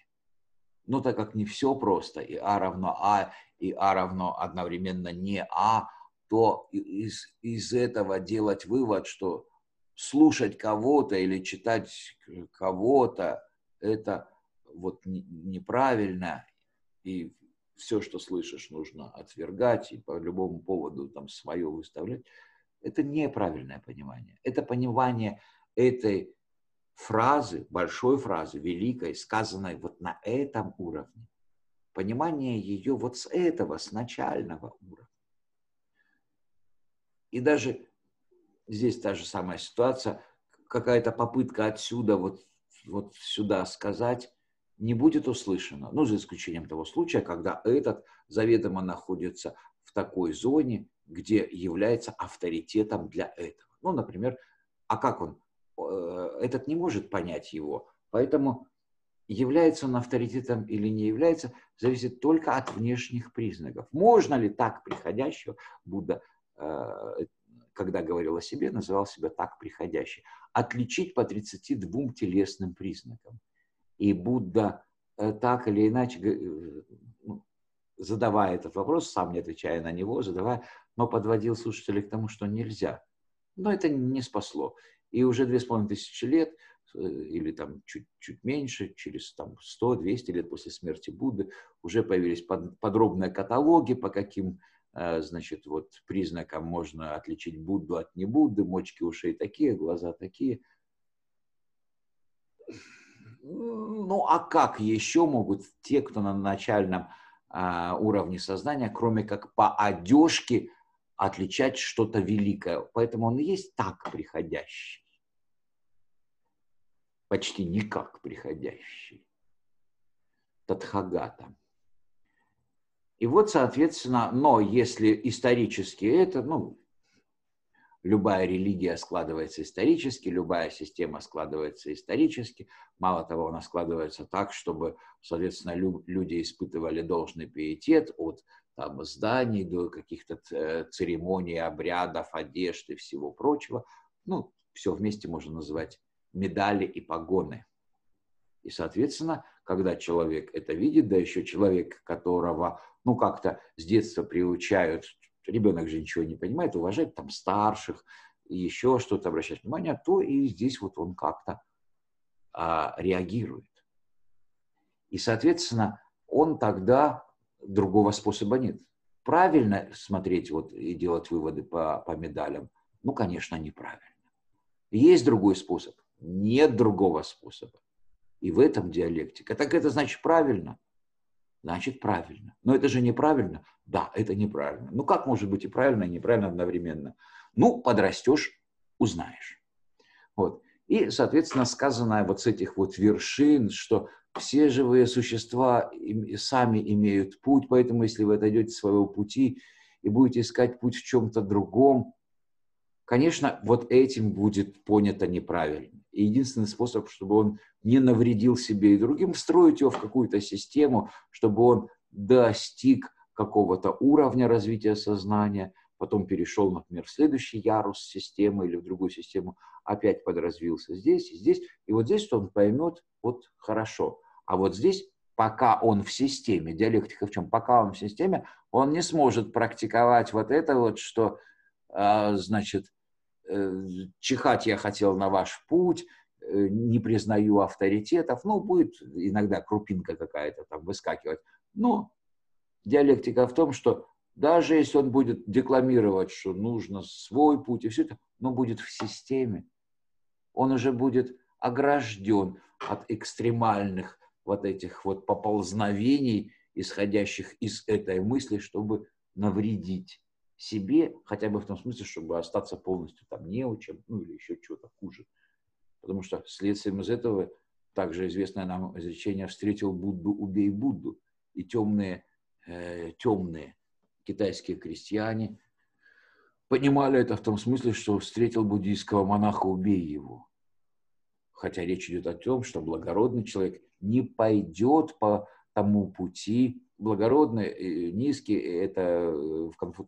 A: Но так как не все просто, и А равно А, и А равно одновременно не А, то из, из этого делать вывод, что слушать кого-то или читать кого-то – это вот неправильно, и все, что слышишь, нужно отвергать, и по любому поводу там свое выставлять – это неправильное понимание. Это понимание этой фразы, большой фразы, великой, сказанной вот на этом уровне. Понимание ее вот с этого, с начального уровня. И даже здесь та же самая ситуация, какая-то попытка отсюда вот, вот сюда сказать не будет услышана. Ну, за исключением того случая, когда этот заведомо находится в такой зоне, где является авторитетом для этого. Ну, например, а как он? Э, этот не может понять его. Поэтому является он авторитетом или не является, зависит только от внешних признаков. Можно ли так приходящего, Будда, э, когда говорил о себе, называл себя так приходящий, отличить по 32 телесным признакам. И Будда э, так или иначе, ну, задавая этот вопрос, сам не отвечая на него, задавая, но подводил слушателей к тому, что нельзя. Но это не спасло. И уже две с половиной тысячи лет, э, или там чуть, чуть меньше, через там 100-200 лет после смерти Будды, уже появились под, подробные каталоги, по каким э, значит, вот признакам можно отличить Будду от не Будды, мочки ушей такие, глаза такие. Ну, а как еще могут те, кто на начальном а, уровне сознания, кроме как по одежке, отличать что-то великое. Поэтому он и есть так приходящий. Почти никак приходящий. Тадхагата. И вот, соответственно, но если исторически это, ну, любая религия складывается исторически, любая система складывается исторически. Мало того, она складывается так, чтобы, соответственно, люди испытывали должный пиетет от там, зданий, до каких-то церемоний, обрядов, одежд и всего прочего. Ну, все вместе можно называть медали и погоны. И, соответственно, когда человек это видит, да еще человек, которого, ну, как-то с детства приучают, ребенок же ничего не понимает, уважать там старших, еще что-то обращать внимание, то и здесь вот он как-то а, реагирует. И, соответственно, он тогда другого способа нет. Правильно смотреть вот и делать выводы по, по медалям? Ну, конечно, неправильно. Есть другой способ? Нет другого способа. И в этом диалектика. Так это значит правильно? Значит правильно. Но это же неправильно? Да, это неправильно. Ну как может быть и правильно, и неправильно одновременно? Ну, подрастешь, узнаешь. Вот. И, соответственно, сказанное вот с этих вот вершин, что все живые существа сами имеют путь, поэтому если вы отойдете своего пути и будете искать путь в чем-то другом, конечно, вот этим будет понято неправильно. И единственный способ, чтобы он не навредил себе и другим, встроить его в какую-то систему, чтобы он достиг какого-то уровня развития сознания, потом перешел, например, в следующий ярус системы или в другую систему, опять подразвился здесь и здесь, и вот здесь он поймет, вот хорошо. А вот здесь, пока он в системе, диалектика в чем? Пока он в системе, он не сможет практиковать вот это вот, что, а, значит, э, чихать я хотел на ваш путь, э, не признаю авторитетов, ну, будет иногда крупинка какая-то там выскакивать. Но диалектика в том, что даже если он будет декламировать, что нужно свой путь и все это, но будет в системе, он уже будет огражден от экстремальных вот этих вот поползновений, исходящих из этой мысли, чтобы навредить себе, хотя бы в том смысле, чтобы остаться полностью там неучем, ну или еще чего-то хуже. Потому что следствием из этого также известное нам изречение «встретил Будду, убей Будду». И темные, э, темные китайские крестьяне понимали это в том смысле, что встретил буддийского монаха, убей его. Хотя речь идет о том, что благородный человек не пойдет по тому пути. Благородный, э, низкий, это э, в конфу...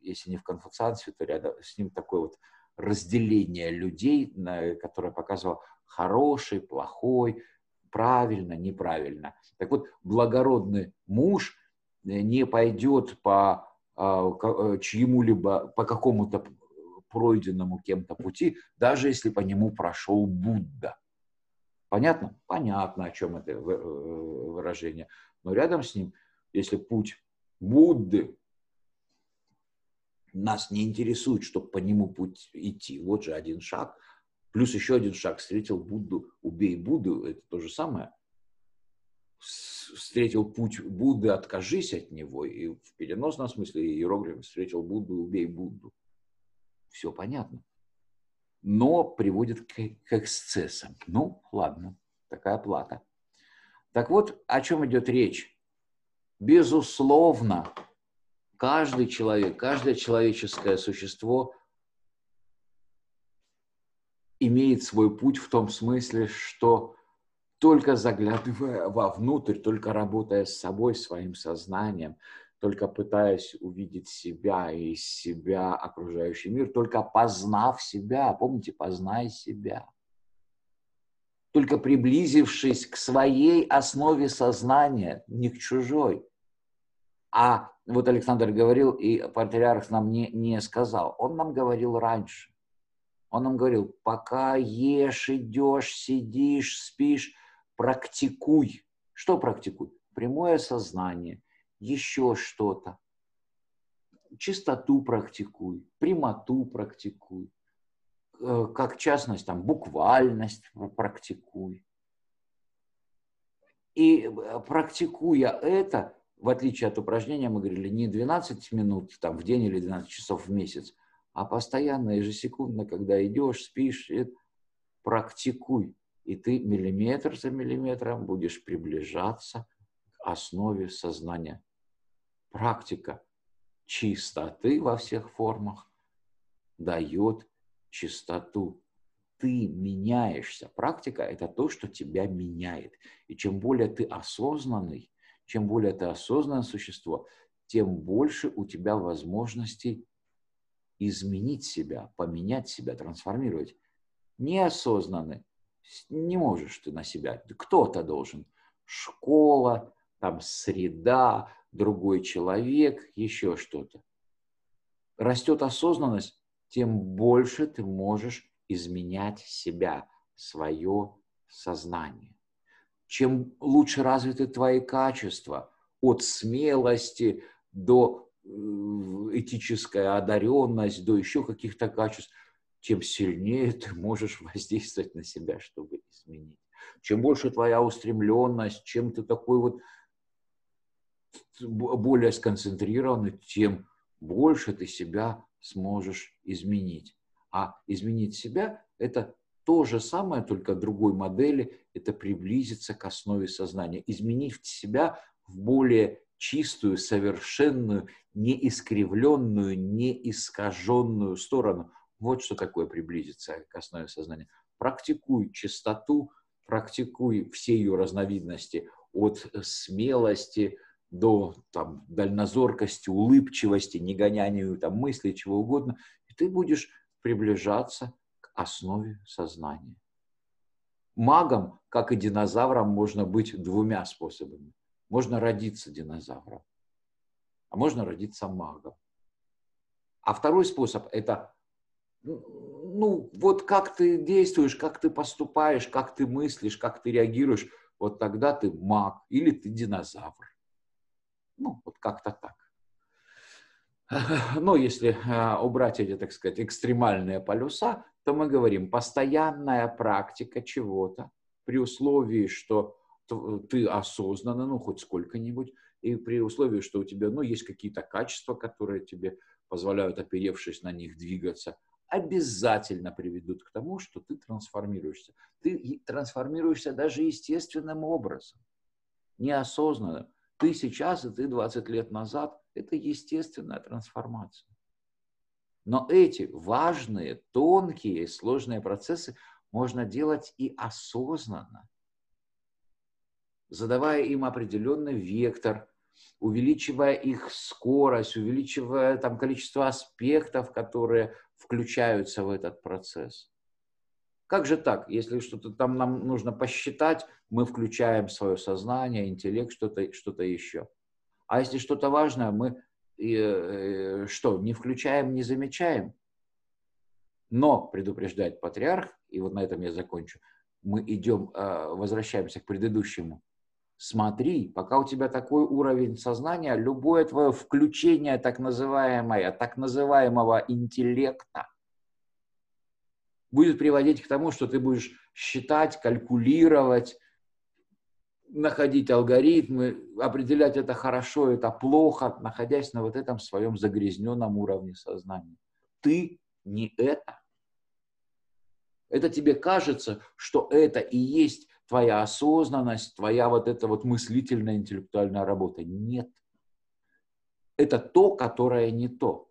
A: если не в конфуцианстве, то рядом с ним такое вот разделение людей, которое показывало хороший, плохой, правильно, неправильно. Так вот, благородный муж э, не пойдет по а, чьему-либо, по какому-то пройденному кем-то пути, даже если по нему прошел Будда. Понятно? Понятно, о чем это э, выражение. Но рядом с ним, если путь Будды нас не интересует, чтобы по нему путь идти, вот же один шаг, плюс еще один шаг, встретил Будду, убей Будду, это то же самое. Встретил путь Будды, откажись от него, и в переносном смысле иероглиф встретил Будду, убей Будду все понятно. Но приводит к, к эксцессам. Ну, ладно, такая плата. Так вот, о чем идет речь? Безусловно, каждый человек, каждое человеческое существо имеет свой путь в том смысле, что только заглядывая вовнутрь, только работая с собой, своим сознанием, только пытаясь увидеть себя и себя окружающий мир, только познав себя, помните, познай себя, только приблизившись к своей основе сознания, не к чужой. А вот Александр говорил, и патриарх нам не, не сказал, он нам говорил раньше. Он нам говорил, пока ешь, идешь, сидишь, спишь, практикуй. Что практикуй? Прямое сознание – еще что-то. Чистоту практикуй, прямоту практикуй, э, как частность, там, буквальность практикуй. И э, практикуя это, в отличие от упражнения, мы говорили, не 12 минут там, в день или 12 часов в месяц, а постоянно, ежесекундно, когда идешь, спишь, практикуй. И ты миллиметр за миллиметром будешь приближаться к основе сознания практика чистоты во всех формах дает чистоту. Ты меняешься. Практика – это то, что тебя меняет. И чем более ты осознанный, чем более ты осознанное существо, тем больше у тебя возможностей изменить себя, поменять себя, трансформировать. Неосознанный не можешь ты на себя. Кто-то должен. Школа, там среда, другой человек, еще что-то. Растет осознанность, тем больше ты можешь изменять себя, свое сознание. Чем лучше развиты твои качества, от смелости до э, этическая одаренность, до еще каких-то качеств, тем сильнее ты можешь воздействовать на себя, чтобы изменить. Чем больше твоя устремленность, чем ты такой вот более сконцентрированы, тем больше ты себя сможешь изменить. А изменить себя – это то же самое, только другой модели, это приблизиться к основе сознания, изменив себя в более чистую, совершенную, неискривленную, неискаженную сторону. Вот что такое приблизиться к основе сознания. Практикуй чистоту, практикуй все ее разновидности, от смелости до там, дальнозоркости, улыбчивости, негонянию там, мыслей, чего угодно, и ты будешь приближаться к основе сознания. Магом, как и динозавром, можно быть двумя способами. Можно родиться динозавром, а можно родиться магом. А второй способ – это ну, вот как ты действуешь, как ты поступаешь, как ты мыслишь, как ты реагируешь, вот тогда ты маг или ты динозавр. Ну, вот как-то так. Но если а, убрать эти, так сказать, экстремальные полюса, то мы говорим постоянная практика чего-то при условии, что ты осознанно, ну, хоть сколько-нибудь, и при условии, что у тебя, ну, есть какие-то качества, которые тебе позволяют, оперевшись на них, двигаться, обязательно приведут к тому, что ты трансформируешься. Ты трансформируешься даже естественным образом, неосознанно. Ты сейчас и ты 20 лет назад – это естественная трансформация. Но эти важные, тонкие, сложные процессы можно делать и осознанно задавая им определенный вектор, увеличивая их скорость, увеличивая там количество аспектов, которые включаются в этот процесс. Как же так? Если что-то там нам нужно посчитать, мы включаем свое сознание, интеллект, что-то что еще. А если что-то важное, мы э, э, что, не включаем, не замечаем? Но, предупреждает патриарх, и вот на этом я закончу, мы идем, э, возвращаемся к предыдущему смотри, пока у тебя такой уровень сознания, любое твое включение так называемое, так называемого интеллекта будет приводить к тому, что ты будешь считать, калькулировать, находить алгоритмы, определять это хорошо, это плохо, находясь на вот этом своем загрязненном уровне сознания. Ты не это. Это тебе кажется, что это и есть твоя осознанность, твоя вот эта вот мыслительная, интеллектуальная работа. Нет. Это то, которое не то.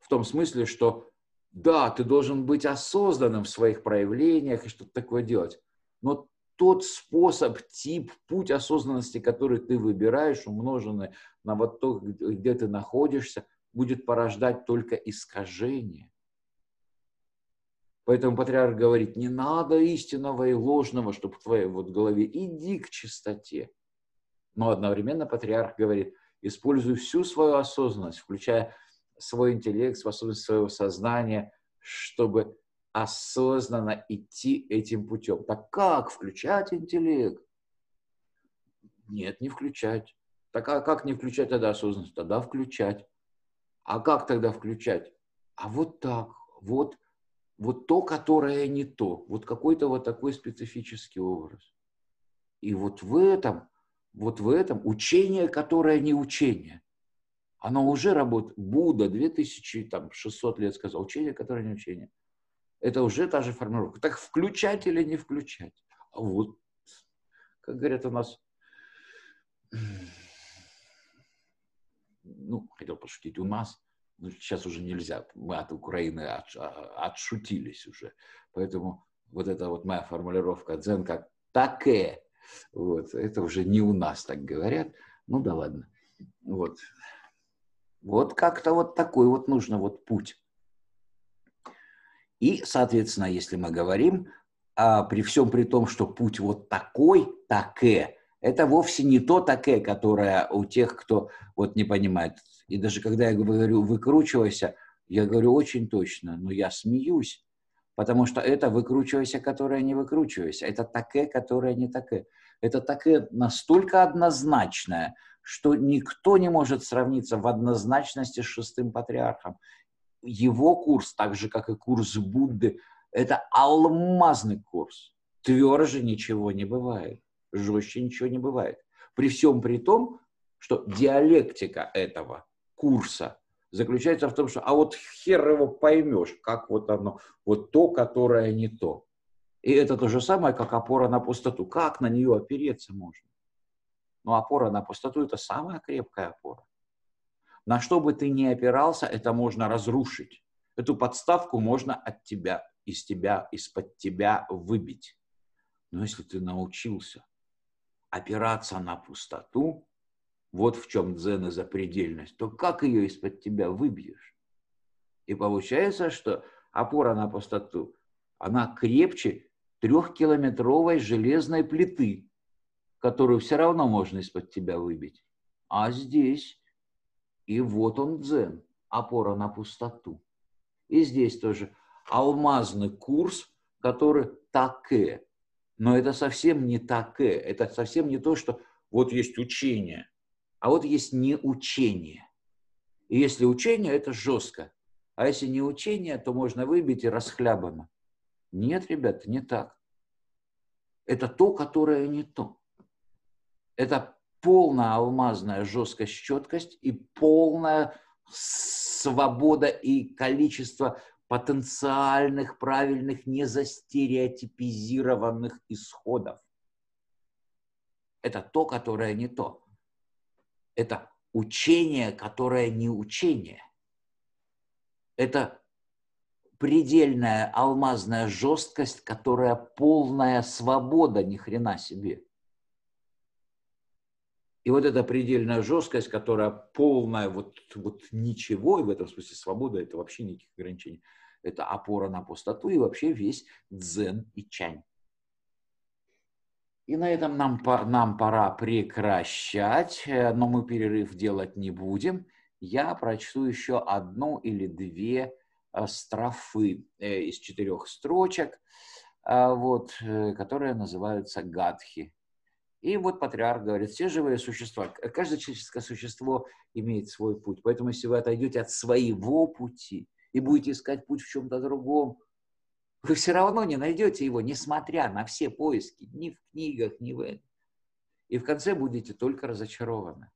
A: В том смысле, что да, ты должен быть осознанным в своих проявлениях и что-то такое делать. Но тот способ, тип, путь осознанности, который ты выбираешь, умноженный на вот то, где ты находишься, будет порождать только искажение. Поэтому патриарх говорит, не надо истинного и ложного, чтобы в твоей вот голове, иди к чистоте. Но одновременно патриарх говорит, используй всю свою осознанность, включая свой интеллект, способность своего сознания, чтобы осознанно идти этим путем. Так как включать интеллект? Нет, не включать. Так а как не включать тогда осознанность? Тогда включать. А как тогда включать? А вот так. Вот вот то, которое не то, вот какой-то вот такой специфический образ. И вот в этом, вот в этом учение, которое не учение, оно уже работает. Будда 2600 лет сказал, учение, которое не учение. Это уже та же формировка. Так включать или не включать? А вот, как говорят у нас, ну, хотел пошутить, у нас ну, сейчас уже нельзя, мы от Украины от, а, отшутились уже. Поэтому вот эта вот моя формулировка дзен как таке, вот, это уже не у нас так говорят. Ну да ладно. Вот. Вот как-то вот такой вот нужно вот путь. И, соответственно, если мы говорим, а при всем при том, что путь вот такой, таке, это вовсе не то таке, которое у тех, кто вот не понимает. И даже когда я говорю «выкручивайся», я говорю очень точно, но я смеюсь, потому что это выкручивайся, которое не выкручивайся. Это таке, которое не таке. Это таке настолько однозначное, что никто не может сравниться в однозначности с шестым патриархом. Его курс, так же, как и курс Будды, это алмазный курс. Тверже ничего не бывает жестче ничего не бывает. При всем при том, что диалектика этого курса заключается в том, что а вот хер его поймешь, как вот оно, вот то, которое не то. И это то же самое, как опора на пустоту. Как на нее опереться можно? Но опора на пустоту – это самая крепкая опора. На что бы ты ни опирался, это можно разрушить. Эту подставку можно от тебя, из тебя, из-под тебя выбить. Но если ты научился опираться на пустоту, вот в чем дзен и запредельность, то как ее из-под тебя выбьешь? И получается, что опора на пустоту, она крепче трехкилометровой железной плиты, которую все равно можно из-под тебя выбить. А здесь, и вот он дзен, опора на пустоту. И здесь тоже алмазный курс, который таке. Но это совсем не таке, это совсем не то, что вот есть учение, а вот есть не учение. И если учение, это жестко. А если не учение, то можно выбить и расхлябано. Нет, ребята, не так. Это то, которое не то. Это полная алмазная жесткость, четкость и полная свобода и количество потенциальных, правильных, не застереотипизированных исходов. Это то, которое не то. Это учение, которое не учение. Это предельная алмазная жесткость, которая полная свобода, ни хрена себе. И вот эта предельная жесткость, которая полная вот, вот ничего, и в этом смысле свобода, это вообще никаких ограничений, это опора на пустоту и вообще весь дзен и чань. И на этом нам, нам пора прекращать, э, но мы перерыв делать не будем. Я прочту еще одну или две э, строфы э, из четырех строчек, вот, которые называются гадхи. И вот патриарх говорит, все живые существа, каждое человеческое существо имеет свой путь. Поэтому если вы отойдете от своего пути и будете искать путь в чем-то другом, вы все равно не найдете его, несмотря на все поиски, ни в книгах, ни в этом. И в конце будете только разочарованы.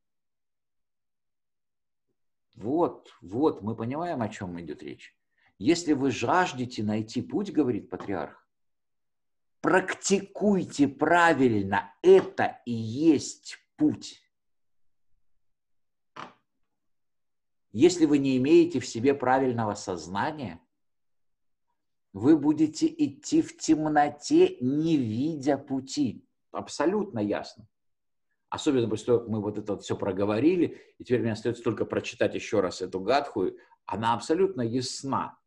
A: Вот, вот, мы понимаем, о чем идет речь. Если вы жаждете найти путь, говорит патриарх, практикуйте правильно, это и есть путь. Если вы не имеете в себе правильного сознания, вы будете идти в темноте, не видя пути. Абсолютно ясно. Особенно после того, как мы вот это вот все проговорили, и теперь мне остается только прочитать еще раз эту гадху. Она абсолютно ясна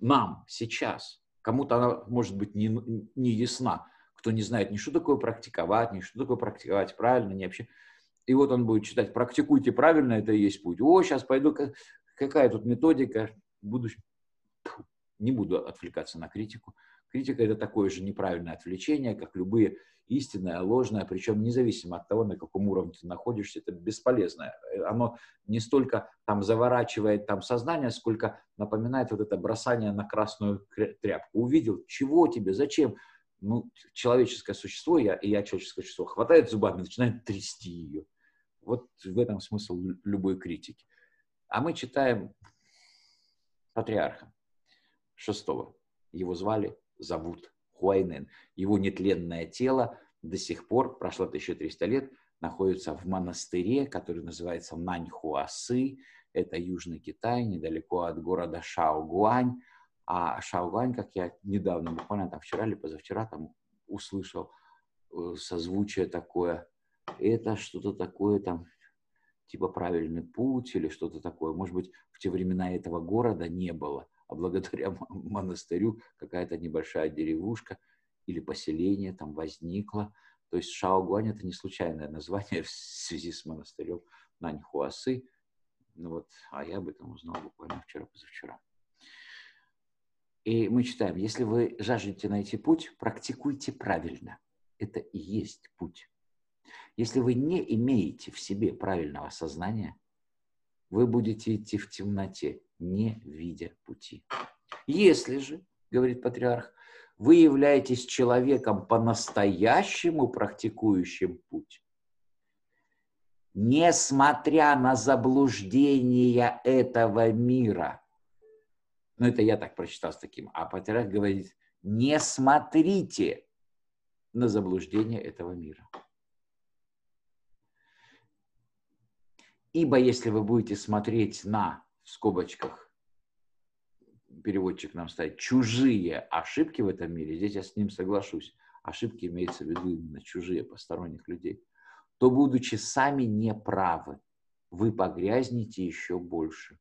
A: нам сейчас. Кому-то она может быть не, не ясна, кто не знает ни что такое практиковать, ни что такое практиковать правильно, ни вообще. И вот он будет читать, практикуйте правильно, это и есть путь. О, сейчас пойду, какая тут методика, буду, не буду отвлекаться на критику. Критика – это такое же неправильное отвлечение, как любые истинное, ложное, причем независимо от того, на каком уровне ты находишься, это бесполезно. Оно не столько там заворачивает там сознание, сколько напоминает вот это бросание на красную тряпку. Увидел, чего тебе, зачем? Ну, человеческое существо, я, и я человеческое существо, хватает зубами, начинает трясти ее. Вот в этом смысл любой критики. А мы читаем патриарха шестого. Его звали, зовут Хуайнен. Его нетленное тело до сих пор, прошло 1300 лет, находится в монастыре, который называется Наньхуасы. Это Южный Китай, недалеко от города Шаогуань. А Шаогуань, как я недавно, буквально там вчера или позавчера там услышал э, созвучие такое, это что-то такое там, типа правильный путь или что-то такое. Может быть, в те времена этого города не было а благодаря монастырю какая-то небольшая деревушка или поселение там возникло. То есть Шаогуань – это не случайное название в связи с монастырем Наньхуасы. Ну вот, а я об этом узнал буквально вчера-позавчера. И мы читаем, если вы жаждете найти путь, практикуйте правильно. Это и есть путь. Если вы не имеете в себе правильного сознания, вы будете идти в темноте, не видя пути. Если же, говорит патриарх, вы являетесь человеком по-настоящему практикующим путь, несмотря на заблуждения этого мира, ну это я так прочитал с таким, а патриарх говорит, Не смотрите на заблуждение этого мира. Ибо если вы будете смотреть на, в скобочках, переводчик нам ставит, чужие ошибки в этом мире, здесь я с ним соглашусь, ошибки имеется в виду именно чужие, посторонних людей, то, будучи сами неправы, вы погрязнете еще больше.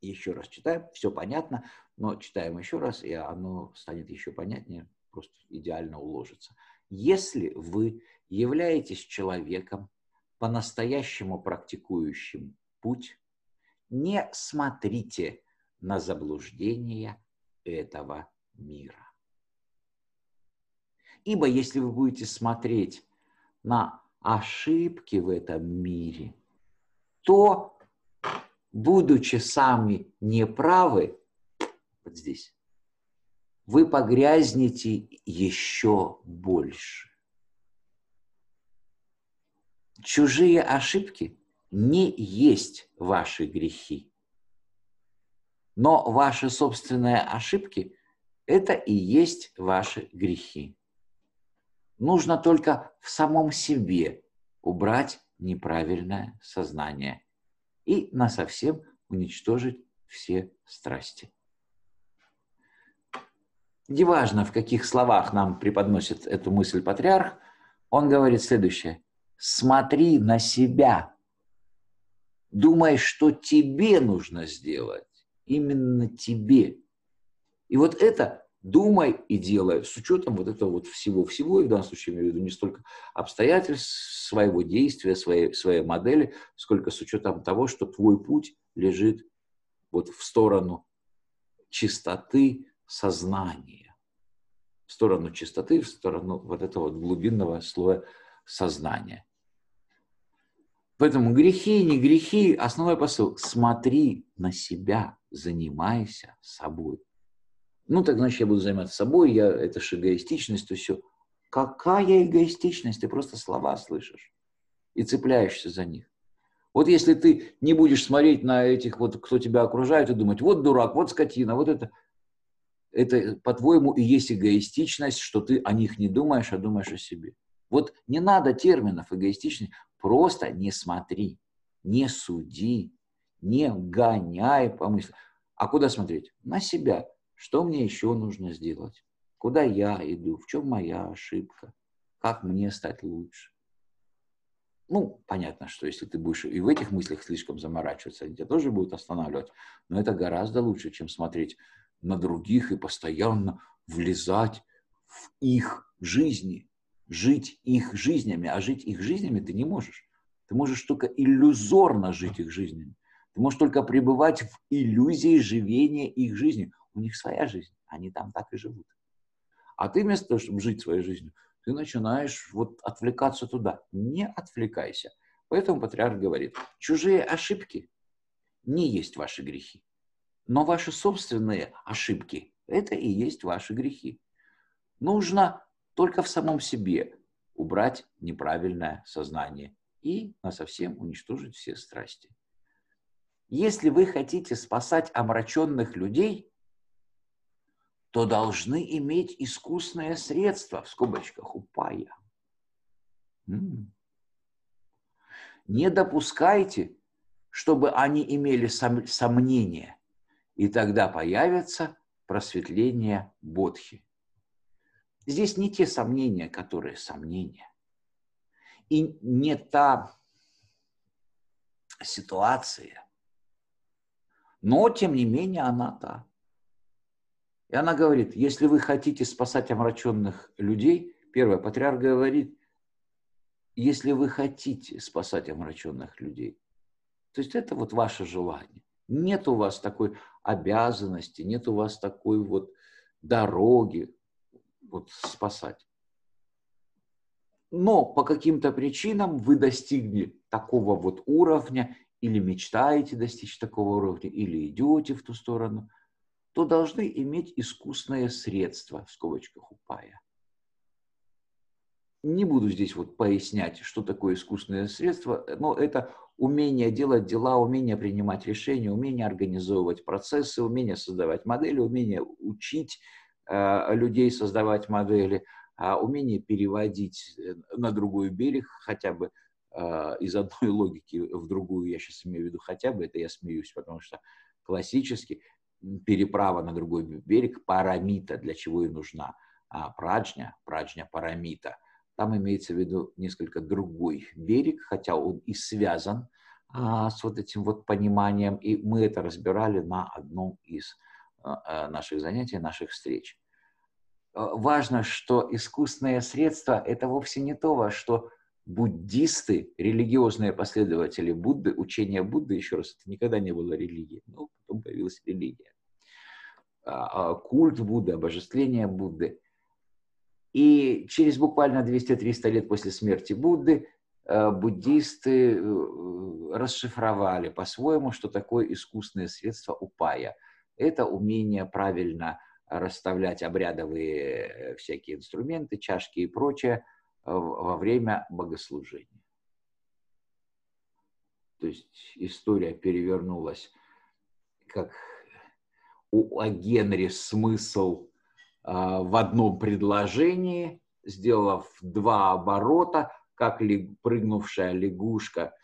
A: Еще раз читаем, все понятно, но читаем еще раз, и оно станет еще понятнее, просто идеально уложится. Если вы являетесь человеком, по-настоящему практикующим путь, не смотрите на заблуждения этого мира. Ибо если вы будете смотреть на ошибки в этом мире, то, будучи сами неправы, вот здесь, вы погрязнете еще больше. Чужие ошибки не есть ваши грехи. Но ваши собственные ошибки – это и есть ваши грехи. Нужно только в самом себе убрать неправильное сознание и насовсем уничтожить все страсти. Неважно, в каких словах нам преподносит эту мысль патриарх, он говорит следующее смотри на себя. Думай, что тебе нужно сделать. Именно тебе. И вот это думай и делай с учетом вот этого вот всего-всего, и в данном случае я имею в виду не столько обстоятельств своего действия, своей, своей модели, сколько с учетом того, что твой путь лежит вот в сторону чистоты сознания, в сторону чистоты, в сторону вот этого глубинного слоя сознания. Поэтому грехи, не грехи, основной посыл – смотри на себя, занимайся собой. Ну, так значит, я буду заниматься собой, я, это же эгоистичность, то все. Какая эгоистичность? Ты просто слова слышишь и цепляешься за них. Вот если ты не будешь смотреть на этих, вот, кто тебя окружает, и думать, вот дурак, вот скотина, вот это, это, по-твоему, и есть эгоистичность, что ты о них не думаешь, а думаешь о себе. Вот не надо терминов эгоистичности, просто не смотри, не суди, не гоняй по мысли. А куда смотреть? На себя. Что мне еще нужно сделать? Куда я иду? В чем моя ошибка? Как мне стать лучше? Ну, понятно, что если ты будешь и в этих мыслях слишком заморачиваться, они тебя тоже будут останавливать. Но это гораздо лучше, чем смотреть на других и постоянно влезать в их жизни, жить их жизнями, а жить их жизнями ты не можешь. Ты можешь только иллюзорно жить их жизнями. Ты можешь только пребывать в иллюзии живения их жизни. У них своя жизнь, они там так и живут. А ты вместо того, чтобы жить своей жизнью, ты начинаешь вот отвлекаться туда. Не отвлекайся. Поэтому патриарх говорит, чужие ошибки не есть ваши грехи. Но ваши собственные ошибки – это и есть ваши грехи. Нужно только в самом себе убрать неправильное сознание и на совсем уничтожить все страсти. Если вы хотите спасать омраченных людей, то должны иметь искусное средство, в скобочках, упая. Не допускайте, чтобы они имели сом- сомнения, и тогда появится просветление Бодхи. Здесь не те сомнения, которые сомнения. И не та ситуация. Но, тем не менее, она та. И она говорит, если вы хотите спасать омраченных людей, первое, патриарх говорит, если вы хотите спасать омраченных людей, то есть это вот ваше желание. Нет у вас такой обязанности, нет у вас такой вот дороги, вот спасать. Но по каким-то причинам вы достигли такого вот уровня, или мечтаете достичь такого уровня, или идете в ту сторону, то должны иметь искусное средство, в скобочках упая. Не буду здесь вот пояснять, что такое искусственное средство, но это умение делать дела, умение принимать решения, умение организовывать процессы, умение создавать модели, умение учить людей создавать модели, э, умение переводить э, на другой берег хотя бы э, из одной логики в другую, я сейчас имею в виду хотя бы, это я смеюсь, потому что классически переправа на другой берег парамита, для чего и нужна. А праджня, праджня парамита – там имеется в виду несколько другой берег, хотя он и связан а, с вот этим вот пониманием, и мы это разбирали на одном из а, а наших занятий, наших встреч. А, важно, что искусственное средство – это вовсе не то, во что буддисты, религиозные последователи Будды, учения Будды, еще раз, это никогда не было религией, но потом появилась религия. А, а, культ Будды, обожествление Будды – и через буквально 200-300 лет после смерти Будды э, буддисты э, расшифровали по-своему, что такое искусственное средство упая. Это умение правильно расставлять обрядовые э, всякие инструменты, чашки и прочее во время богослужения. То есть история перевернулась, как у Генри смысл а, в одном предложении, сделав два оборота, как прыгнувшая лягушка,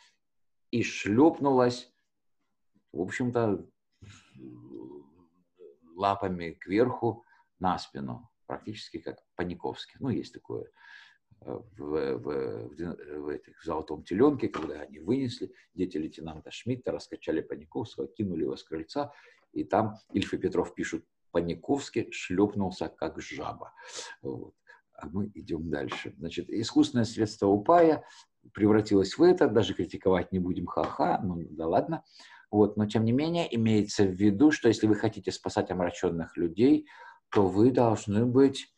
A: и шлепнулась, в общем-то, лапами кверху на спину, практически как Паниковский. Ну, есть такое э, в, в, в, в, этих, в «Золотом теленке», когда они вынесли, дети лейтенанта Шмидта раскачали Паниковского, кинули его с крыльца, и там Ильф и Петров пишут Паниковский шлепнулся как жаба. Вот. А мы идем дальше. Значит, искусственное средство упая превратилось в это, даже критиковать не будем, ха-ха, ну да ладно. Вот, но тем не менее имеется в виду, что если вы хотите спасать омраченных людей, то вы должны быть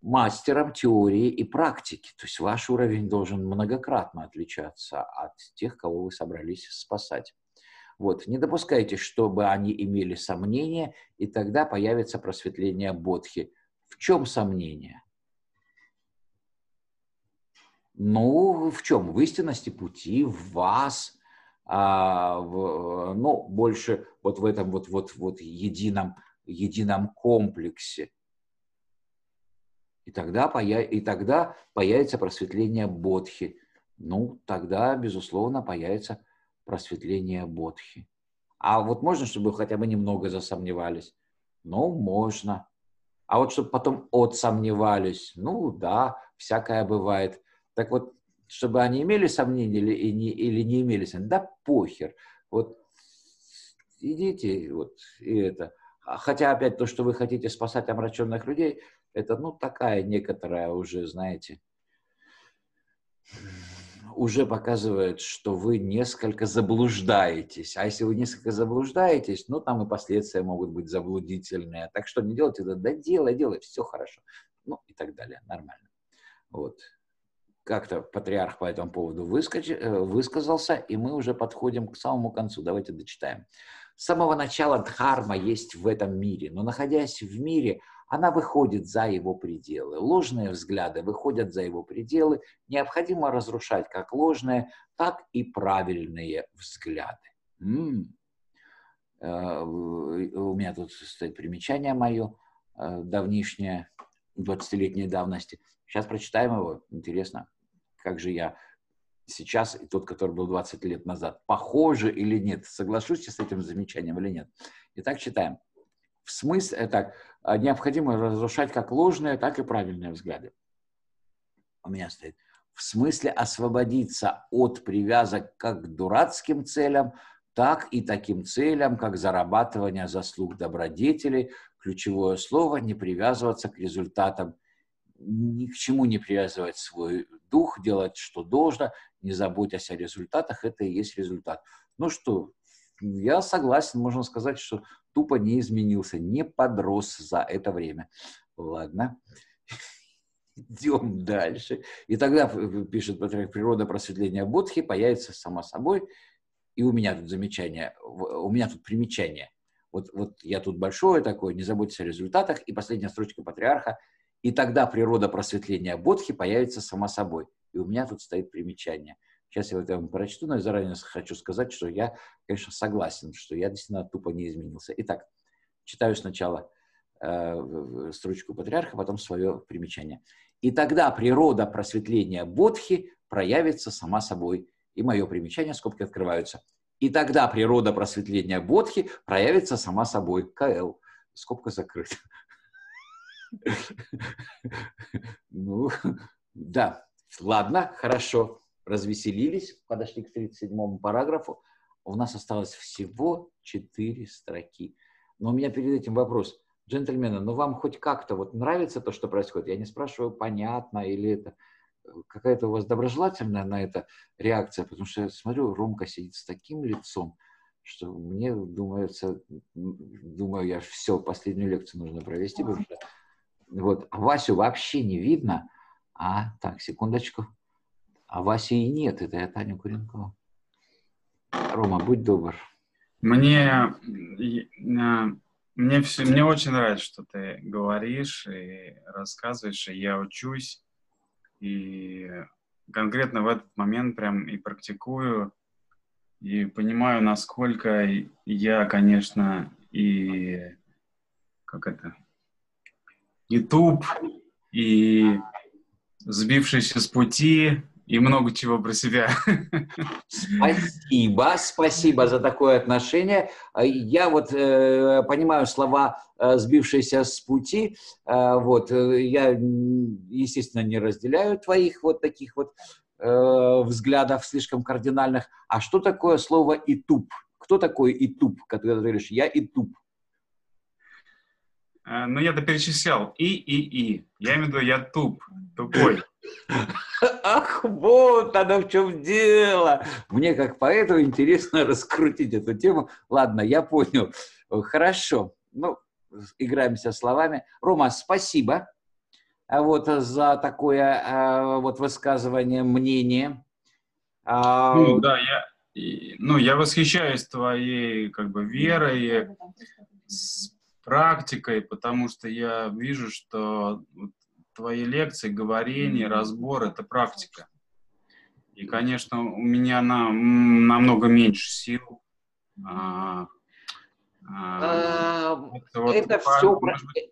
A: мастером теории и практики. То есть ваш уровень должен многократно отличаться от тех, кого вы собрались спасать. Вот. Не допускайте, чтобы они имели сомнения, и тогда появится просветление Бодхи. В чем сомнение? Ну, в чем? В истинности пути, в вас, а, в, ну, больше вот в этом вот, вот, вот едином, едином комплексе. И тогда, поя... и тогда появится просветление Бодхи. Ну, тогда, безусловно, появится просветления Бодхи. А вот можно, чтобы хотя бы немного засомневались? Ну, можно. А вот чтобы потом отсомневались? Ну, да, всякое бывает. Так вот, чтобы они имели сомнения или, и не, или не имели сомнения, да похер. Вот идите, вот, и это. А хотя опять то, что вы хотите спасать омраченных людей, это, ну, такая некоторая уже, знаете, уже показывает, что вы несколько заблуждаетесь. А если вы несколько заблуждаетесь, ну, там и последствия могут быть заблудительные. Так что не делайте это, да делай, делай, все хорошо. Ну, и так далее, нормально. Вот. Как-то патриарх по этому поводу выскоч... Э, высказался, и мы уже подходим к самому концу. Давайте дочитаем. С самого начала дхарма есть в этом мире, но находясь в мире – она выходит за его пределы. Ложные взгляды выходят за его пределы. Необходимо разрушать как ложные, так и правильные взгляды. М-м. У меня тут стоит примечание мое, э, давнишнее, 20-летней давности. Сейчас прочитаем его. Интересно, как же я сейчас и тот, который был 20 лет назад, похожи или нет. Соглашусь с этим замечанием или нет. Итак, читаем. В смысле, э, так, а, необходимо разрушать как ложные, так и правильные взгляды. У меня стоит. В смысле освободиться от привязок как к дурацким целям, так и таким целям, как зарабатывание заслуг добродетелей. Ключевое слово – не привязываться к результатам, ни к чему не привязывать свой дух, делать, что должно, не заботясь о результатах, это и есть результат. Ну что, я согласен, можно сказать, что тупо не изменился, не подрос за это время. Ладно. Идем дальше. И тогда, пишет Патриарх, природа просветления Бодхи появится само собой. И у меня тут замечание, у меня тут примечание. Вот, вот я тут большое такое, не заботьтесь о результатах. И последняя строчка Патриарха. И тогда природа просветления Бодхи появится сама собой. И у меня тут стоит примечание. Сейчас я это вам прочту, но я заранее хочу сказать, что я, конечно, согласен, что я действительно тупо не изменился. Итак, читаю сначала э, строчку патриарха, потом свое примечание. И тогда природа просветления Бодхи проявится сама собой. И мое примечание, скобки открываются. И тогда природа просветления Бодхи проявится сама собой. КЛ. Скобка закрыта. Ну, да, ладно, хорошо. Развеселились, подошли к 37 параграфу. У нас осталось всего 4 строки. Но у меня перед этим вопрос. Джентльмены, ну вам хоть как-то вот нравится то, что происходит? Я не спрашиваю, понятно или это какая-то у вас доброжелательная на это реакция, потому что я смотрю, Ромка сидит с таким лицом, что мне думается, думаю, я все, последнюю лекцию нужно провести, потому что вот, а Васю вообще не видно, а, так, секундочку, а Васи и нет, это я Таня Куренкова. Рома, будь добр.
C: Мне, мне, все, мне очень нравится, что ты говоришь и рассказываешь, и я учусь и конкретно в этот момент прям и практикую, и понимаю, насколько я, конечно, и как это, YouTube, и сбившийся с пути, и много чего про себя.
A: Спасибо, спасибо за такое отношение. Я вот э, понимаю слова э, «сбившиеся с пути». Э, вот, я, естественно, не разделяю твоих вот таких вот э, взглядов слишком кардинальных. А что такое слово «итуп»? Кто такой «итуп», когда ты говоришь «я итуп»?
C: Э, ну, я-то перечислял. И, и, и. Я имею в виду, я туп, тупой.
A: Ах, вот оно в чем дело. Мне как поэту интересно раскрутить эту тему. Ладно, я понял. Хорошо. Ну, играемся словами. Рома, спасибо а вот за такое а, вот высказывание мнение.
C: А, ну, да, я, ну, я восхищаюсь твоей как бы верой, практикой, потому что я вижу, что твои лекции, говорение, разбор — это практика. И, конечно, у меня на, намного меньше сил. А,
A: а, это, вот, это, все.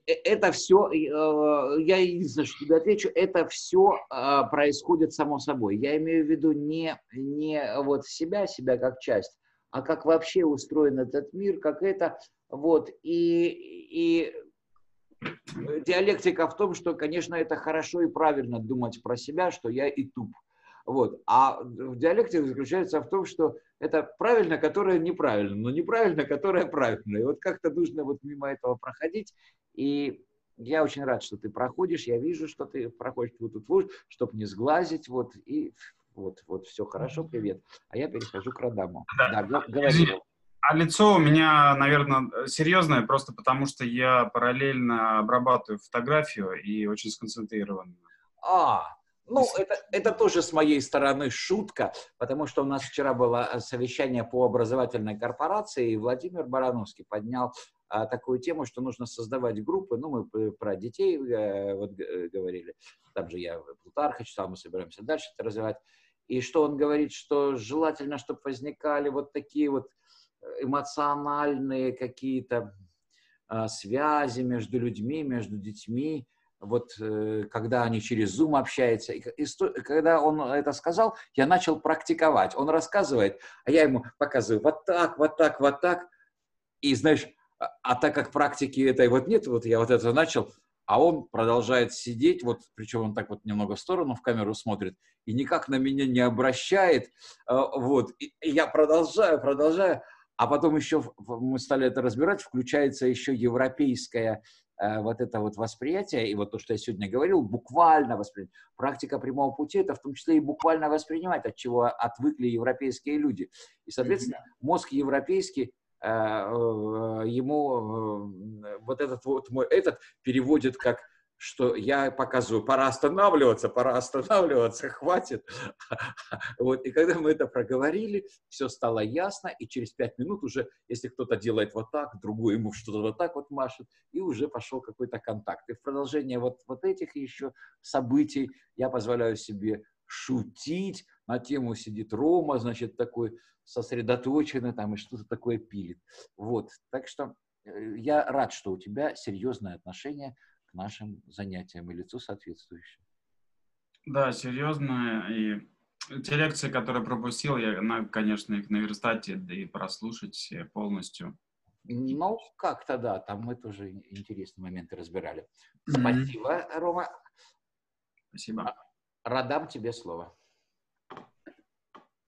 A: Э, это все, э, я единственное, что тебе отвечу, это все а, происходит само собой. Я имею в виду не, не вот себя, себя как часть, а как вообще устроен этот мир, как это, вот, и, и диалектика в том, что, конечно, это хорошо и правильно думать про себя, что я и туп. Вот. А в диалектике заключается в том, что это правильно, которое неправильно, но неправильно, которое правильно. И вот как-то нужно вот мимо этого проходить. И я очень рад, что ты проходишь, я вижу, что ты проходишь вот тут, чтобы не сглазить, вот, и вот, вот, все хорошо, привет. А я перехожу к Радаму.
C: Да, да говори. А лицо у меня, наверное, серьезное, просто потому что я параллельно обрабатываю фотографию и очень сконцентрирован.
A: А, ну, это, это тоже с моей стороны шутка, потому что у нас вчера было совещание по образовательной корпорации, и Владимир Барановский поднял а, такую тему, что нужно создавать группы. Ну, мы про детей э, вот, э, говорили, там же я Плутарха читал, мы собираемся дальше это развивать. И что он говорит, что желательно, чтобы возникали вот такие вот эмоциональные какие-то а, связи между людьми, между детьми, вот э, когда они через Zoom общаются. И, и сто, когда он это сказал, я начал практиковать. Он рассказывает, а я ему показываю вот так, вот так, вот так. И знаешь, а, а так как практики этой вот нет, вот я вот это начал, а он продолжает сидеть, вот, причем он так вот немного в сторону в камеру смотрит, и никак на меня не обращает, а, вот, и я продолжаю, продолжаю, а потом еще мы стали это разбирать, включается еще европейское э, вот это вот восприятие, и вот то, что я сегодня говорил, буквально воспринимать. Практика прямого пути – это в том числе и буквально воспринимать, от чего отвыкли европейские люди. И, соответственно, мозг европейский, э, э, ему вот этот вот мой этот переводит как что я показываю, пора останавливаться, пора останавливаться, хватит. Вот, и когда мы это проговорили, все стало ясно, и через пять минут уже, если кто-то делает вот так, другой ему что-то вот так вот машет, и уже пошел какой-то контакт. И в продолжение вот, вот этих еще событий я позволяю себе шутить, на тему сидит Рома, значит, такой сосредоточенный там и что-то такое пилит. Вот, так что э, я рад, что у тебя серьезное отношение к нашим занятиям и лицо соответствующее.
C: Да, серьезно. И те лекции, которые пропустил, я, конечно, их наверстать и прослушать полностью.
A: Ну, как-то да, там мы тоже интересные моменты разбирали. Спасибо, mm-hmm. Рома.
C: Спасибо.
A: Радам, тебе слово.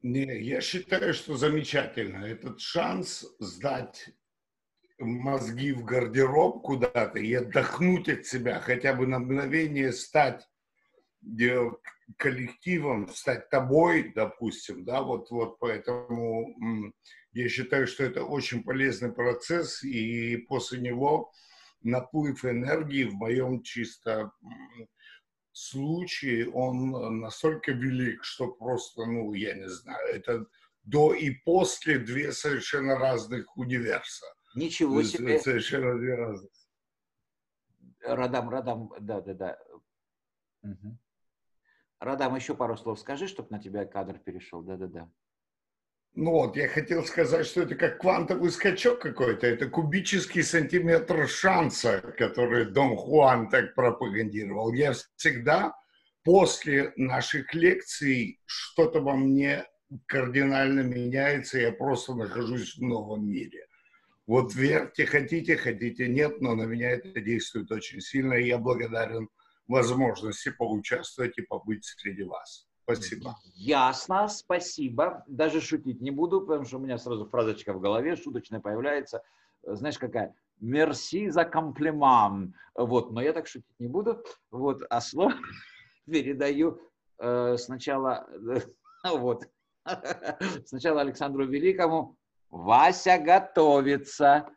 D: Не, я считаю, что замечательно. Этот шанс сдать мозги в гардероб куда-то и отдохнуть от себя, хотя бы на мгновение стать коллективом, стать тобой, допустим, да, вот, вот поэтому я считаю, что это очень полезный процесс, и после него наплыв энергии в моем чисто случае, он настолько велик, что просто, ну, я не знаю, это до и после две совершенно разных универса.
A: Ничего себе.
D: Совершенно две разных.
A: Радам, Радам, да, да, да. Угу. Радам, еще пару слов скажи, чтобы на тебя кадр перешел. Да, да, да.
D: Ну вот, я хотел сказать, что это как квантовый скачок какой-то. Это кубический сантиметр шанса, который Дон Хуан так пропагандировал. Я всегда после наших лекций что-то во мне кардинально меняется, я просто нахожусь в новом мире. Вот верьте, хотите, хотите, нет, но на меня это действует очень сильно, и я благодарен возможности поучаствовать и побыть среди вас. Спасибо.
A: Ясно, спасибо. Даже шутить не буду, потому что у меня сразу фразочка в голове шуточная появляется. Знаешь, какая? Мерси за комплиман. Вот, но я так шутить не буду. Вот, а слово передаю э, сначала, э, вот, сначала Александру Великому. Вася готовится.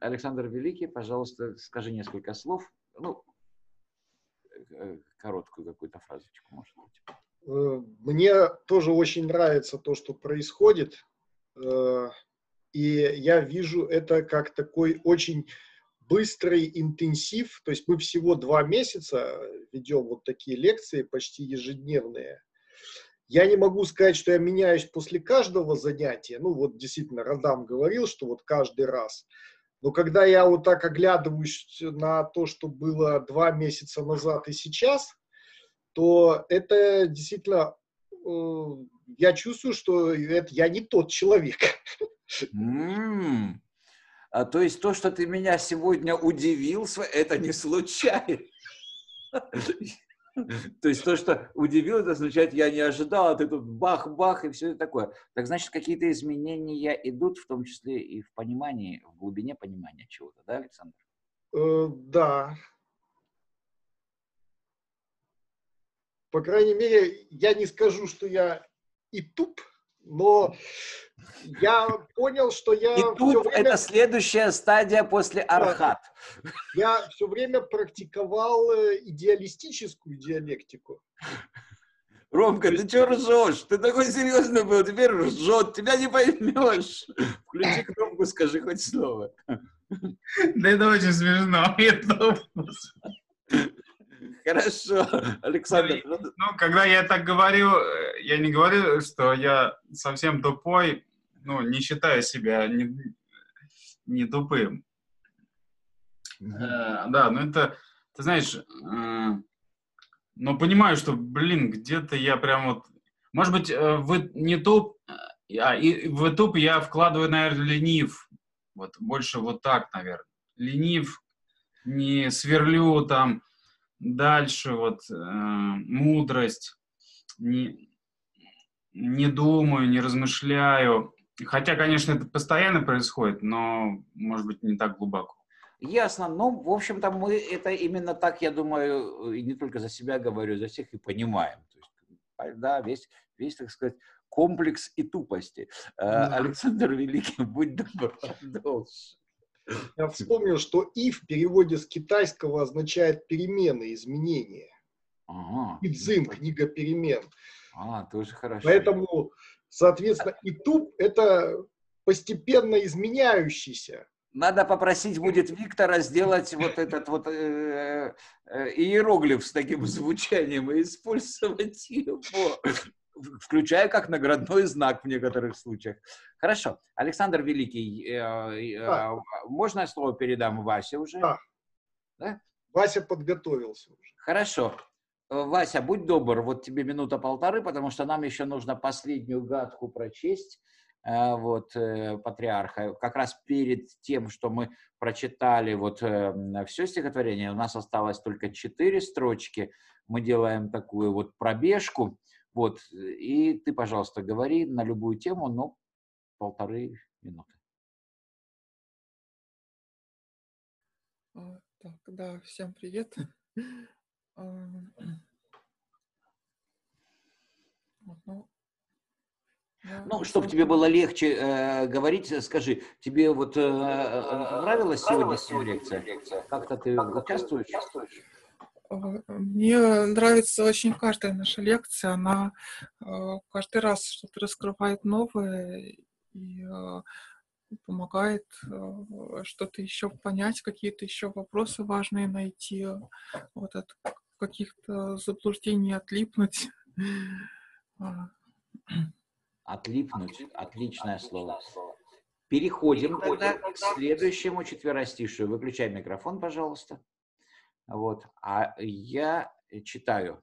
A: Александр Великий, пожалуйста, скажи несколько слов. Ну, э, короткую какую-то фразочку, может быть.
B: Э, мне тоже очень нравится то, что происходит. Э, и я вижу это как такой очень быстрый интенсив. То есть мы всего два месяца ведем вот такие лекции, почти ежедневные. Я не могу сказать, что я меняюсь после каждого занятия. Ну вот действительно, Радам говорил, что вот каждый раз. Но когда я вот так оглядываюсь на то, что было два месяца назад и сейчас, то это действительно, э, я чувствую, что это я не тот человек.
A: Mm. А, то есть то, что ты меня сегодня удивил, это не случайно. То есть то, что удивил, это означает, я не ожидал, а ты тут бах-бах и все это такое. Так значит, какие-то изменения идут, в том числе и в понимании, в глубине понимания чего-то, да, Александр?
B: Э, да, По крайней мере, я не скажу, что я и туп, но я понял, что я...
A: И туп время... это следующая стадия после архат.
B: Я все время практиковал э, идеалистическую диалектику.
A: Ромка, ты что ржешь? Ты такой серьезный был, теперь ржет, тебя не поймешь. Включи кнопку, скажи хоть слово.
C: Да это очень смешно.
A: Хорошо, Александр.
C: Ну, ну, когда я так говорю, э, я не говорю, что я совсем тупой, ну, не считаю себя не, не тупым. Э, да, ну это, ты знаешь, э, но понимаю, что, блин, где-то я прям вот, может быть, э, в не туп, а и в туп я вкладываю, наверное, ленив, вот больше вот так, наверное, ленив, не сверлю там Дальше вот э, мудрость, не, не думаю, не размышляю. Хотя, конечно, это постоянно происходит, но, может быть, не так глубоко.
A: Ясно. Ну, в общем-то, мы это именно так, я думаю, и не только за себя говорю, за всех и понимаем. То есть, да, весь, весь, так сказать, комплекс и тупости. Да. Александр Великий, будь добр, продолжи.
B: Я вспомнил, что «и» в переводе с китайского означает перемены, изменения.
A: Ага.
B: Идзин, книга перемен.
A: А, тоже хорошо.
B: Поэтому, соответственно, и туп – это постепенно изменяющийся.
A: Надо попросить будет Виктора сделать вот этот вот э, э, иероглиф с таким звучанием и использовать его, включая как наградной знак в некоторых случаях. Хорошо. Александр Великий, э, э,
B: Да.
A: можно я слово передам Васе уже?
B: Да.
A: Да?
B: Вася подготовился уже.
A: Хорошо. Э, Вася, будь добр, вот тебе минута-полторы, потому что нам еще нужно последнюю гадку прочесть, э, вот, э, патриарха. Как раз перед тем, что мы прочитали вот все стихотворение, у нас осталось только четыре строчки. Мы делаем такую вот пробежку. Вот, и ты, пожалуйста, говори на любую тему, но полторы минуты.
E: А, Так, да, всем привет. Ну, я
A: Ну, чтобы тебе
E: бы-
A: было легче э, говорить, э, скажи, тебе вот э, э, нравилась сегодняшняя лекция? Как-то ты участвуешь?
E: Мне нравится очень каждая наша лекция. Она а, каждый раз что-то раскрывает новое и а, помогает а, что-то еще понять, какие-то еще вопросы важные найти, вот от каких-то заблуждений отлипнуть. А,
A: Отлипнуть. Отличное слово. Переходим тогда к следующему четверостишию. Выключай микрофон, пожалуйста. Вот. А я читаю.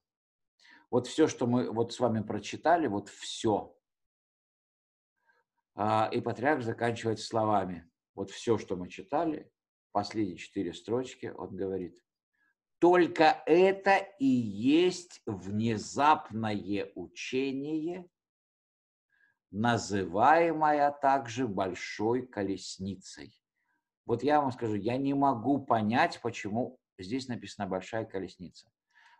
A: Вот все, что мы вот с вами прочитали, вот все. А, и патриарх заканчивает словами. Вот все, что мы читали, последние четыре строчки, он говорит. Только это и есть внезапное учение, называемая также большой колесницей. Вот я вам скажу, я не могу понять, почему здесь написана большая колесница.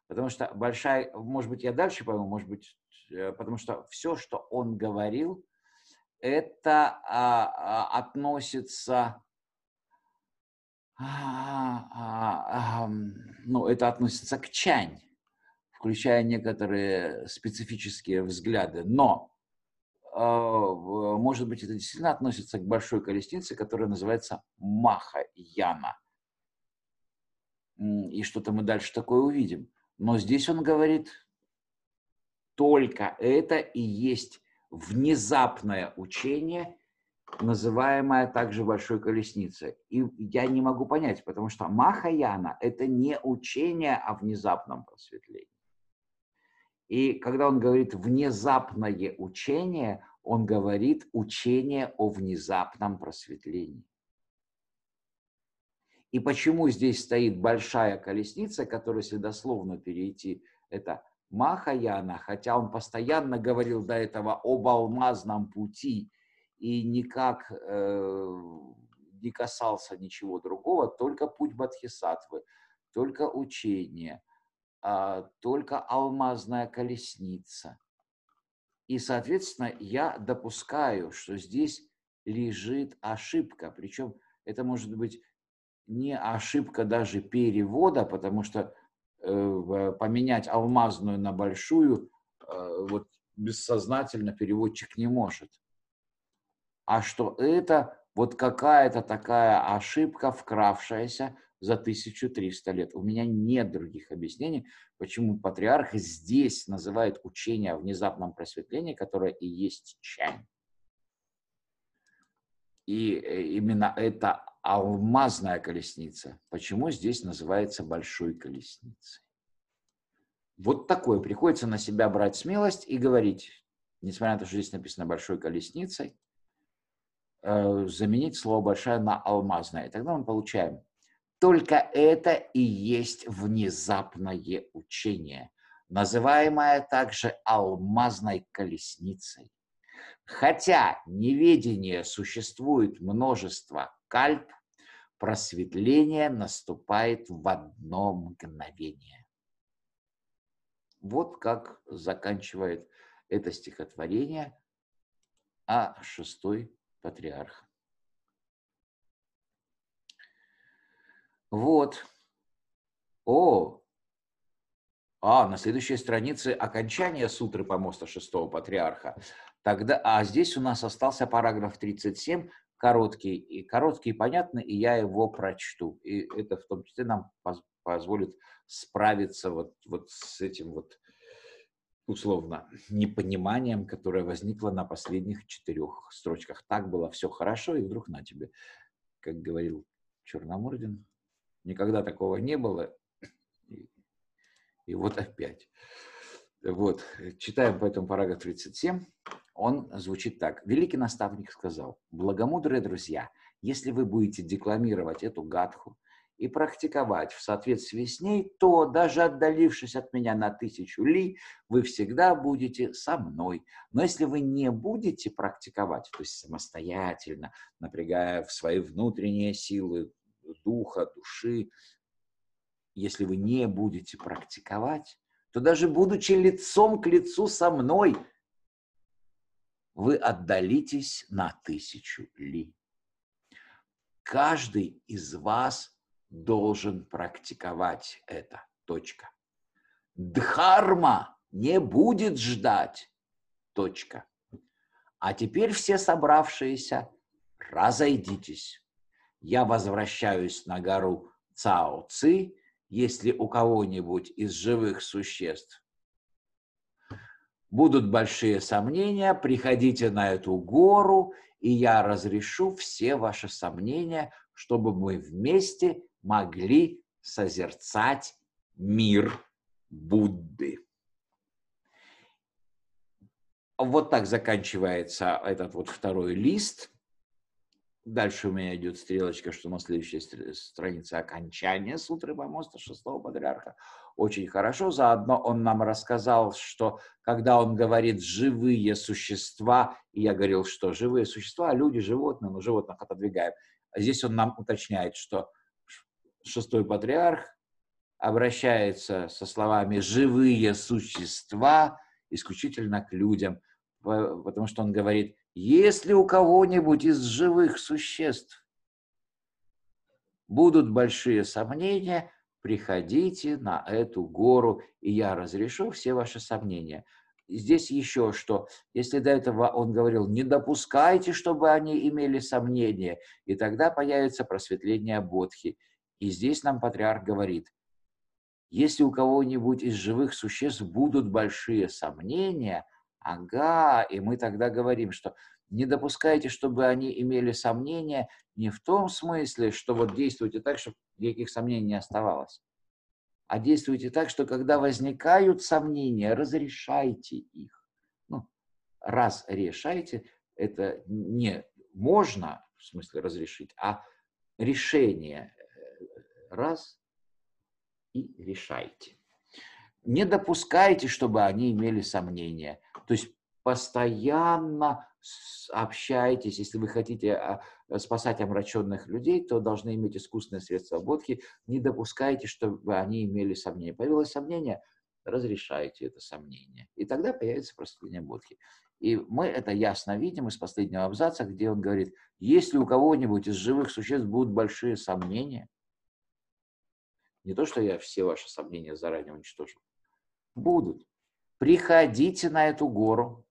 A: Потому что большая, может быть, я дальше пойму, может быть, э, потому что все, что он говорил, это а, а, относится, а, а, ну, это относится к чань, включая некоторые специфические взгляды. Но а, может быть, это действительно относится к большой колеснице, которая называется Маха-Яна. М, И что-то мы дальше такое увидим. Но здесь он говорит, только это и есть внезапное учение, называемое также большой колесницей. И я не могу понять, потому что Махаяна – это не учение о внезапном просветлении. И когда он говорит внезапное учение, он говорит учение о внезапном просветлении. И почему здесь стоит большая колесница, которая, если перейти, это Махаяна, хотя он постоянно говорил до этого об алмазном пути и никак э, не касался ничего другого, только путь Бадхисатвы, только учение, а, только алмазная колесница. И, соответственно, я допускаю, что здесь лежит ошибка. Причем это может быть не ошибка даже перевода, потому что э, поменять алмазную на большую э, вот бессознательно переводчик не может. А что это вот какая-то такая ошибка, вкравшаяся за 1300 лет. У меня нет других объяснений, почему патриарх здесь называет учение о внезапном просветлении, которое и есть чань. И э, именно это алмазная колесница. Почему здесь называется большой колесницей? Вот такое. Приходится на себя брать смелость и говорить, несмотря на то, что здесь написано большой колесницей, э, заменить слово большая на алмазная. И тогда мы получаем только это и есть внезапное учение, называемое также алмазной колесницей. Хотя неведение существует множество кальп, просветление наступает в одно мгновение. Вот как заканчивает это стихотворение о шестой патриарх. Вот. О, а, на следующей странице окончание сутры помоста шестого патриарха. Тогда, а здесь у нас остался параграф 37, короткий, и короткий и понятный, и я его прочту. И это в том числе нам позволит справиться вот, вот с этим вот условно непониманием, которое возникло на последних четырех строчках. Так было все хорошо, и вдруг на тебе, как говорил Черномордин, никогда такого не было, и вот опять. Вот, читаем поэтому параграф 37. Он звучит так. Великий наставник сказал, благомудрые друзья, если вы будете декламировать эту гадху и практиковать в соответствии с ней, то, даже отдалившись от меня на тысячу ли, вы всегда будете со мной. Но если вы не будете практиковать, то есть самостоятельно, напрягая в свои внутренние силы духа, души, если вы не будете практиковать, то даже будучи лицом к лицу со мной, вы отдалитесь на тысячу ли. Каждый из вас должен практиковать это. Точка. Дхарма не будет ждать. Точка. А теперь все собравшиеся, разойдитесь. Я возвращаюсь на гору Цао Ци если у кого-нибудь из живых существ будут большие сомнения, приходите на эту гору, и я разрешу все ваши сомнения, чтобы мы вместе могли созерцать мир Будды. Вот так заканчивается этот вот второй лист. Дальше у меня идет стрелочка, что на следующей странице окончание сутры помоста шестого патриарха. Очень хорошо. Заодно он нам рассказал, что когда он говорит «живые существа», и я говорил, что живые существа, люди, животные, но животных отодвигаем. А здесь он нам уточняет, что шестой патриарх обращается со словами «живые существа» исключительно к людям, потому что он говорит – если у кого-нибудь из живых существ будут большие сомнения, приходите на эту гору, и я разрешу все ваши сомнения. Здесь еще что, если до этого он говорил, не допускайте, чтобы они имели сомнения, и тогда появится просветление Бодхи. И здесь нам патриарх говорит, если у кого-нибудь из живых существ будут большие сомнения – Ага, и мы тогда говорим, что не допускайте, чтобы они имели сомнения не в том смысле, что вот действуйте так, чтобы никаких сомнений не оставалось, а действуйте так, что когда возникают сомнения, разрешайте их. Ну, раз решайте, это не можно, в смысле разрешить, а решение э, раз и решайте. Не допускайте, чтобы они имели сомнения. То есть постоянно общайтесь. Если вы хотите а, спасать омраченных людей, то должны иметь искусственные средства бодхи. Не допускайте, чтобы они имели сомнения. Появилось сомнение, разрешайте это сомнение. И тогда появится просветление бодхи. И мы это ясно видим из последнего абзаца, где он говорит, если у кого-нибудь из живых существ будут большие сомнения, не то, что я все ваши сомнения заранее уничтожил, будут. Приходите на эту гору.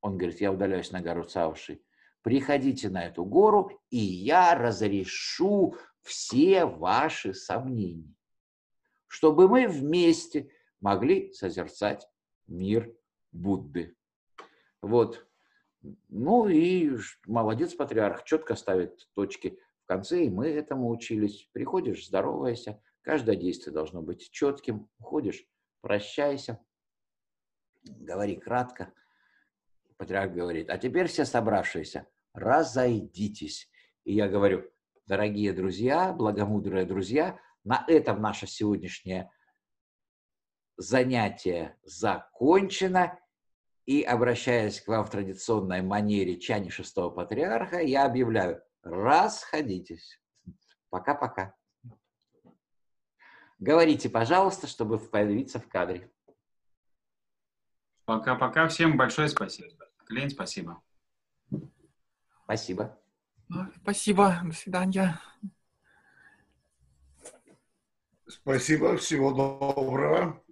A: Он говорит, я удаляюсь на гору Цауши. Приходите на эту гору, и я разрешу все ваши сомнения, чтобы мы вместе могли созерцать мир Будды. Вот. Ну и молодец патриарх, четко ставит точки в конце, и мы этому учились. Приходишь, здоровайся, каждое действие должно быть четким, уходишь, прощайся, говори кратко. Патриарх говорит, а теперь все собравшиеся, разойдитесь. И я говорю, дорогие друзья, благомудрые друзья, на этом наше сегодняшнее занятие закончено. И, обращаясь к вам в традиционной манере чани шестого патриарха, я объявляю, расходитесь. Пока-пока. Говорите, пожалуйста, чтобы появиться в кадре.
C: Пока-пока. Всем большое спасибо. Клейн, спасибо.
A: Спасибо.
E: Спасибо. До свидания.
D: Спасибо, всего доброго.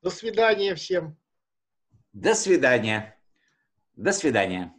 B: До свидания всем.
A: До свидания. До свидания.